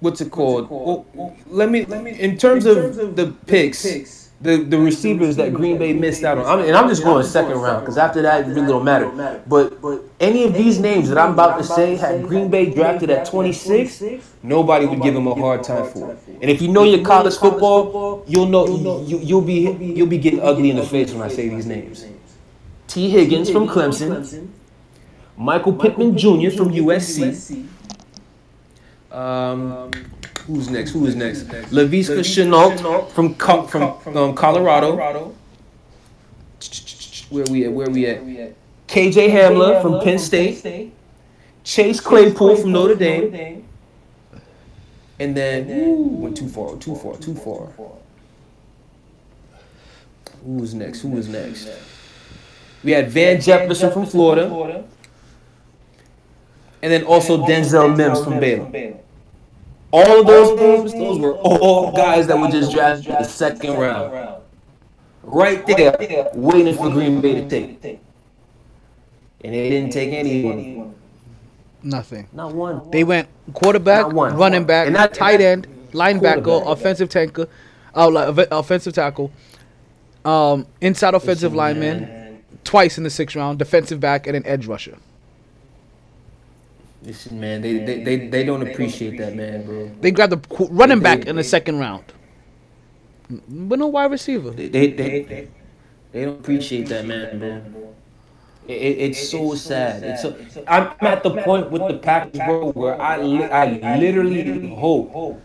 S10: What's it called? Well, let me. In terms of the picks, the the receivers that Green Bay missed out on. I and I'm just going second round because after that, it really don't matter. But any of these names that I'm about to say, had Green Bay drafted at 26, nobody would give them a hard time for. it. And if you know your college football, you'll know you, you'll be you'll be getting ugly in the face when I say these names. Tee Higgins from Clemson, Michael Pittman Jr. from USC. Um, who's next? Who is next? Laviska Shenault from Co- from um, Colorado. Where we at? Where we at? KJ Hamler from Penn State. Chase Claypool from Notre Dame. And then went too far, too far, too far. Who was next? Who is next? We had Van Jefferson from Florida. And then also Denzel Mims from Baylor. All of those names, those were all guys that were just drafted in the second round. Right there, waiting for Green Bay to take. And they didn't take anyone.
S1: Nothing.
S10: Not one.
S1: They went quarterback,
S10: one.
S1: running back,
S10: And that-
S1: tight end, linebacker, offensive tanker, uh, offensive tackle, um, inside offensive lineman, twice in the sixth round, defensive back, and an edge rusher.
S10: Listen, man, they, they, they, they don't appreciate that, man, bro.
S1: They grabbed the qu- running back
S10: they-
S1: in the second round, but no wide receiver.
S10: They, they, they, they don't appreciate that, man, bro. It, it, it's so sad. It's so, I'm at the point with the Packers, bro, where I, li- I literally hope,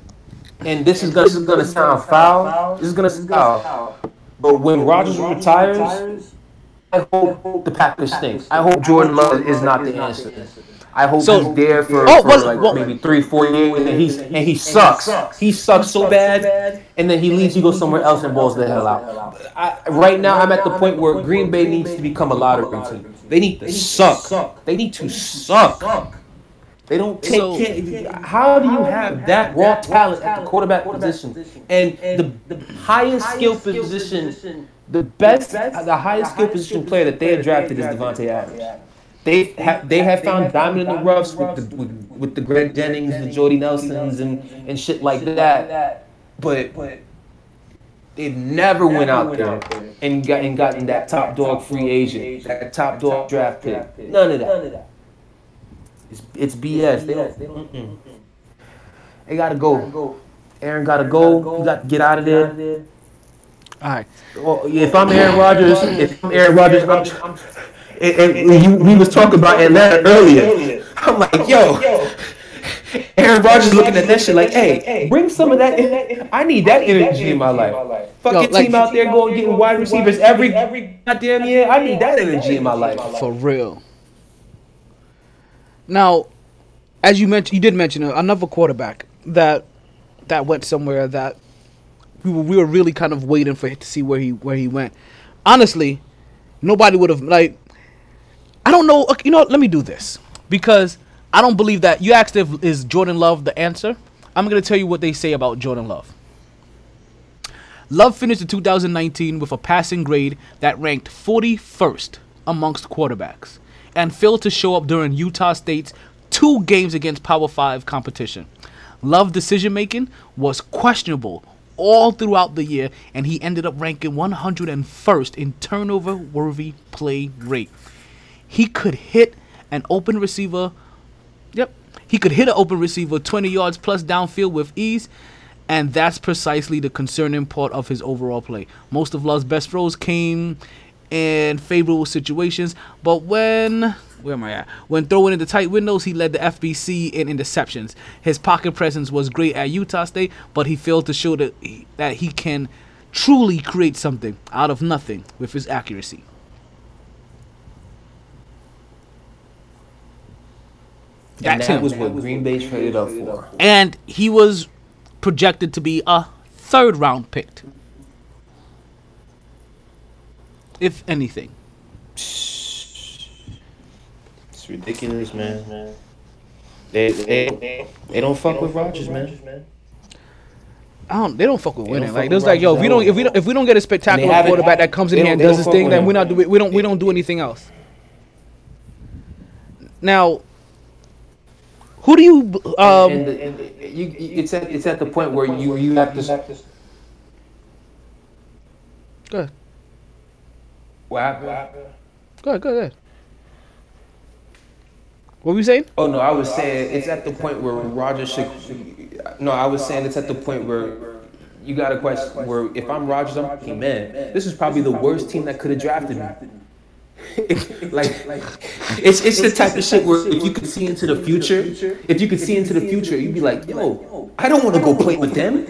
S10: and this is gonna, this is gonna sound foul. This is gonna sound foul. But when Rodgers retires, I hope the Packers stink. I hope Jordan Love is not the answer. I hope
S1: So-
S10: he's there for,
S1: Oh,
S10: for
S1: well-
S10: like
S1: well-
S10: maybe three, four years, and he's and he sucks. He sucks so bad, and then he leaves. He goes somewhere else and balls the hell out. I, right now, I'm at the point where Green Bay needs to become a lottery team. They need to suck. They need to suck. They don't take
S1: So-
S10: care. How do you have that raw talent at the quarterback position and the, the highest skill position, the best, the highest skill position player that they have drafted is Davante Adams. They have they have found diamond in the roughs with the with, with the Greg Jennings, the Jordy Nelsons, and and shit like that. But they've never went out there and got and gotten that top dog free agent, that top dog draft pick. None of that. It's, it's BS. They don't. mm-mm. They gotta go. Aaron gotta go. You got to get out of there.
S1: All right.
S10: Well, if I'm Aaron Rodgers, if I'm Aaron Rodgers, I'm, and, and you, we was talking about Atlanta earlier. I'm like, yo, Aaron Rodgers looking at that shit like, hey, bring some of that. In. I need that energy in my life. Fucking team out there going getting wide receivers every goddamn year. I need that energy in my life.
S1: For real. Now, as you mentioned, you did mention another quarterback that that went somewhere that we were we were really kind of waiting for to see where he where he went. Honestly, nobody would have like. I don't know. okay, You know, what, let me do this because I don't believe that you asked if is Jordan Love the answer. I'm gonna tell you what they say about Jordan Love. Love finished in 2019 with a passing grade that ranked 41st amongst quarterbacks and failed to show up during Utah State's two games against Power 5 competition. Love decision making was questionable all throughout the year and he ended up ranking 101st in turnover worthy play rate. He could hit an open receiver Yep. He could hit an open receiver 20 yards plus downfield with ease, and that's precisely the concerning part of his overall play. Most of Love's best throws came in favorable situations, but when where am I at? When throwing into tight windows, he led the FBC in interceptions. His pocket presence was great at Utah State, but he failed to show that he, that he can truly create something out of nothing with his accuracy.
S10: And
S1: That's
S10: that was what Green Bay traded up for.
S1: and he was projected to be a third round pick. If anything.
S10: It's ridiculous, man. man. They they, they don't fuck with Rodgers, man.
S1: I don't. They don't fuck with winning. Like there's like, yo, if we don't, if we don't, if we don't get a spectacular quarterback that comes in here and does his thing, then we're not do we don't we don't do anything else. Now, who do you um?
S10: and, the, and the- you, it's at it's at the point where you you have to.
S1: Go ahead.
S10: What happened?
S1: Go ahead. Go ahead. What were you saying?
S10: Oh no, I was saying it's at the point where Rodgers should. No, I was saying it's at the point where you got a question where if I'm Rodgers, I'm thinking, man, this is probably the worst team that could have drafted me. like, it's it's the type of shit where if you could see into the future, if you could see into the future, you'd be like, yo, I don't want to go play with them.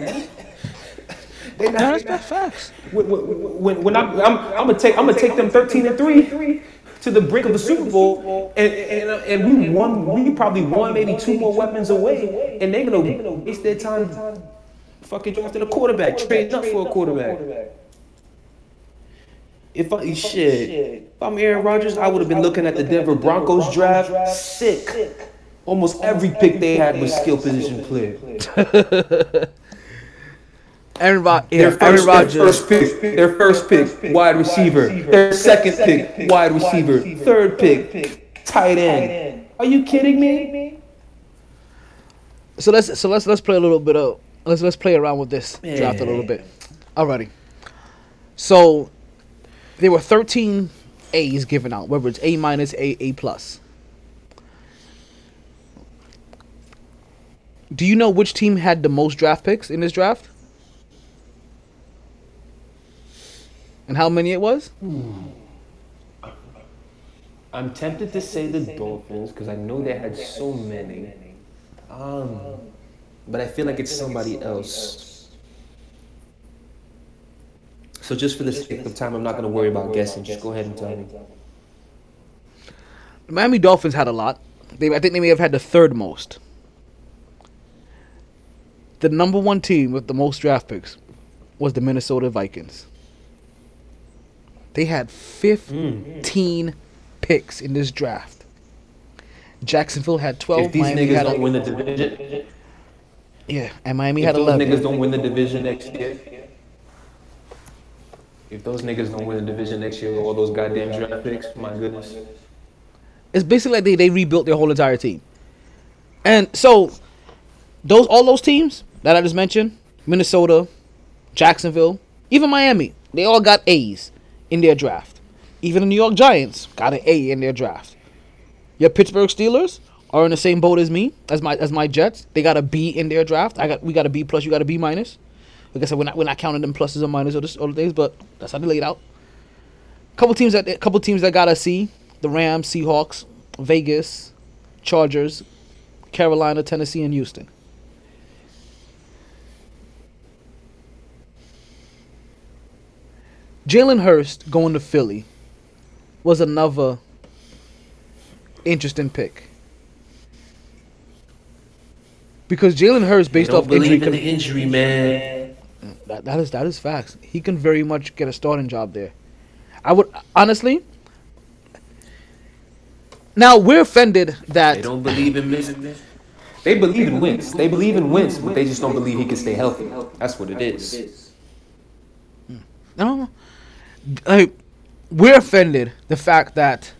S1: No, that's that's facts.
S10: When, when, when I'm, I'm, I'm gonna take I'm gonna take them 13 and three to the brink of the Super Bowl, and and, and we won. We probably won maybe two more weapons away, and they're gonna waste their time fucking drafting a quarterback, trading up for a quarterback. If I shit, if I'm Aaron Rodgers, I would have been looking at the Denver Broncos draft. Sick. Almost every pick they had was skill position player.
S1: Aaron, Rod-
S10: Their first,
S1: Aaron
S10: their
S1: Rodgers.
S10: first pick, their first pick, wide receiver. Their second pick, wide receiver. Third pick, tight end. Are you kidding me?
S1: So let's so let's let's play a little bit of let's let's play around with this draft a little bit. Alrighty. So there were 13 A's given out, whether it's A minus, A, A plus. Do you know which team had the most draft picks in this draft? And how many it was?
S10: I'm tempted to say the Dolphins because I know they had so many. Um, but I feel like it's somebody else. So just for the sake of time, I'm not going to worry about guessing. Just go ahead and tell me.
S1: The Miami Dolphins had a lot. They, I think they may have had the third most. The number one team with the most draft picks was the Minnesota Vikings. They had 15 picks in this draft. Jacksonville had 12.
S10: If these
S1: Miami
S10: niggas
S1: had
S10: don't
S1: a-
S10: win the division,
S1: Yeah, and Miami
S10: if
S1: had
S10: those
S1: 11.
S10: niggas don't win the division next year, if those niggas don't win the division next year with all those goddamn draft picks, my goodness.
S1: It's basically like they, they rebuilt their whole entire team. And so those all those teams that I just mentioned, Minnesota, Jacksonville, even Miami, they all got A's in their draft. Even the New York Giants got an A in their draft. Your Pittsburgh Steelers are in the same boat as me, as my as my Jets. They got a B in their draft. I got we got a B plus, you got a B minus. Like I said, we're not we're not counting them pluses or minuses all the things, but that's how they laid out. Couple teams that couple teams that got a C: the Rams, Seahawks, Vegas, Chargers, Carolina, Tennessee, and Houston. Jalen Hurts going to Philly was another interesting pick. Because Jalen Hurts, based off injury,
S10: in the injury, man.
S1: That, that is that is facts. He can very much get a starting job there. I would honestly. Now we're offended that
S10: They don't believe in missing. They believe in Wentz. They believe in Wentz, but they just don't believe he can stay healthy. That's what it is. Hmm.
S1: No, like we're offended the fact that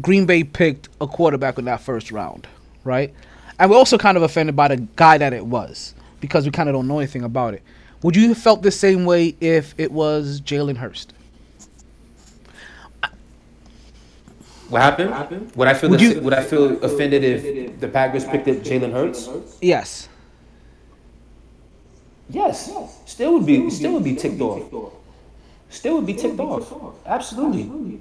S1: Green Bay picked a quarterback in that first round, right? And we're also kind of offended by the guy that it was because we kind of don't know anything about it. Would you have felt the same way if it was Jalen Hurts?
S10: What happened? Would I feel
S1: Would you-
S10: would I feel offended if the Packers picked up Jalen Hurts?
S1: Yes.
S10: Yes. Still would be still would be ticked off. Still would be ticked off. Absolutely.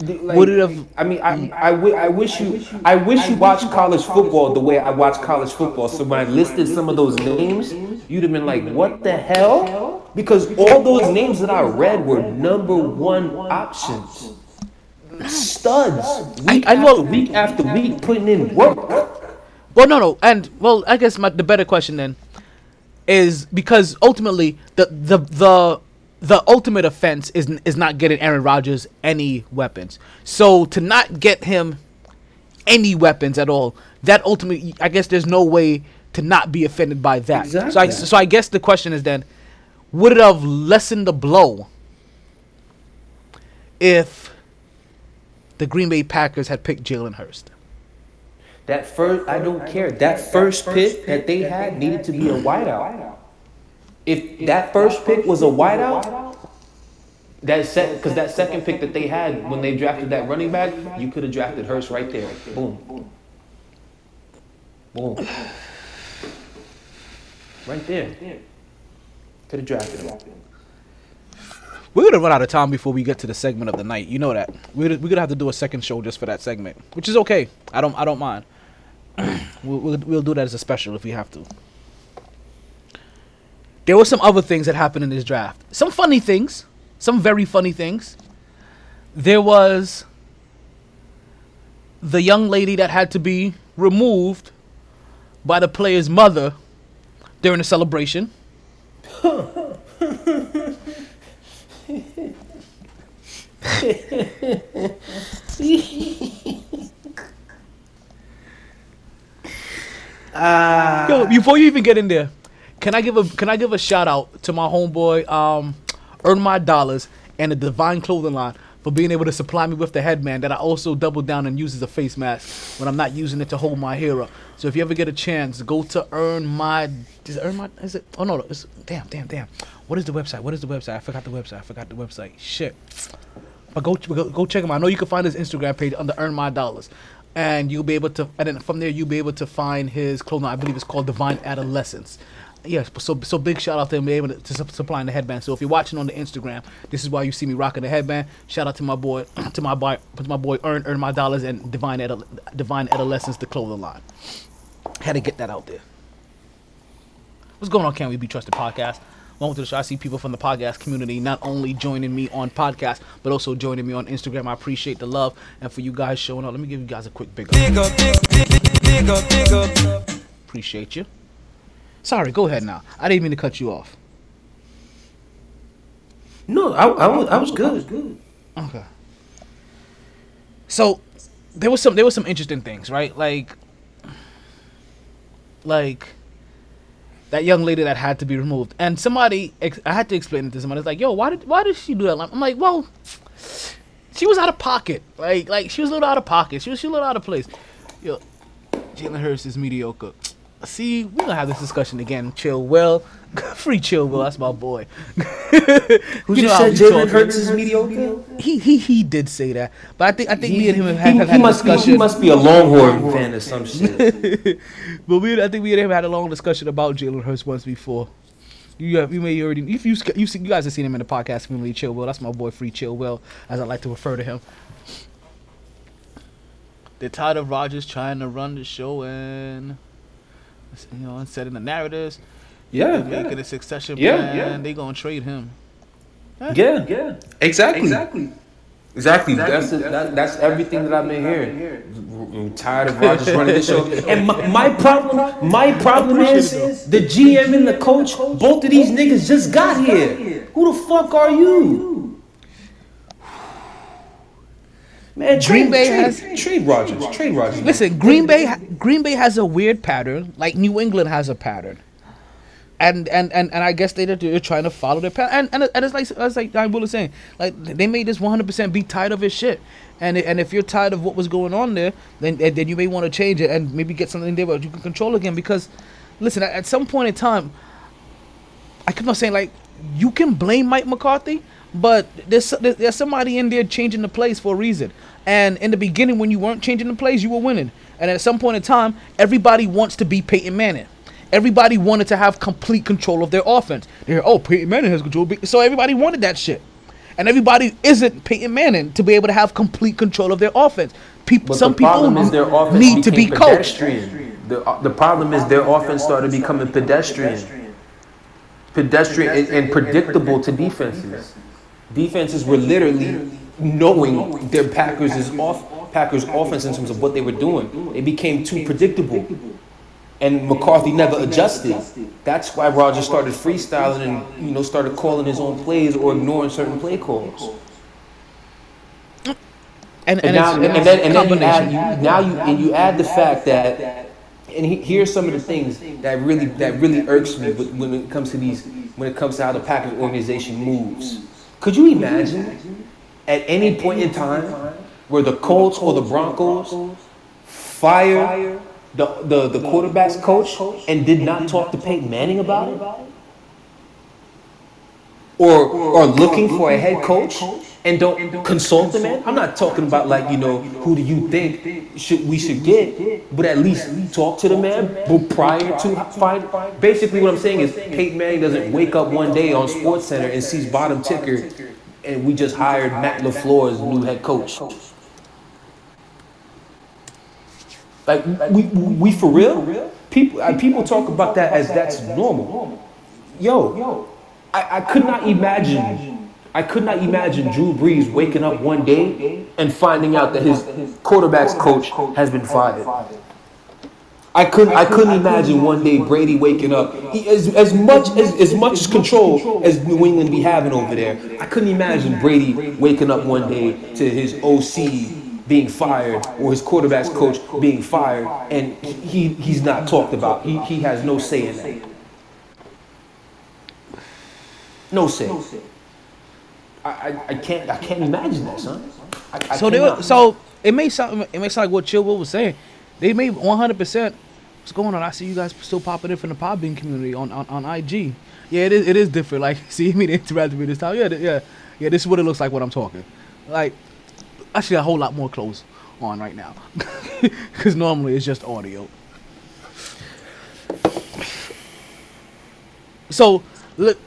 S10: Like,
S1: Would it have-
S10: I mean, I, mm. I, wi- I wish you I wish you watched college football the way I watch college football. So when I listed some of those names, you'd have been like, "What the hell?" Because all those names that I read were number one options, studs. Week
S1: I know-
S10: after week after week, putting in work.
S1: Well, no, no, and well, I guess my, the better question then is because ultimately the the the the ultimate offense is is not getting Aaron Rodgers any weapons. So to not get him any weapons at all, that ultimately, I guess there's no way to not be offended by that. So I so I guess the question is then, would it have lessened the blow if the Green Bay Packers had picked Jalen Hurts?
S10: That first, I don't care. That first pick that they had needed to be a wideout. If that first pick was a wideout, that set because that second pick that they had when they drafted that running back, you could have drafted Hurts right there. Boom. Boom. Right there. Could have drafted him.
S1: We're gonna run out of time before we get to the segment of the night. You know that. We're, we're gonna have to do a second show just for that segment, which is okay. I don't I don't mind. we'll, we'll we'll do that as a special if we have to. There were some other things that happened in this draft. Some funny things, some very funny things. There was the young lady that had to be removed by the player's mother during the celebration. Ah. Yo, before you even get in there, can I give a can I give a shout out to my homeboy, um, Earn My Dollars and the Divine Clothing Line for being able to supply me with the headband that I also double down and use as a face mask when I'm not using it to hold my hair up. So if you ever get a chance, go to Earn My. Is it Earn My? Is it? Oh no, it's damn, damn, damn. What is the website? What is the website? I forgot the website. I forgot the website. Shit. But go go, go check him out. I know you can find his Instagram page under Earn My Dollars, and you'll be able to. And then from there, you'll be able to find his clothing. I believe it's called Divine Adolescence. Yes, so so big shout out to him being able to, to supplying the headband. So if you're watching on the Instagram, this is why you see me rocking the headband. Shout out to my boy, to my boy, to my boy, earn earn my dollars and Divine Adol- Divine Adolescence, the clothing line. Had to get that out there. What's going on, Can We Be Trusted podcast? Welcome to the show. I see people from the podcast community not only joining me on podcast, but also joining me on Instagram. I appreciate the love and for you guys showing up. Let me give you guys a quick big up.
S14: Big up, big, big, big up, big up.
S1: Appreciate you. Sorry, go ahead now. I didn't mean to cut you off.
S10: No, I, I, was, I was good. good.
S1: Okay. So there was some there was some interesting things, right? Like like that young lady that had to be removed, and somebody ex- I had to explain it to somebody. It's like, yo, why did why did she do that? I'm like, well, she was out of pocket. Like like she was a little out of pocket. She was she a little out of place. Yo, Jalen Hurts is mediocre. See, we're gonna have this discussion again. Chill, Will. Free chill, Will. That's my boy.
S10: Who
S1: You
S10: just
S1: how
S10: said
S1: we
S10: Jalen
S1: talk.
S10: Hurts is mediocre?
S1: He he he did say that, but I think I think me and him have had,
S10: he,
S1: have
S10: he
S1: a
S10: must be,
S1: discussion.
S10: he must be a Longhorn fan or some shit.
S1: but we, I think we and him had a long discussion about Jalen Hurts once before. You have you may already if you you see, you guys have seen him in the podcast community. Chill Will, that's my boy Free Chill Will, as I like to refer to him. They're tired of Rodgers trying to run the show and you know and setting the narratives.
S10: Yeah, yeah.
S1: making a succession
S10: Yeah,
S1: plan.
S10: yeah.
S1: They gonna trade him.
S10: Yeah, yeah, exactly,
S1: Exactly.
S10: exactly. That's it, that, that's everything that I've been hearing. I'm tired of Rodgers running the show, and my, my problem, my problem is the GM and the coach. Both of these niggas just got here. Who the fuck are you? Man, trade,
S1: Green Bay
S10: trade,
S1: has-
S10: trade Rodgers. Trade Rodgers.
S1: Listen, Green Bay Green Bay has a weird pattern, like New England has a pattern. And and, and, and I guess they they're trying to follow their pattern. And, and and it's like it's like I was saying, like they made this 100% be tired of his shit. And and if you're tired of what was going on there, then then you may want to change it and maybe get something there where you can control again. Because, listen, at, at some point in time, I keep on saying like you can blame Mike McCarthy, but there's there's somebody in there changing the plays for a reason. And in the beginning, when you weren't changing the plays, you were winning. And at some point in time, everybody wants to be Peyton Manning. Everybody wanted to have complete control of their offense. They're oh Peyton Manning has control, so everybody wanted that shit. And everybody isn't Peyton Manning to be able to have complete control of their offense. People,
S10: But
S1: some people
S10: is their offense
S1: need to be
S10: became
S1: coached.
S10: The, uh, the problem is their offense started becoming pedestrian. Pedestrian and, and predictable to defenses. Defenses were literally knowing their Packers is off Packers offense in terms of what they were doing. It became too predictable. And McCarthy never adjusted. That's why Rodgers started freestyling and you know started calling his own plays or ignoring certain play calls.
S1: And,
S10: And,
S1: and,
S10: now, and, then, and then you add, you, now you and you add the fact that, and he, here's some of the things that really that really irks me when it comes to these, when it comes to how the Packers organization moves. Could you imagine at any point in time where the Colts or the Broncos fire the the, the quarterbacks coach and did not talk to Peyton Manning about it? or or looking for a head coach and don't consult the man. I'm not talking about like you know who do you think should we should get, but at least talk to the man but prior to find. Basically, what I'm saying is Peyton Manning doesn't wake up one day on Sports Center and sees bottom ticker, and we just hired Matt LaFleur as new head coach. Like we we for real? People uh, people talk about that as that's normal. Yo, I, I could not imagine. I could not imagine Drew Brees waking up one day and finding out that his quarterbacks coach has been fired. I couldn't. I couldn't imagine one day Brady waking up. He, as, as much as as much control as New England be having over there, I couldn't imagine Brady waking up one day to his OC being fired or his quarterbacks coach being fired, and he he's not talked about. He he has no say in that. No say. I, I, can't I can't imagine that, son. I, I
S1: so they were, so it may sound it may sound like what Chill Will was saying. They made 100. percent What's going on? I see you guys still popping in from the Podbean community on, on, on IG. Yeah, it is it is different. Like see me interact with me this time. Yeah, yeah, yeah. This is what it looks like when I'm talking. Like actually a whole lot more clothes on right now because normally it's just audio. So look,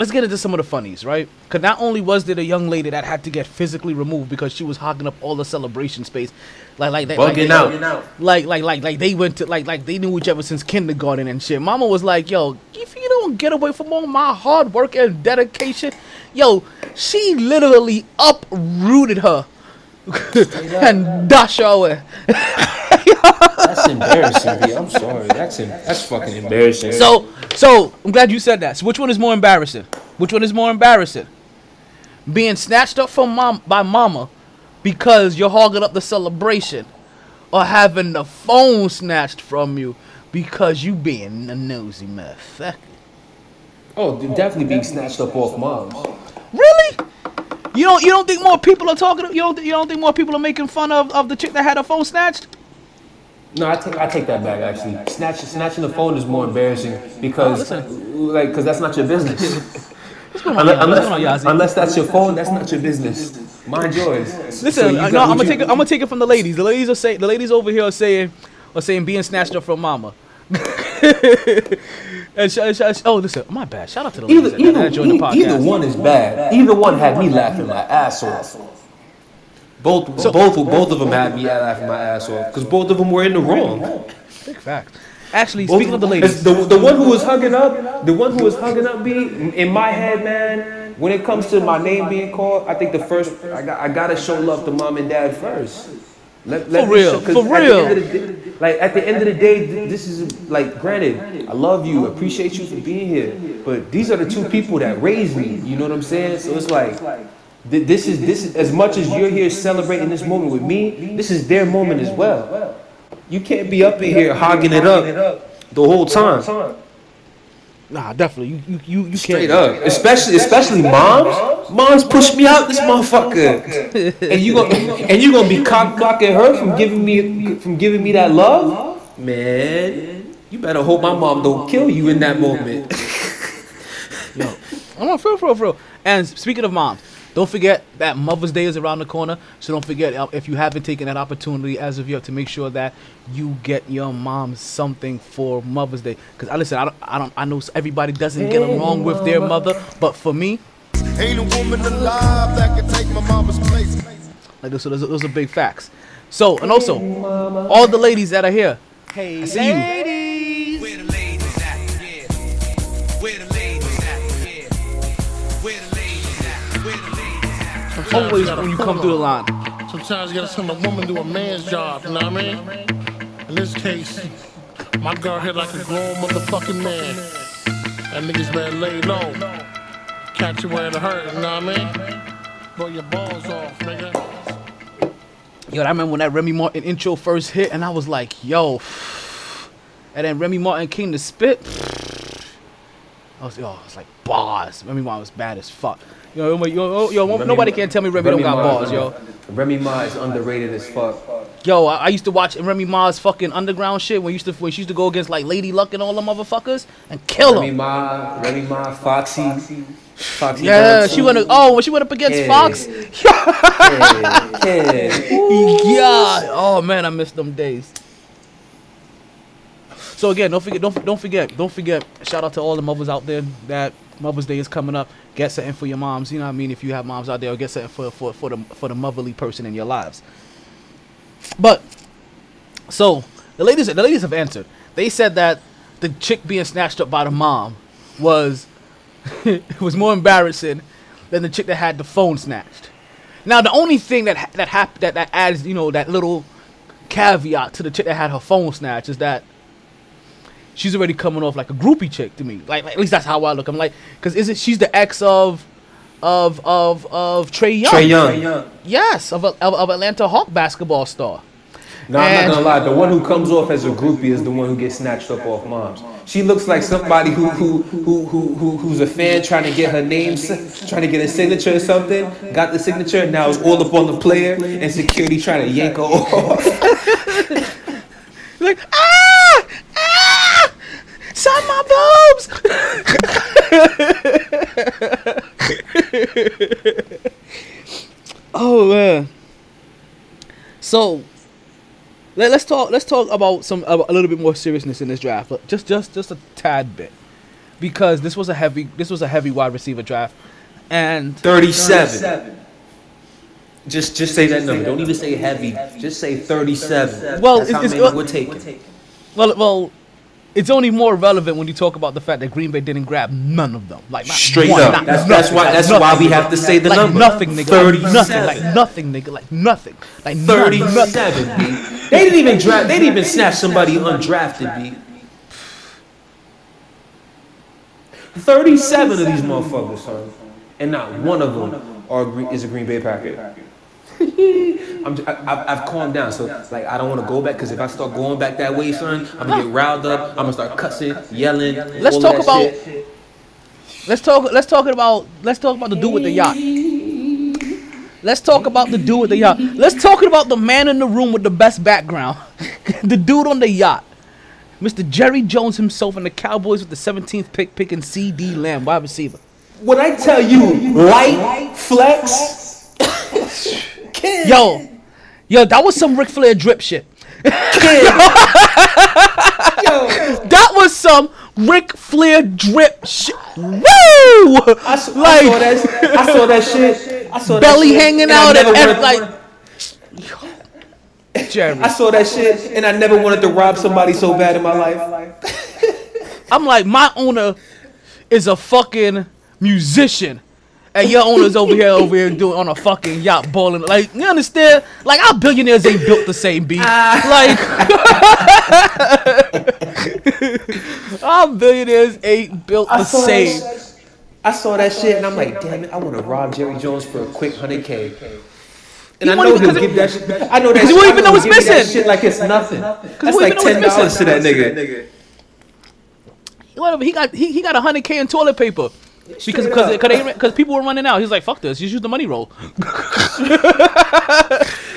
S1: let's get into some of the funnies, right? Because not only was there a young lady that had to get physically removed because she was hogging up all the celebration space, like like they, like, they-
S10: out.
S1: like like like like they went to like like they knew each other since kindergarten and shit. Mama was like, "Yo, if you don't get away from all my hard work and dedication, yo, she literally uprooted her and dash her away."
S10: That's embarrassing, B. I'm sorry. That's em- that's fucking embarrassing.
S1: So, so I'm glad you said that. So, which one is more embarrassing? Which one is more embarrassing? Being snatched up from mom by mama because you're hogging up the celebration, or having the phone snatched from you because you being a nosy motherfucker.
S10: oh, they're definitely being snatched up off moms.
S1: Really? You don't you don't think more people are talking? You don't you don't think more people are making fun of, of the chick that had her phone snatched?
S10: No, I take I take that back. Actually, Snatch, snatching the phone is more embarrassing because like because that's not your business. unless,
S1: Yazzie? What's going on,
S10: unless, unless that's your phone, that's not your business. Mind yours.
S1: Listen,
S10: So you
S1: uh, no, I'm gonna
S10: you-
S1: take it. I'm gonna take it from the ladies. The ladies are saying the ladies over here are saying are saying being snatched up from mama. and sh- sh- sh- oh, listen, my bad. Shout out to the
S10: Either,
S1: ladies that- that
S10: either,
S1: joined the podcast.
S10: either one is bad. Either one had me laughing my ass off. Both, both, both of them had me laughing my ass off because both of them were in the wrong.
S1: Big fact. Actually,
S10: Both
S1: speaking of the ladies,
S10: the, the one who was hugging up, the one who was hugging up, B, in my head, man. When it comes to my name being called, I think the first I got I gotta show love to mom and dad first. Let, let
S1: For real,
S10: show-
S1: for real.
S10: end of the day- like at the end of the day, this is like granted. I love you, appreciate you for being here, but these are the two people that raised me. You know what I'm saying? So it's like. Th- This is this is as much as you're here celebrating this moment with me. This is their moment as well. You can't be up in here hogging it up the whole time.
S1: nah, definitely, you you you, you
S10: Straight
S1: can't.
S10: Straight up, especially especially moms. Moms push me out this motherfucker, and you gonna and you gonna be cock blocking her from giving me from giving me that love, man. You better hope my mom don't kill you in that moment.
S1: Yo, I'm on for real, for real, for real. And speaking of moms, don't forget that Mother's Day is around the corner. So don't forget uh, if you haven't taken that opportunity as of yet to make sure that you get your mom something for Mother's Day. Because I listen, I don't, I don't, I know everybody doesn't get along with their mother, but for me,
S9: Ain't a woman alive that can take my mama's place.
S1: like those, those, those are big facts. So and also, all the ladies that are here,
S6: Hey,
S1: I see you.
S6: ladies.
S1: Always when you come through the line.
S15: Sometimes you gotta send a woman do a man's job, you know what I mean? In this case, my girl hit like a grown motherfucking man. That niggas better lay low. Catch you where it hurt, you know what I mean? Blow your balls off, nigga.
S1: Yo, I remember when that Remy Martin intro first hit, and I was like, yo. And then Remy Martin came to spit. I was, yo, I was like, bars. Remy Martin was bad as fuck. Yo, yo, yo, yo,
S10: Remy
S1: nobody
S10: Ma-
S1: can tell me Remy, don't got
S10: Ma
S1: bars,
S10: is
S1: yo.
S10: Remy Ma is underrated as fuck.
S1: Yo, I, I used to watch Remy Ma's fucking underground shit when used to when she used to go against like Lady Luck and all them motherfuckers and kill them. Remy.
S10: Ma, Remy Ma, Foxy, Foxy.
S1: Yeah,
S10: Johnson.
S1: she went. Oh, when she went up against
S10: Yeah.
S1: Fox.
S10: Yeah, yeah.
S1: yeah. Oh man, I miss them days. So again, don't forget, don't don't forget, don't forget. Shout out to all the mothers out there. That Mother's Day is coming up. Get something for your moms. You know what I mean? If you have moms out there, or get something for for for the for the motherly person in your lives. But so the ladies, the ladies have answered. They said that the chick being snatched up by the mom was was more embarrassing than the chick that had the phone snatched. Now the only thing that that hap- that that adds you know that little caveat to the chick that had her phone snatched is that she's already coming off like a groupie chick to me. Like, like, at least that's how I look. I'm like, because isn't she's the ex of of of of Trae Young?
S10: Trae Young. Trae Young.
S1: Yes, of, of of Atlanta Hawk basketball star.
S10: No, I'm
S1: And-
S10: not gonna lie. The one who comes off as a groupie is the one who gets snatched up off moms. She looks like somebody who who who who, who who's a fan trying to get her name, trying to get a signature or something. Got the signature, now it's all up on the player, and security trying to yank her off.
S1: like ah, sign my boobs. oh man. So let, us talk. Let's talk about some a, a little bit more seriousness in this draft, but just just just a tad bit, because this was a heavy this was a heavy wide receiver draft, and
S10: Thirty-seven. Just just say that number. Don't even say heavy. Just say thirty-seven.
S1: Well,
S10: That's how
S1: it's-
S10: many uh,
S1: it's-
S10: we're taking.
S1: Well, well, it's only more relevant when you talk about the fact that Green Bay didn't grab none of them. Like
S10: Straight
S1: one,
S10: up.
S1: not
S10: That's- that's why- that's
S1: nothing,
S10: why we have to say the
S1: like
S10: number.
S1: Nothing, nigga. Like nothing,
S10: 37.
S1: like nothing, nigga. Like nothing, like
S10: Thirty-seven.
S1: nothing.
S10: They didn't even draft. They didn't even snatch somebody undrafted. B. Thirty-seven of these motherfuckers, son, and not one of them are is a Green Bay Packer. I'm, j- I, have I've calmed down, so like I don't want to go back because if I start going back that way, son, I'm gonna get riled up. I'm gonna start cussing, yelling.
S1: Let's
S10: all
S1: talk
S10: that
S1: about.
S10: shit.
S1: Let's talk. Let's talk about. Let's talk about the dude with the yacht. Let's talk about the dude with the yacht. Let's talk about the man in the room with the best background. the dude on the yacht. Mr. Jerry Jones himself and the Cowboys with the 17th pick picking CeeDee Lamb, wide receiver.
S10: When I tell you light flex,
S1: Yo, yo, that was some Ric Flair drip shit. that was some Ric Flair drip shit. Woo! I,
S10: s- I saw that. I saw that shit. I saw that
S1: belly hanging out and like. Jeremy.
S10: I saw that shit, and I never wanted to rob somebody so bad in my life.
S1: I'm like, my owner is a fucking musician. And your owner's over here, over here doing on a fucking yacht balling. Like, you understand? Like, our billionaires ain't built the same beat. Ah. Like, our billionaires ain't built the
S10: I
S1: same.
S10: that. I saw that shit, and I'm like, damn it, I want to rob Jerry Jones for a quick hundred k. And
S1: He
S10: I know
S1: even-
S10: he'll
S1: 'cause
S10: give that. Shit, I know that.
S1: Because he
S10: shit-
S1: won't even know
S10: he'll
S1: it's
S10: give that
S1: missing.
S10: Shit like it's nothing.
S1: he
S10: That's like ten
S1: it's
S10: dollars to that
S1: missing.
S10: nigga.
S1: Whatever, he got he, he got hundred k in toilet paper because
S10: Straight
S1: because because people were running out. He's like, fuck this, just use the money roll.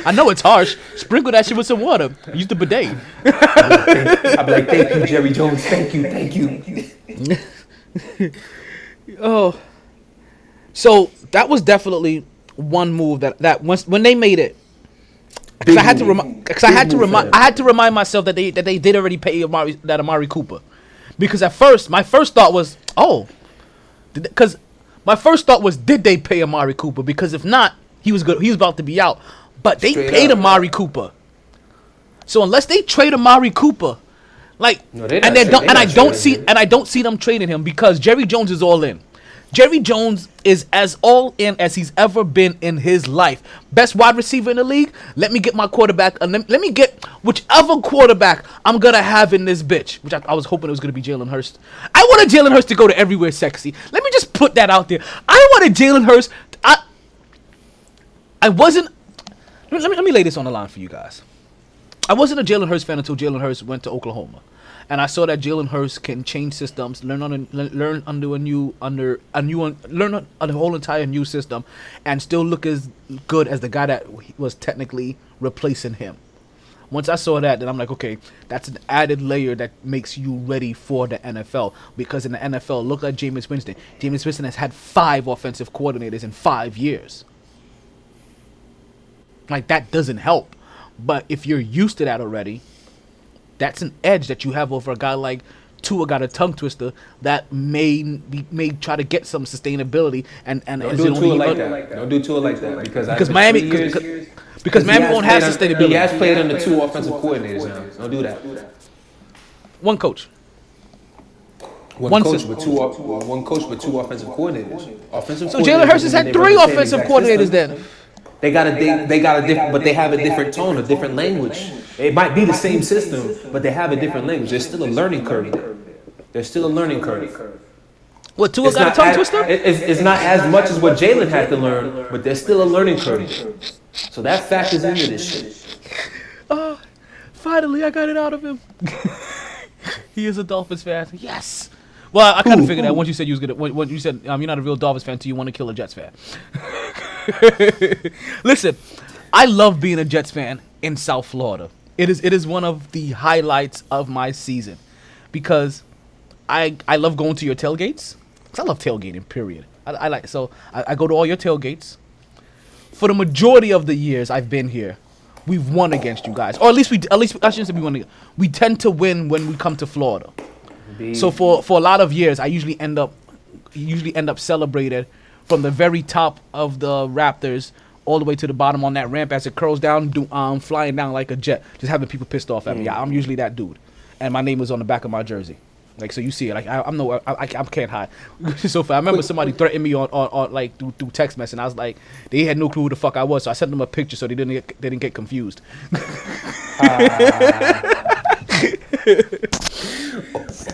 S1: I know it's harsh. Sprinkle that shit with some water. Use the bidet.
S10: I'm like, thank you, Jerry Jones. Thank you, thank you.
S1: Oh, so that was definitely one move that that once when they made it. Because I had to remind, because I had to remind. I had to remind myself that they that they did already pay Amari that Amari Cooper, because at first my first thought was, oh, because my first thought was, did they pay Amari Cooper? Because if not, he was good, he was about to be out, but they
S10: Straight
S1: paid
S10: up.
S1: Amari Cooper. So unless they trade Amari Cooper, like,
S10: No,
S1: and they don't,
S10: they
S1: and I don't see,
S10: him.
S1: and I don't see them trading him because Jerry Jones is all in. Jerry Jones is as all in as he's ever been in his life. Best wide receiver in the league. Let me get my quarterback. And let, let me get whichever quarterback I'm gonna have in this bitch. Which I, I was hoping it was gonna be Jalen Hurts. I wanted Jalen Hurts to go to everywhere sexy. Let me just put that out there. I wanted Jalen Hurts. I I wasn't. Let me let me lay this on the line for you guys. I wasn't a Jalen Hurts fan until Jalen Hurts went to Oklahoma, and I saw that Jalen Hurts can change systems, learn on a, learn under a new under a new learn on a whole entire new system, and still look as good as the guy that was technically replacing him. Once I saw that, then I'm like, okay, that's an added layer that makes you ready for the NFL. Because in the NFL, look at Jameis Winston. Jameis Winston has had five offensive coordinators in five years. Like that doesn't help. But if you're used to that already, that's an edge that you have over a guy like Tua got a tongue twister that may be, may try to get some sustainability and and
S10: Don't do
S1: it
S10: it to
S1: only
S10: it like that. Don't do it like that because
S1: Because Miami-
S10: three
S1: because-
S10: years-
S1: because Miami won't have sustainability.
S10: He has played under two offensive coordinators now. Don't do that.
S1: One coach.
S10: One,
S1: One
S10: coach
S1: system.
S10: with two one coach with two offensive coordinators. Offensive.
S1: So Jalen Hurts has had three
S10: run the same
S1: offensive coordinators then.
S10: They got a they, they got a different, but they have a different tone, a different language. It might be the same system, but they have a different language. There's still a learning curve. there. There's still a learning curve.
S1: What Tua
S10: It's
S1: got a tongue
S10: as-
S1: twister?
S10: it- It's, it's not as much as what Jalen had to learn, but there's still a learning curve. So that factors into this shit.
S1: Oh, finally, I got it out of him. he is a Dolphins fan. Yes. Well, I kind of figured that once you said you was gonna. When, when you said um, you're not a real Dolphins fan, until you want to kill a Jets fan. Listen, I love being a Jets fan in South Florida. It is it is one of the highlights of my season because I I love going to your tailgates. 'Cause I love tailgating. Period. I, I like so I, I go to all your tailgates. For the majority of the years I've been here, we've won against you guys, or at least we at least I shouldn't say we won. We tend to win when we come to Florida. So for for a lot of years, I usually end up usually end up celebrated from the very top of the Raptors all the way to the bottom on that ramp as it curls down, do, um, flying down like a jet, just having people pissed off at me. I'm usually that dude, and my name is on the back of my jersey. Like so, you see it. Like I, I'm no, I, I, I can't hide. so far, I remember somebody threatened me on, on, on like through, through text message. And I was like, they had no clue who the fuck I was. So I sent them a picture so they didn't get, they didn't get confused.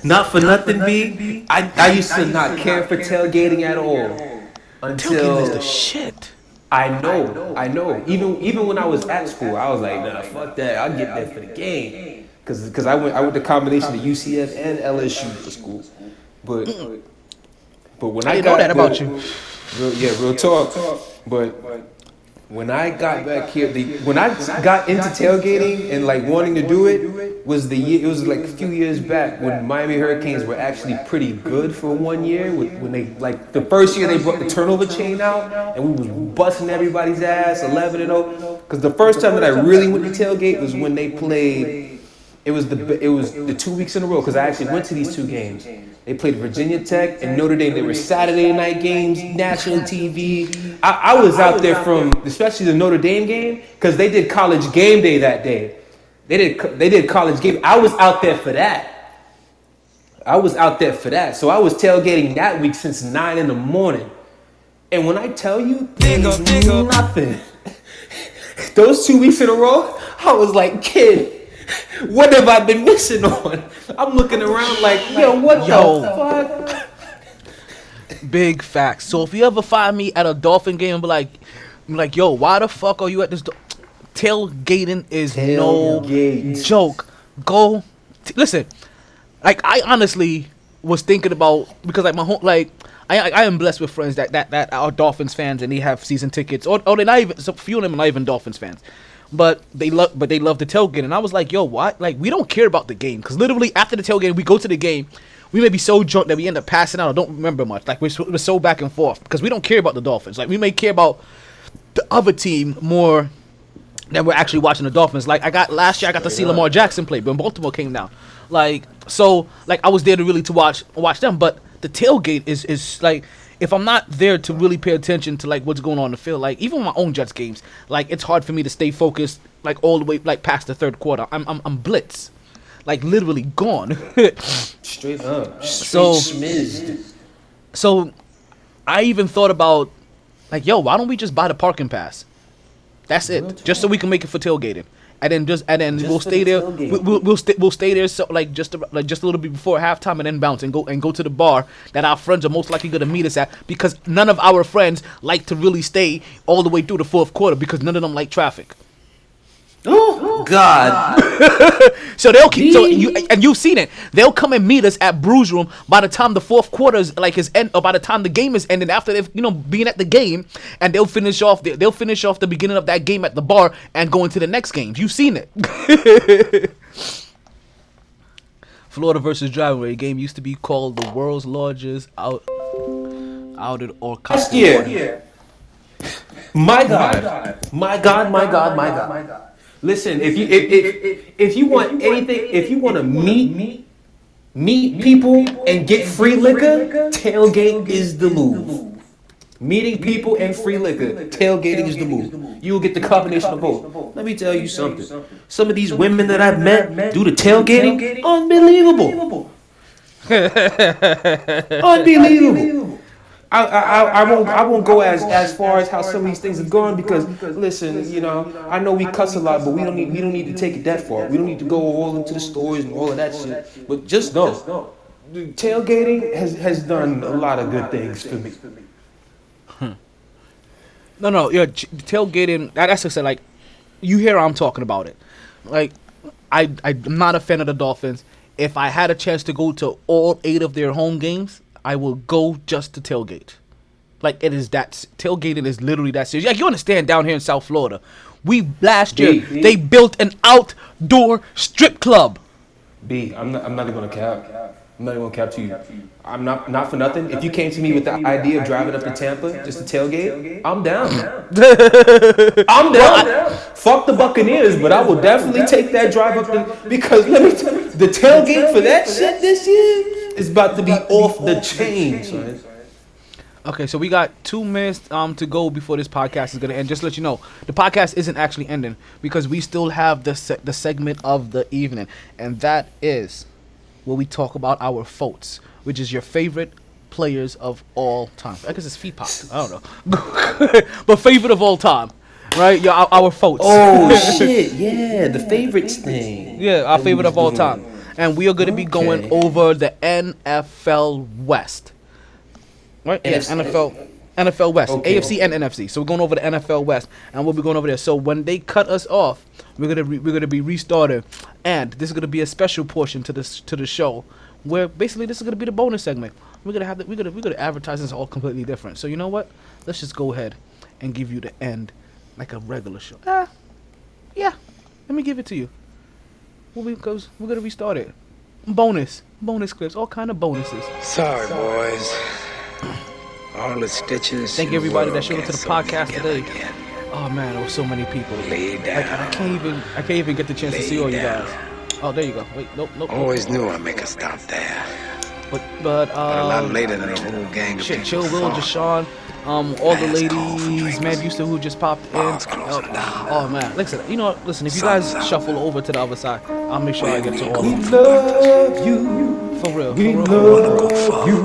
S10: Not for nothing, B. I, I used to not care for tailgating at all until
S1: is the shit.
S10: I know, I know. Even even when I was at school, I was like, nah, fuck that. I'll get there for the game. Cause, Cause I went I went the combination of UCF and LSU for school. But but when
S1: I
S10: I,
S1: didn't know
S10: got
S1: that about
S10: the-
S1: you.
S10: Real, yeah, real talk. But when I got back here, the, when I got into tailgating and like wanting to do it was the year. It was like a few years back when Miami Hurricanes were actually pretty good for one year. When they like the first year they brought the turnover chain out and we was busting everybody's ass, eleven and 0. Because the first time that I really went to tailgate was when they played. It was the it was the two weeks in a row because I actually went to these two games. They played Virginia Tech and Notre Dame. They were Saturday night games, national TV. I, I was out there from especially the Notre Dame game because they did college game day that day. They did they did college game. I was out there for that. I was out there for that. So I was tailgating that week since nine in the morning. And when I tell you, there's nothing. Those two weeks in a row, I was like, kid, what have I been missing on? I'm looking around like, yo, what
S1: Yo.
S10: the fuck?
S1: Big facts. So if you ever find me at a Dolphin game and be like, I'm like, yo, why the fuck are you at this? Do-? Tailgating is no joke. Go, t- listen. Like I honestly was thinking about because like my home like. I, I, I am blessed with friends that, that, that are Dolphins fans and they have season tickets or, or they're not even so few of them are not even Dolphins fans, but they love but they love the tailgate. And I was like yo what like we don't care about the game. Because literally after the tailgate we go to the game. We may be so drunk that we end up passing out. Or don't remember much. Like we're, so- we're so back and forth. Because we don't care about the Dolphins. Like we may care about the other team more than we're actually watching the Dolphins. Like I got last year, I got to see Lamar Jackson play when Baltimore came down. Like so, like I was there to really to watch watch them. But the tailgate is is like if I'm not there to really pay attention to like what's going on in the field, like even my own Jets games, like it's hard for me to stay focused like all the way like past the third quarter. I'm I'm, I'm blitz, like literally gone.
S10: Straight up.
S1: So-. So I even thought about like, yo, why don't we just buy the parking pass? That's it, just so we can make it for tailgating, and then just and then
S10: Just
S1: we'll stay
S10: the
S1: there. We, we'll we'll stay we'll stay there so like just a- like just a little bit before halftime, and then bounce and go and go to the bar that our friends are most likely gonna meet us at because none of our friends like to really stay all the way through the fourth quarter because none of them like traffic.
S10: Oh God.
S1: So they'll keep so you and you've seen it. They'll come and meet us at Brews Room by the time the fourth quarter is like is end or by the time the game is ended after they've you know being at the game and they'll finish off the, they'll finish off the beginning of that game at the bar and go into the next games. You've seen it. Florida versus Driveway game used to be called the world's largest out outed or
S10: Last year. My God. My God, my God, my God. Listen, if you if, if, if you want anything, if you want to meet meet people and get free liquor, tailgate is the move. Meeting people and free liquor, tailgating is the move. You will get the combination of both. Let me tell you something. Some of these women that I've met do the tailgating, unbelievable. Unbelievable. I, I, I, I won't I won't go as, as far as how some of these things have gone because listen, you know, I know we cuss a lot, but we don't need we don't need to take it that far. We don't need to go all into the stories and all of that shit. But just know, tailgating has, has done a lot of good things for me. Hmm.
S1: No, no, yeah, ch- tailgating. that- That's just like, you hear I'm talking about it. Like, I I'm not a fan of the Dolphins. If I had a chance to go to all eight of their home games, I will go just to tailgate. Like it is that tailgating is literally that serious. Like you understand down here in South Florida, we last year
S10: B.
S1: they built an outdoor strip club.
S10: B, I'm not I'm not even gonna cap. I'm not even gonna cap to you. I'm not not for nothing. If you came to me with the idea of driving up to Tampa just to tailgate, I'm down. I'm down. Fuck the Buccaneers, but I will definitely take that drive up there because let me tell you, the tailgate for that shit this year is about to be off the chain, son.
S1: Okay, so we got two minutes um to go before this podcast is gonna end. Just to let you know, the podcast isn't actually ending because we still have the se- the segment of the evening, and that is where we talk about our votes, which is your favorite players of all time. I guess it's feet pop. I don't know, but favorite of all time, right? Yeah, our, our votes.
S10: Oh shit, yeah, the favorites thing.
S1: Yeah, our favorite of all
S10: doing.
S1: time. And we are going to be going over the NFL West. Right? Yes, NFL NFL West.
S10: Okay.
S1: AFC and NFC. So we're going over the NFL West and we'll be going over there. So when they cut us off, we're going to re- we're going to be restarted and this is going to be a special portion to this to the show where basically this is going to be the bonus segment. We're going to have the, we're going to we're going to advertise this all completely different. So you know what? Let's just go ahead and give you the end like a regular show. Ah. Yeah. Let me give it to you. Well, because we're gonna restart it. Bonus, bonus clips, all kind of bonuses.
S16: Sorry, boys. All the stitches.
S1: Thank you everybody that showed up to the podcast today.
S16: again.
S1: Oh man, there were so many people. Lay down. I, I can't even. I can't even get the chance to see all you guys. Oh, there you go. Wait, nope, nope.
S16: Always
S1: nope.
S16: knew I'd make a stop there.
S1: But but uh,
S16: But a lot later than a whole gang of
S1: shit, Chill Will. Deshaun, um, all the ladies, man, used to who just popped in. Oh, oh, man, listen, you know, what? listen, if you guys shuffle over to the other side, I'll make sure I get to all
S10: We
S1: of them.
S10: love you.
S1: For real,
S10: We
S1: real.
S10: love you.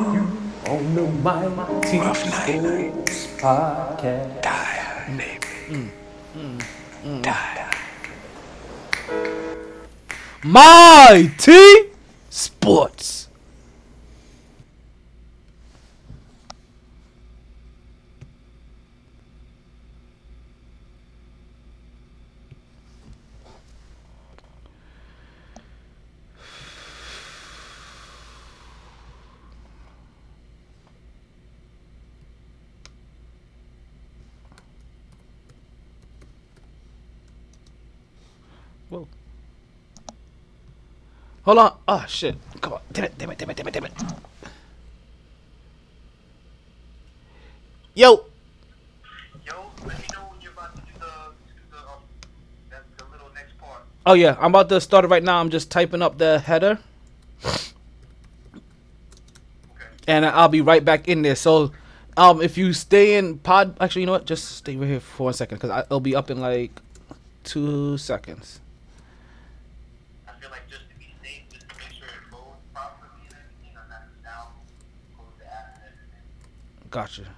S10: On the MyT Sports Podcast.
S1: Mm, mm, mm. MyT Sports. Whoa. Hold on. Oh shit. Come on. Damn it, damn it, damn it, damn it, damn it. Yo. Yo, let me know when you're about to do the, the, um, that, the little next part. Oh yeah, I'm about to start it right now. I'm just typing up the header. And I'll be right back in there. So, um, if you stay in pod, actually, you know what? Just stay right here for one second, cause it'll be up in like two seconds. Gotcha.